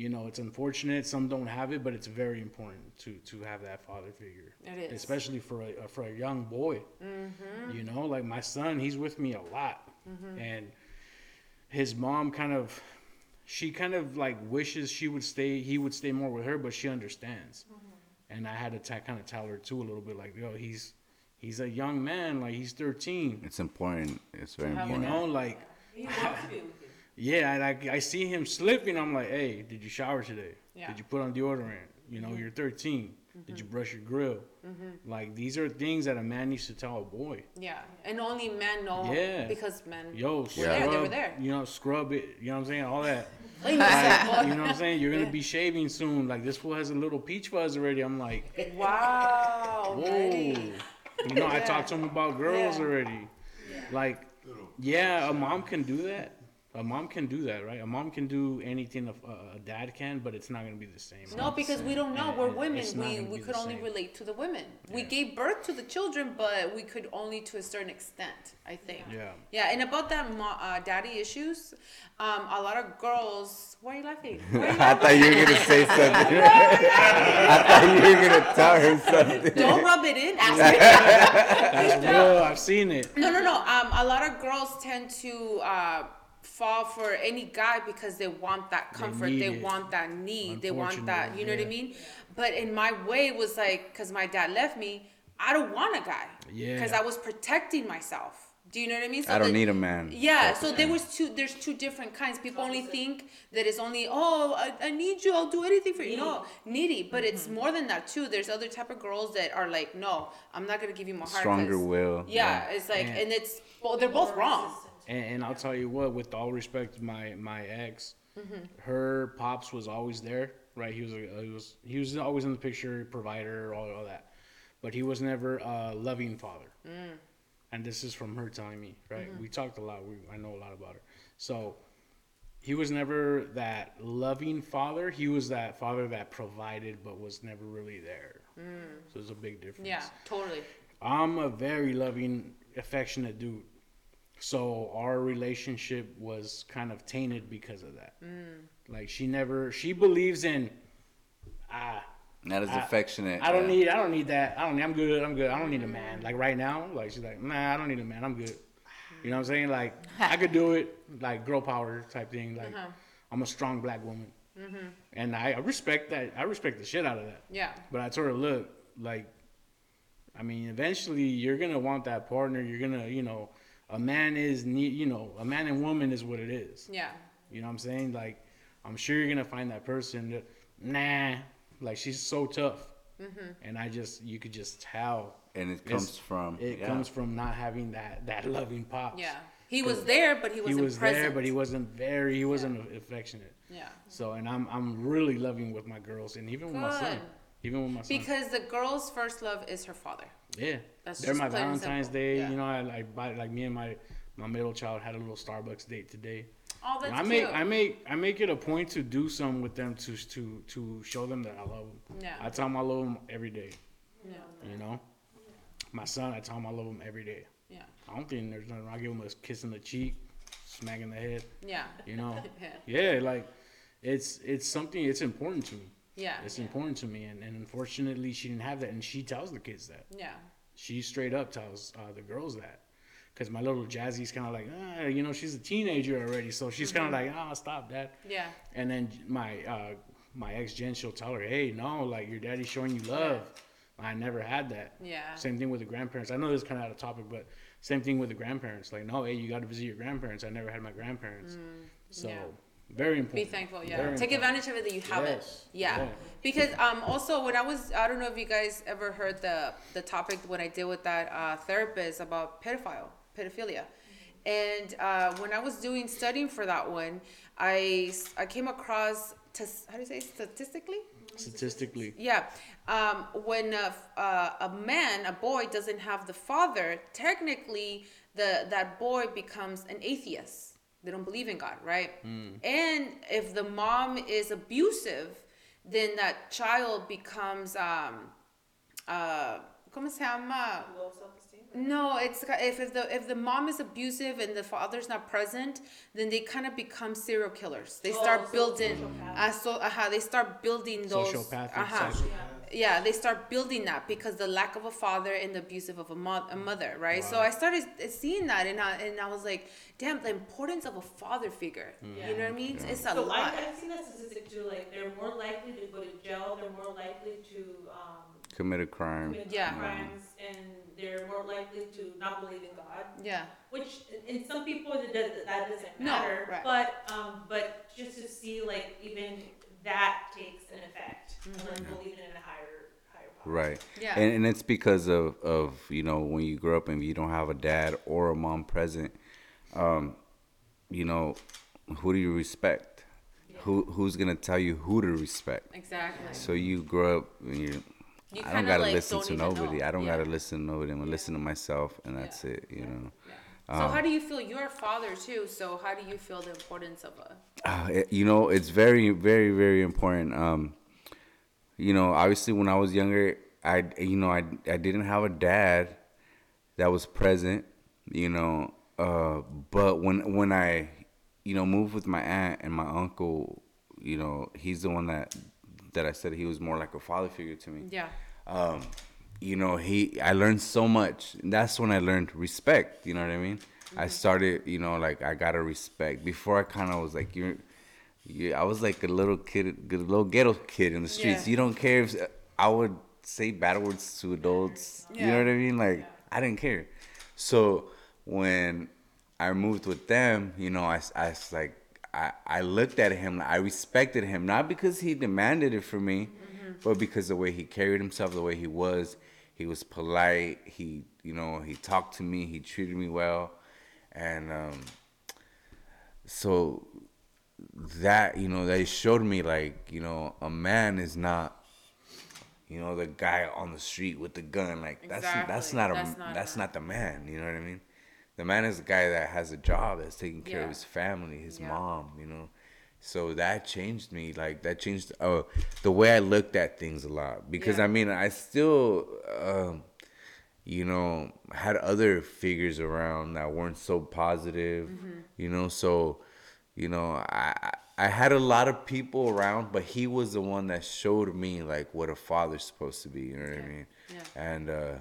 you know it's unfortunate some don't have it, but it's very important to to have that father figure. It is. especially for a uh, for a young boy. Mm-hmm. You know, like my son, he's with me a lot, mm-hmm. and his mom kind of, she kind of like wishes she would stay, he would stay more with her, but she understands. Mm-hmm. And I had to ta- kind of tell her too a little bit, like, yo, he's he's a young man, like he's thirteen. It's important. It's very important You know, like He wants to you. yeah, and I, I see him slipping. I'm like, hey, did you shower today? Yeah. Did you put on deodorant? You know, mm-hmm. you're 13. Did you mm-hmm. brush your grill? Mm-hmm. Like these are things that a man needs to tell a boy. Yeah, and only men know Yeah. because men. Yo, were scrub, there. They were there. you know, scrub it. You know what I'm saying? All that. Like, Like, you know what I'm saying? You're gonna be shaving soon. Like this fool has a little peach fuzz already. I'm like, wow, whoa. Daddy. You know, I talked to him about girls Yeah. already. Like, yeah, a mom can do that. A mom can do that, right? A mom can do anything a, a dad can, but it's not gonna be the same. No, because we don't know. We're And women. it's We we could only same. relate to the women. We gave birth to the children, but we could only to a certain extent. I think. Yeah. Yeah, and about that mo- uh, daddy issues, um, a lot of girls. Why are you laughing? Are you I thought you were gonna say something. I thought you were gonna tell her something. Don't rub it in. Ask That's real. I've seen it. No, no, no. Um, a lot of girls tend to uh, fall for any guy because they want that comfort. They, need it. want that need. They want that. You know what I mean? But in my way was like, because my dad left me, I don't want a guy. Yeah. Because I was protecting myself. Do you know what I mean? So I don't the- need a man. Yeah, so there was two. There's two different kinds. People only think that it's only oh I, I need you. I'll do anything for you. No, needy, but it's Mm-hmm. more than that too. There's other type of girls that are like, no, I'm not gonna give you my heart. Stronger will. Yeah, it's like, Yeah. and it's well, they're both wrong. And, and I'll tell you what, with all respect to my my ex, mm-hmm. Her pops was always there, right? He was a, he was he was always in the picture, provider, all, all that, but he was never a loving father. Mm. And this is from her telling me, right? Mm-hmm. We talked a lot. We I know a lot about her, so he was never that loving father. He was that father that provided, but was never really there. Mm. So there's a big difference. Yeah, totally. I'm a very loving, affectionate dude. So our relationship was kind of tainted because of that. Like she never, she believes in, ah, Not as I- affectionate. I don't uh, need, I don't need that. I don't. I'm good. I'm good. I don't need a man. Like right now, like she's like, nah, I don't need a man. I'm good. You know what I'm saying? Like I could do it. Like girl power type thing. Like I'm a strong black woman, and I, I respect that. I respect the shit out of that. Yeah. But I told her, look, like, I mean, eventually you're gonna want that partner. You're gonna, you know, a man is need, you know, a man and woman is what it is. Yeah. You know what I'm saying? Like, I'm sure you're gonna find that person that, nah, like she's so tough, Mm-hmm. and I just, you could just tell. And it comes from. It yeah. comes from not having that that loving pop Yeah. He was there, but he He wasn't he was present. there, but he wasn't very. He wasn't affectionate. Yeah. So, and I'm I'm really loving with my girls, and even with my son, even with my son. Because the girl's first love is her father. Yeah, That's they're my Valentine's. Day. Yeah. You know, I like buy like me and my my middle child had a little Starbucks date today. Oh, that's And I cute. make I make I make it a point to do something with them to to to show them that I love them. Yeah. I tell them I love them every day. yeah. You know, my son, I tell him I love him every day. Yeah. I don't think there's nothing. I give him a kiss in the cheek, smack in the head. Yeah. You know, Yeah. yeah, like it's it's something. It's important to me. Yeah. It's important to me, and, and unfortunately, she didn't have that, and she tells the kids that Yeah. she straight up tells uh, the girls that. Because my little Jazzy's kind of like, ah, you know, she's a teenager already, so she's kind of like, ah, stop that. Yeah. And then my uh, my ex Jen, she'll tell her, hey, no, like your daddy's showing you love. I never had that. Yeah. Same thing with the grandparents. I know this is kind of out of topic, but same thing with the grandparents. Like, no, hey, you got to visit your grandparents. I never had my grandparents. so Mm, yeah. Very important. Be thankful. Yeah. Very Take important. advantage of it that you have Yes. it. Yeah. Yeah. Because um also when I was I don't know if you guys ever heard the the topic when I did with that uh, therapist about pedophile pedophilia. And uh, when I was doing studying for that one, I, I came across, tes- how do you say, statistically? Statistically, Yeah. Um, when a, uh, a man, a boy, doesn't have the father, technically the that boy becomes an atheist. They don't believe in God, right? And if the mom is abusive, then that child becomes um, uh, ¿cómo se llama? Low self-esteem. No, it's if, if the if the mom is abusive and the father's not present, then they kind of become serial killers. They Oh, start so building, sociopath. uh, so uh they start building those. Sociopathic, uh psycho- Yeah, they start building that because the lack of a father and the abusive of a, mo- a mother, right? So I started seeing that, and I and I was like, damn, the importance of a father figure. You know what I mean? It's a So lot. I, I've seen that statistic too. Like they're more likely to go to jail. They're more likely to um, Commit a crime. commit Yeah. crimes, and they're more likely to not believe in God. Yeah. Which in- in some people that does, that doesn't No, matter. right. But um, but just to see like even that takes an effect, and like believing in a higher higher power. Right. Yeah. And, and it's because of, of, you know, when you grow up and you don't have a dad or a mom present, um, you know, who do you respect? Who Who's going to tell you who to respect? Exactly. So you grow up and you You I don't gotta like, listen don't to nobody. know. I don't Yeah. gotta listen to nobody. I'm gonna listen to myself, and that's Yeah. it. You know. So how do you feel? You're a father too. So how do you feel the importance of a? Uh, it- you know, it's very, very, very important. Um, you know, obviously, when I was younger, I, you know, I, I didn't have a dad that was present. You know, uh, but when when I, you know, moved with my aunt and my uncle, you know, he's the one that that I said he was more like a father figure to me. Yeah. um, you know, he I learned so much. And that's when I learned respect. You know what I mean? I mm-hmm. started, you know, like I gotta respect. Before I kind of was like, you're, you. I was like a little kid, a little ghetto kid in the streets. Yeah. You don't care if uh, I would say bad words to adults. Yeah. You know what I mean? Like I didn't care. So when I moved with them, you know, I, I like I, I looked at him. I respected him not because he demanded it from me, mm-hmm. but because the way he carried himself, the way he was. He was polite. He, you know, he talked to me. He treated me well, and um, so that you know they showed me like you know a man is not you know the guy on the street with the gun like that's that's Exactly. not a That's not that's not the man you know what i mean the man is the guy that has a job that's taking care Yeah. of his family his Yeah. mom you know so that changed me like that changed uh, the way i looked at things a lot because Yeah. i mean i still um you know had other figures around that weren't so positive Mm-hmm. you know so you know I, I had a lot of people around but he was the one that showed me like what a father's supposed to be you know what i mean Yeah. and uh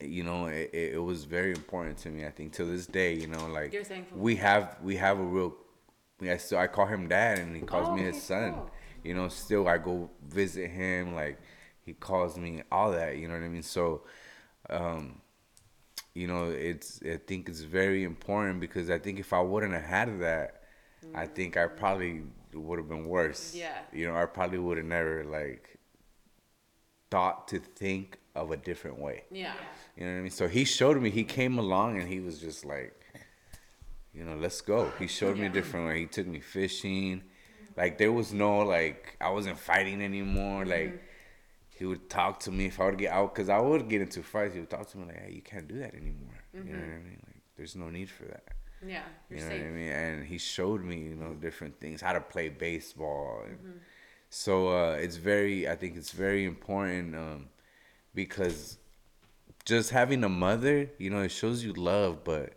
you know it, it was very important to me i think to this day you know like we have we have a real yeah so i call him dad and he calls Oh, me his son cool. you know still i go visit him like he calls me all that you know what i mean so um you know it's i think it's very important because i think if i wouldn't have had that i think i probably would have been worse Yeah. you know i probably would have never like thought to think of a different way Yeah. you know what I mean? So he showed me. He came along and he was just like, you know, let's go. He showed me a different way. He took me fishing. Like there was no like I wasn't fighting anymore. Like he would talk to me if I would get out because I would get into fights. He would talk to me like, hey, you can't do that anymore. You know what I mean? Like there's no need for that. Yeah. You know safe. what I mean? And he showed me, you know, different things, how to play baseball. And So uh, it's very, I think it's very important um, because just having a mother, you know, it shows you love, but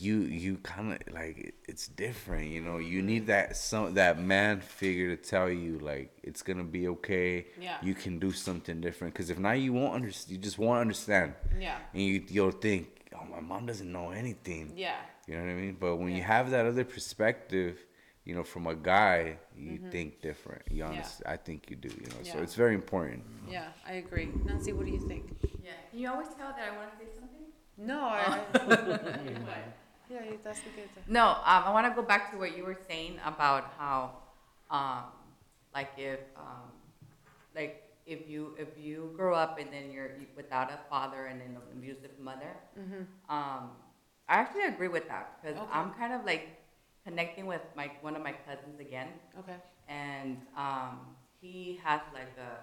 you you kind of like it's different, you know. You need that some that man figure to tell you like it's gonna be okay. Yeah. You can do something different because if not, you won't understand. You just won't understand. Yeah. And you you'll think, oh, my mom doesn't know anything. Yeah. You know what I mean? But when you have that other perspective, you know, from a guy, you think different. You Mm-hmm. Yeah. honest, I think you do. You know, so it's very important. Yeah. I agree. Nancy, what do you think? Yeah. You always tell that I want to say something? No, I. yeah, that's good. No, um, I want to go back to what you were saying about how, um, like if, um, like if you if you grow up and then you're you- without a father and an abusive mother, um, I actually agree with that because Okay. I'm kind of like connecting with my one of my cousins again, Okay. and um, he has like a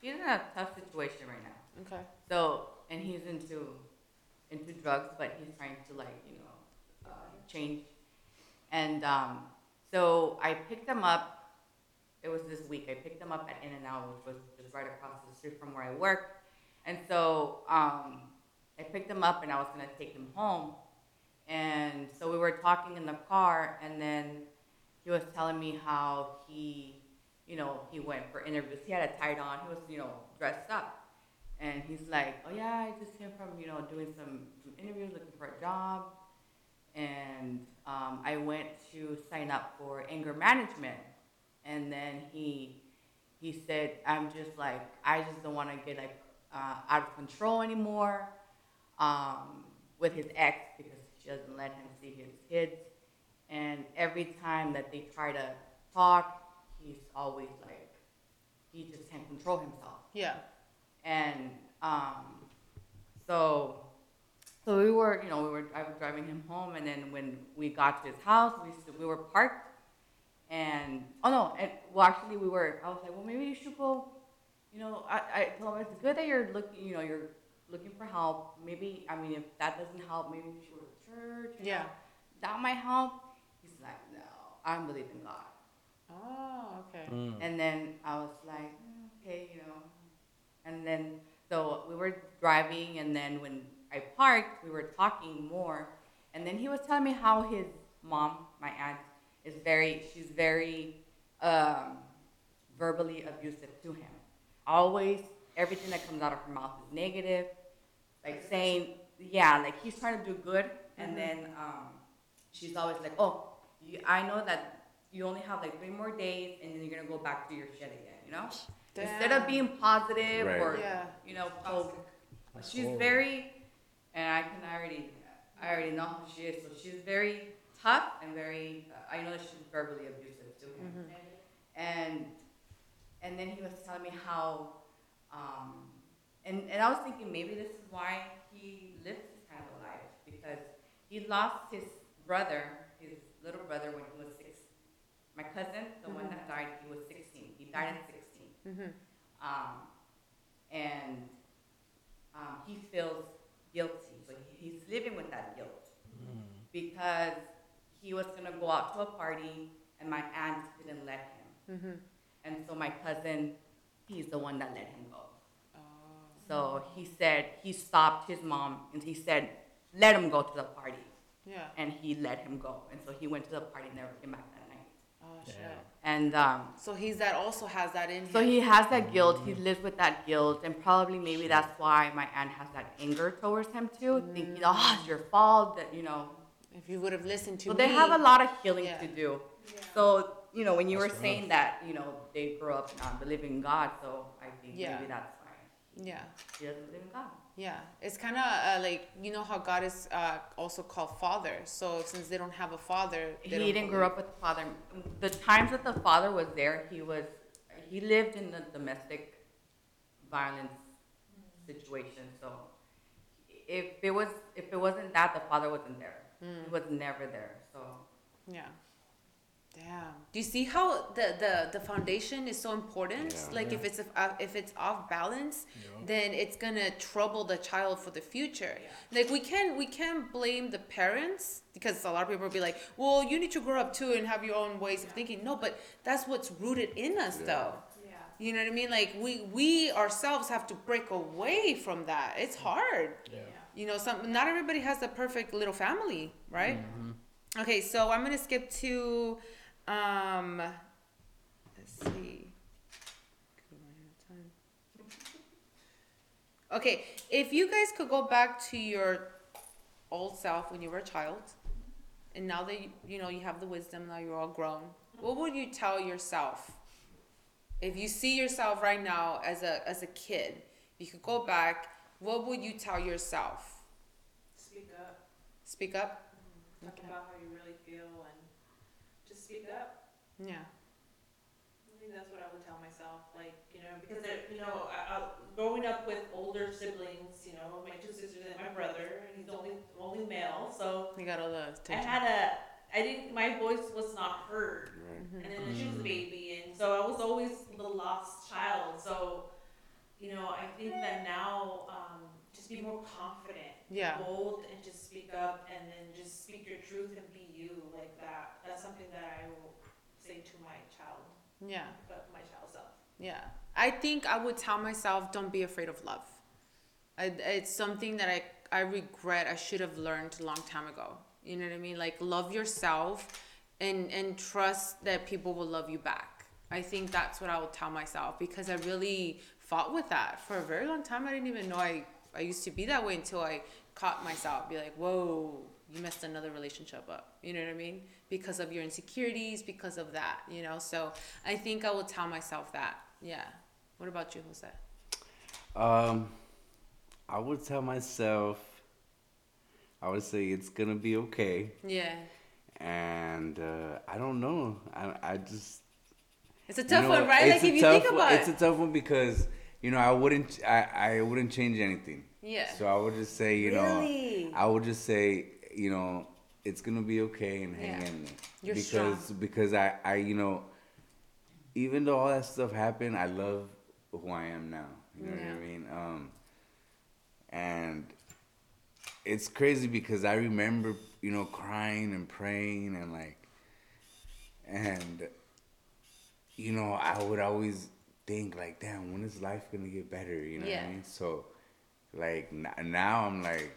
he's in a tough situation right now. Okay. So, and he's into into drugs, but he's trying to like you know uh, change. And um, so I picked him up. It was this week. I picked him up at In and Out, which was just right across the street from where I work. And so um, I picked him up, and I was gonna take him home. And so we were talking in the car, and then he was telling me how he, you know, he went for interviews. He had a tie on. He was, you know, dressed up. And he's like, oh yeah, I just came from, you know, doing some, some interviews, looking for a job. And um, I went to sign up for anger management. And then he, he said, I'm just like, I just don't want to get like uh, out of control anymore um, with his ex because she doesn't let him see his kids. And every time that they try to talk, he's always like, he just can't control himself Yeah. And um, so so we were you know we were I was driving him home and then when we got to his house we s- we were parked and oh no and well actually we were I was like well maybe you should go you know I, I told him it's good that you're looking you know you're looking for help maybe I mean if that doesn't help maybe you should go to church you Yeah. know, that might help he's like no I don't believe in God Oh, okay. and then I was like, "Mm, okay, you know. And then, so we were driving, and then when I parked, we were talking more. And then he was telling me how his mom, my aunt, is very, she's very um, verbally abusive to him. Always, everything that comes out of her mouth is negative. Like saying, yeah, like he's trying to do good. And then um, she's always like, oh, you, I know that you only have like three more days and then you're gonna go back to your shit again, you know? Instead of Damn. being positive Right. or Yeah. you know, so she's horrible. very and I can already I already know who she is. So she's very tough and very uh, I know that she's verbally abusive to him. And and then he was telling me how um and, and I was thinking maybe this is why he lives this kind of a life because he lost his brother, his little brother when he was six. My cousin, the one that died, he was 16. He died at 16. Mhm. Um, and um, he feels guilty. So he, he's living with that guilt because he was gonna go out to a party and my aunt didn't let him. Mm-hmm. And so my cousin, he's the one that let him go. Oh. So he said he stopped his mom and he said, "Let him go to the party," Yeah. and he let him go. And so he went to the party, and never came back that night. Oh shit. Yeah. And um, So he's that also has that in him. so he has that guilt. He lives with that guilt, and probably maybe that's why my aunt has that anger towards him too, thinking, "Oh, it's your fault." That you know. if you would have listened to So me. they have a lot of healing Yeah. to do. So you know, when you were saying that, you know, they grew up not believing in God, so I think Yeah. maybe that's why Yeah. he doesn't believe in God. Yeah, it's kind of uh, like you know how God is uh, also called Father. So since they don't have a father, they he didn't grow up with the father. The times that the father was there, he was he lived in the domestic violence situation. So if it was if it wasn't that, the father wasn't there. Mm. He was never there. So Yeah. Damn. Do you see how the the, the foundation is so important? Yeah. like if it's uh, if it's off balance, Yeah. then it's gonna trouble the child for the future. Like we can we can't blame the parents because a lot of people will be like, well, you need to grow up too and have your own ways of thinking. No, but that's what's rooted in us, Yeah. though. Yeah. You know what I mean? Like we we ourselves have to break away from that. It's hard. Yeah. You know, some not everybody has a perfect little family, right? Okay, so I'm gonna skip to um let's see. Okay, if you guys could go back to your old self when you were a child, and now that you, you know you have the wisdom, now you're all grown, what would you tell yourself? If you see yourself right now as a as a kid, you could go back. What would you tell yourself? Speak up. Speak up. Talk Okay. about how you really feel and just speak up. Yeah. I think that's what I would tell myself, like, you know, because, they're- you know, I, I, growing up with older siblings, you know, my two sisters and my brother, and he's the only, only male, so You got all the I attention. had a, I didn't, my voice was not heard. Right. And then she was a baby, and so I was always the lost child. So, you know, I think that now, um, just be more confident, Yeah. bold, and just speak up, and then just speak your truth and be you like that. That's something that I will say to my child, Yeah. but my child self. Yeah. I think I would tell myself, don't be afraid of love. I, it's something that I, I regret I should have learned a long time ago. You know what I mean? Like love yourself and, and trust that people will love you back. I think that's what I would tell myself because I really fought with that for a very long time. I didn't even know I, I used to be that way until I caught myself. Be like, whoa, you messed another relationship up. You know what I mean? Because of your insecurities, because of that, you know? So I think I will tell myself that. Yeah. What about you, Jose? Um, I would tell myself, I would say it's gonna be okay, Yeah. and uh, I don't know. I I just It's a you tough know, one, right? Like if you think about it. it's a tough one because you know I wouldn't I I wouldn't change anything. yeah. So I would just say you Really? know I would just say you know it's gonna be okay and hang Yeah. in there You're because strong. because I I you know even though all that stuff happened I love who I am now. You know what I mean? Um, and it's crazy because I remember you know crying and praying and like and you know I would always think like damn when is life gonna get better you know what I mean so like n- now I'm like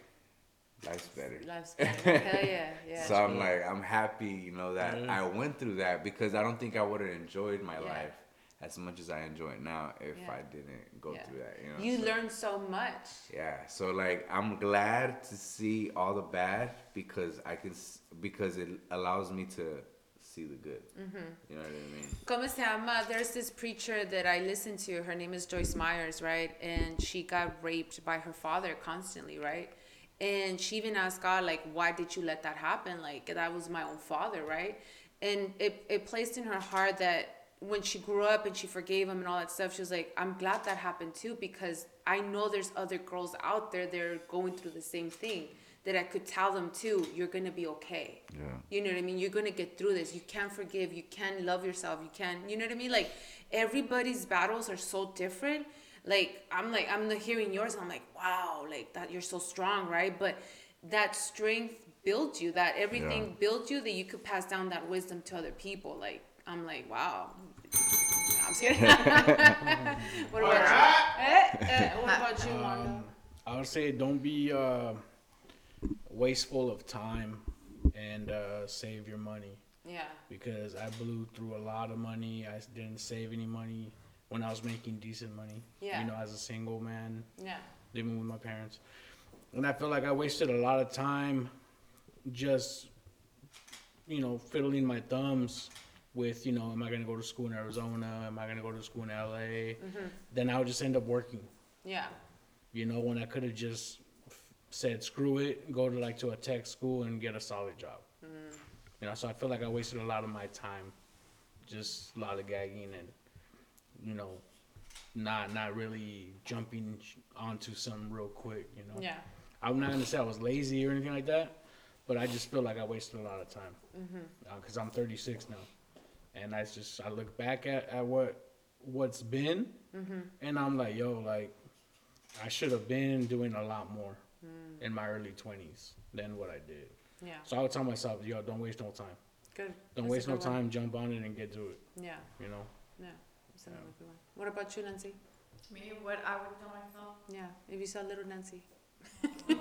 life's better Life's better. Hell yeah. Yeah. so I'm like I'm happy you know that Yeah. I went through that because I don't think I would have enjoyed my Yeah. life as much as I enjoy it now if Yeah. I didn't go Yeah. through that you know you so- learn so much. yeah, so like I'm glad to see all the bad because I can because it allows me to see the good. Mm-hmm. You know what I mean? Como se llama? There's this preacher that I listen to. Her name is Joyce Myers, right? And she got raped by her father constantly, right? And she even asked God, like, why did you let that happen? Like, that was my own father, right? And it, it placed in her heart that when she grew up and she forgave him and all that stuff, she was like, I'm glad that happened too because I know there's other girls out there that are going through the same thing. that I could tell them too, you're gonna be okay. Yeah. You know what I mean? You're gonna get through this. You can forgive. You can love yourself. You can. You know what I mean? Like everybody's battles are so different. Like I'm like I'm the hearing yours. And I'm like wow, like that you're so strong, right? But that strength built you. That everything Yeah. built you. That you could pass down that wisdom to other people. Like I'm like wow. I'm scared what about you? Eh, eh, what about you, Wanda? Um, I would say don't be uh, wasteful of time and uh, save your money Yeah. because I blew through a lot of money. I didn't save any money when I was making decent money. Yeah. You know, as a single man Yeah. living with my parents, and I feel like I wasted a lot of time just you know fiddling my thumbs with you know am I gonna go to school in Arizona? Am I gonna go to school in LA? Then I would just end up working. Yeah. you know, when I could have just f- said screw it, go to like to a tech school and get a solid job. Hmm. You know, so I feel like I wasted a lot of my time just lollygagging and you know, not not really jumping onto something real quick. You know, Yeah. I'm not gonna say I was lazy or anything like that, but I just feel like I wasted a lot of time mm-hmm. uh, because I'm 36 now, and I just I look back at, at what what's been, mm-hmm. and I'm like, yo, like I should have been doing a lot more mm. in my early 20s than what I did. Yeah. So I would tell myself, yo, don't waste no time. Good. Don't That's waste no one. time. Jump on it and get to it. Yeah. You know. Yeah. That's another good one. What about you, Nancy? Me, what I would tell myself? Yeah. If you saw little Nancy. Be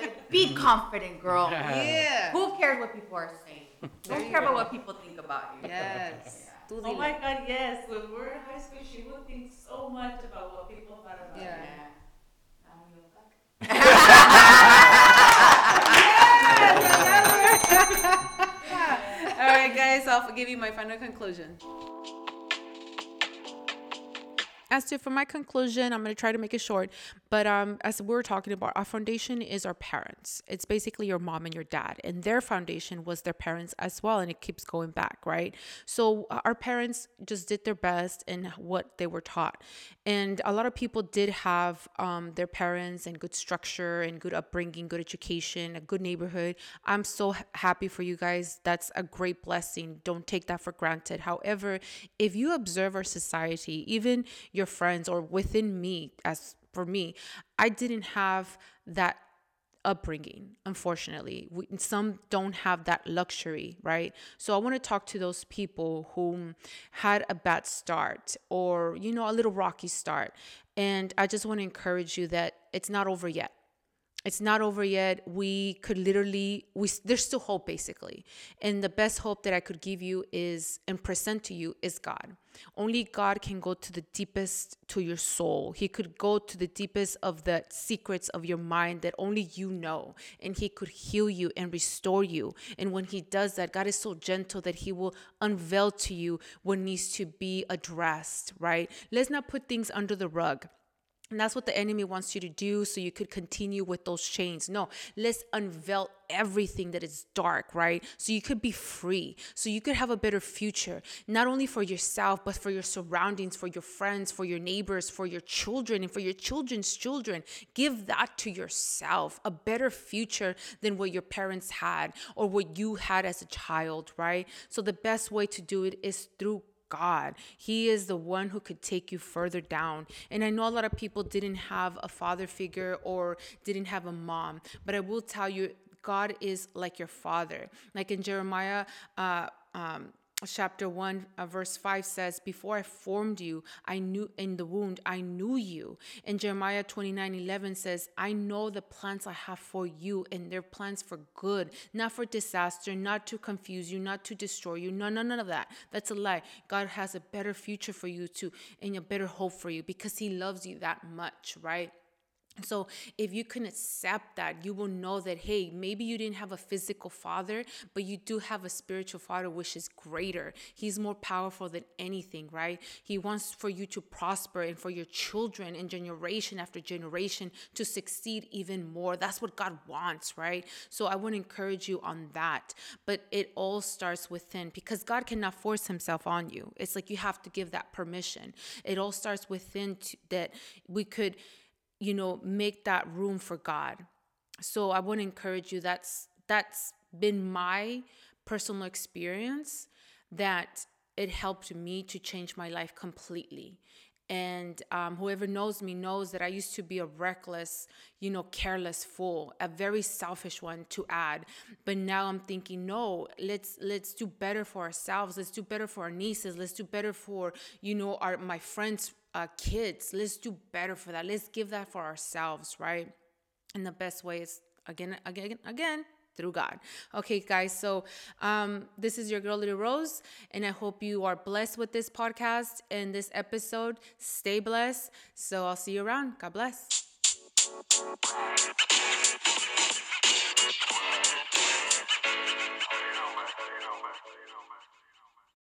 like, be confident, girl. Yeah. Who cares what people are saying? There Don't you care go. about what people think about you. Yes. Tú Oh dile. my God, yes. When we're in high school, she would think so much about what people thought about Yeah. her. I don't give a fuck. All right, guys. I'll give you my final conclusion. As to for my conclusion, I'm gonna try to make it short. But um, as we were talking about, our foundation is our parents. It's basically your mom and your dad, and their foundation was their parents as well, and it keeps going back, right? So uh, our parents just did their best in what they were taught, and a lot of people did have um, their parents and good structure and good upbringing, good education, a good neighborhood. I'm so happy for you guys. That's a great blessing. Don't take that for granted. However, if you observe our society, even your friends or within me, as for me, I didn't have that upbringing unfortunately. We, some don't have that luxury right? So i want to talk to those people who had a bad start or you know a little rocky start. And i just want to encourage you that it's not over yet it's not over yet. We could literally we there's still hope basically. And the best hope that i could give you is and present to you is god. Only god can go to the deepest to your soul. He could go to the deepest of the secrets of your mind that only you know and he could heal you and restore you. And when he does that god is so gentle that he will unveil to you what needs to be addressed right? Let's not put things under the rug and that's what the enemy wants you to do so you could continue with those chains. No, let's unveil everything that is dark, right? So you could be free. So you could have a better future, not only for yourself, but for your surroundings, for your friends, for your neighbors, for your children, and for your children's children. Give that to yourself a better future than what your parents had or what you had as a child, right? So the best way to do it is through God. He is the one who could take you further down. And I know a lot of people didn't have a father figure or didn't have a mom, but I will tell you, God is like your father. Like in Jeremiah, uh, um, chapter 1 uh, verse 5 says before i formed you i knew in the wound i knew you. And jeremiah 29 11 says i know the plans i have for you and they're plans for good not for disaster not to confuse you not to destroy you no no none of that. That's a lie. God has a better future for you too and a better hope for you because he loves you that much right so, if you can accept that, you will know that, hey, maybe you didn't have a physical father, but you do have a spiritual father, which is greater. He's more powerful than anything, right? He wants for you to prosper and for your children and generation after generation to succeed even more. That's what God wants, right? So, I to encourage you on that. But it all starts within because God cannot force himself on you. It's like you have to give that permission. It all starts within to, that we could you know, make that room for God. so I want to encourage you. That's that's been my personal experience that it helped me to change my life completely. And um, whoever knows me knows that I used to be a reckless, you know, careless fool, a very selfish one to add. But now I'm thinking, no, let's let's do better for ourselves. Let's do better for our nieces. Let's do better for you know our my friends' uh, kids. Let's do better for that. Let's give that for ourselves, right? And the best way is again, again, again through God. Okay, guys. So um, this is your girl, Little Rose, and I hope you are blessed with this podcast and this episode. Stay blessed. So I'll see you around. God bless.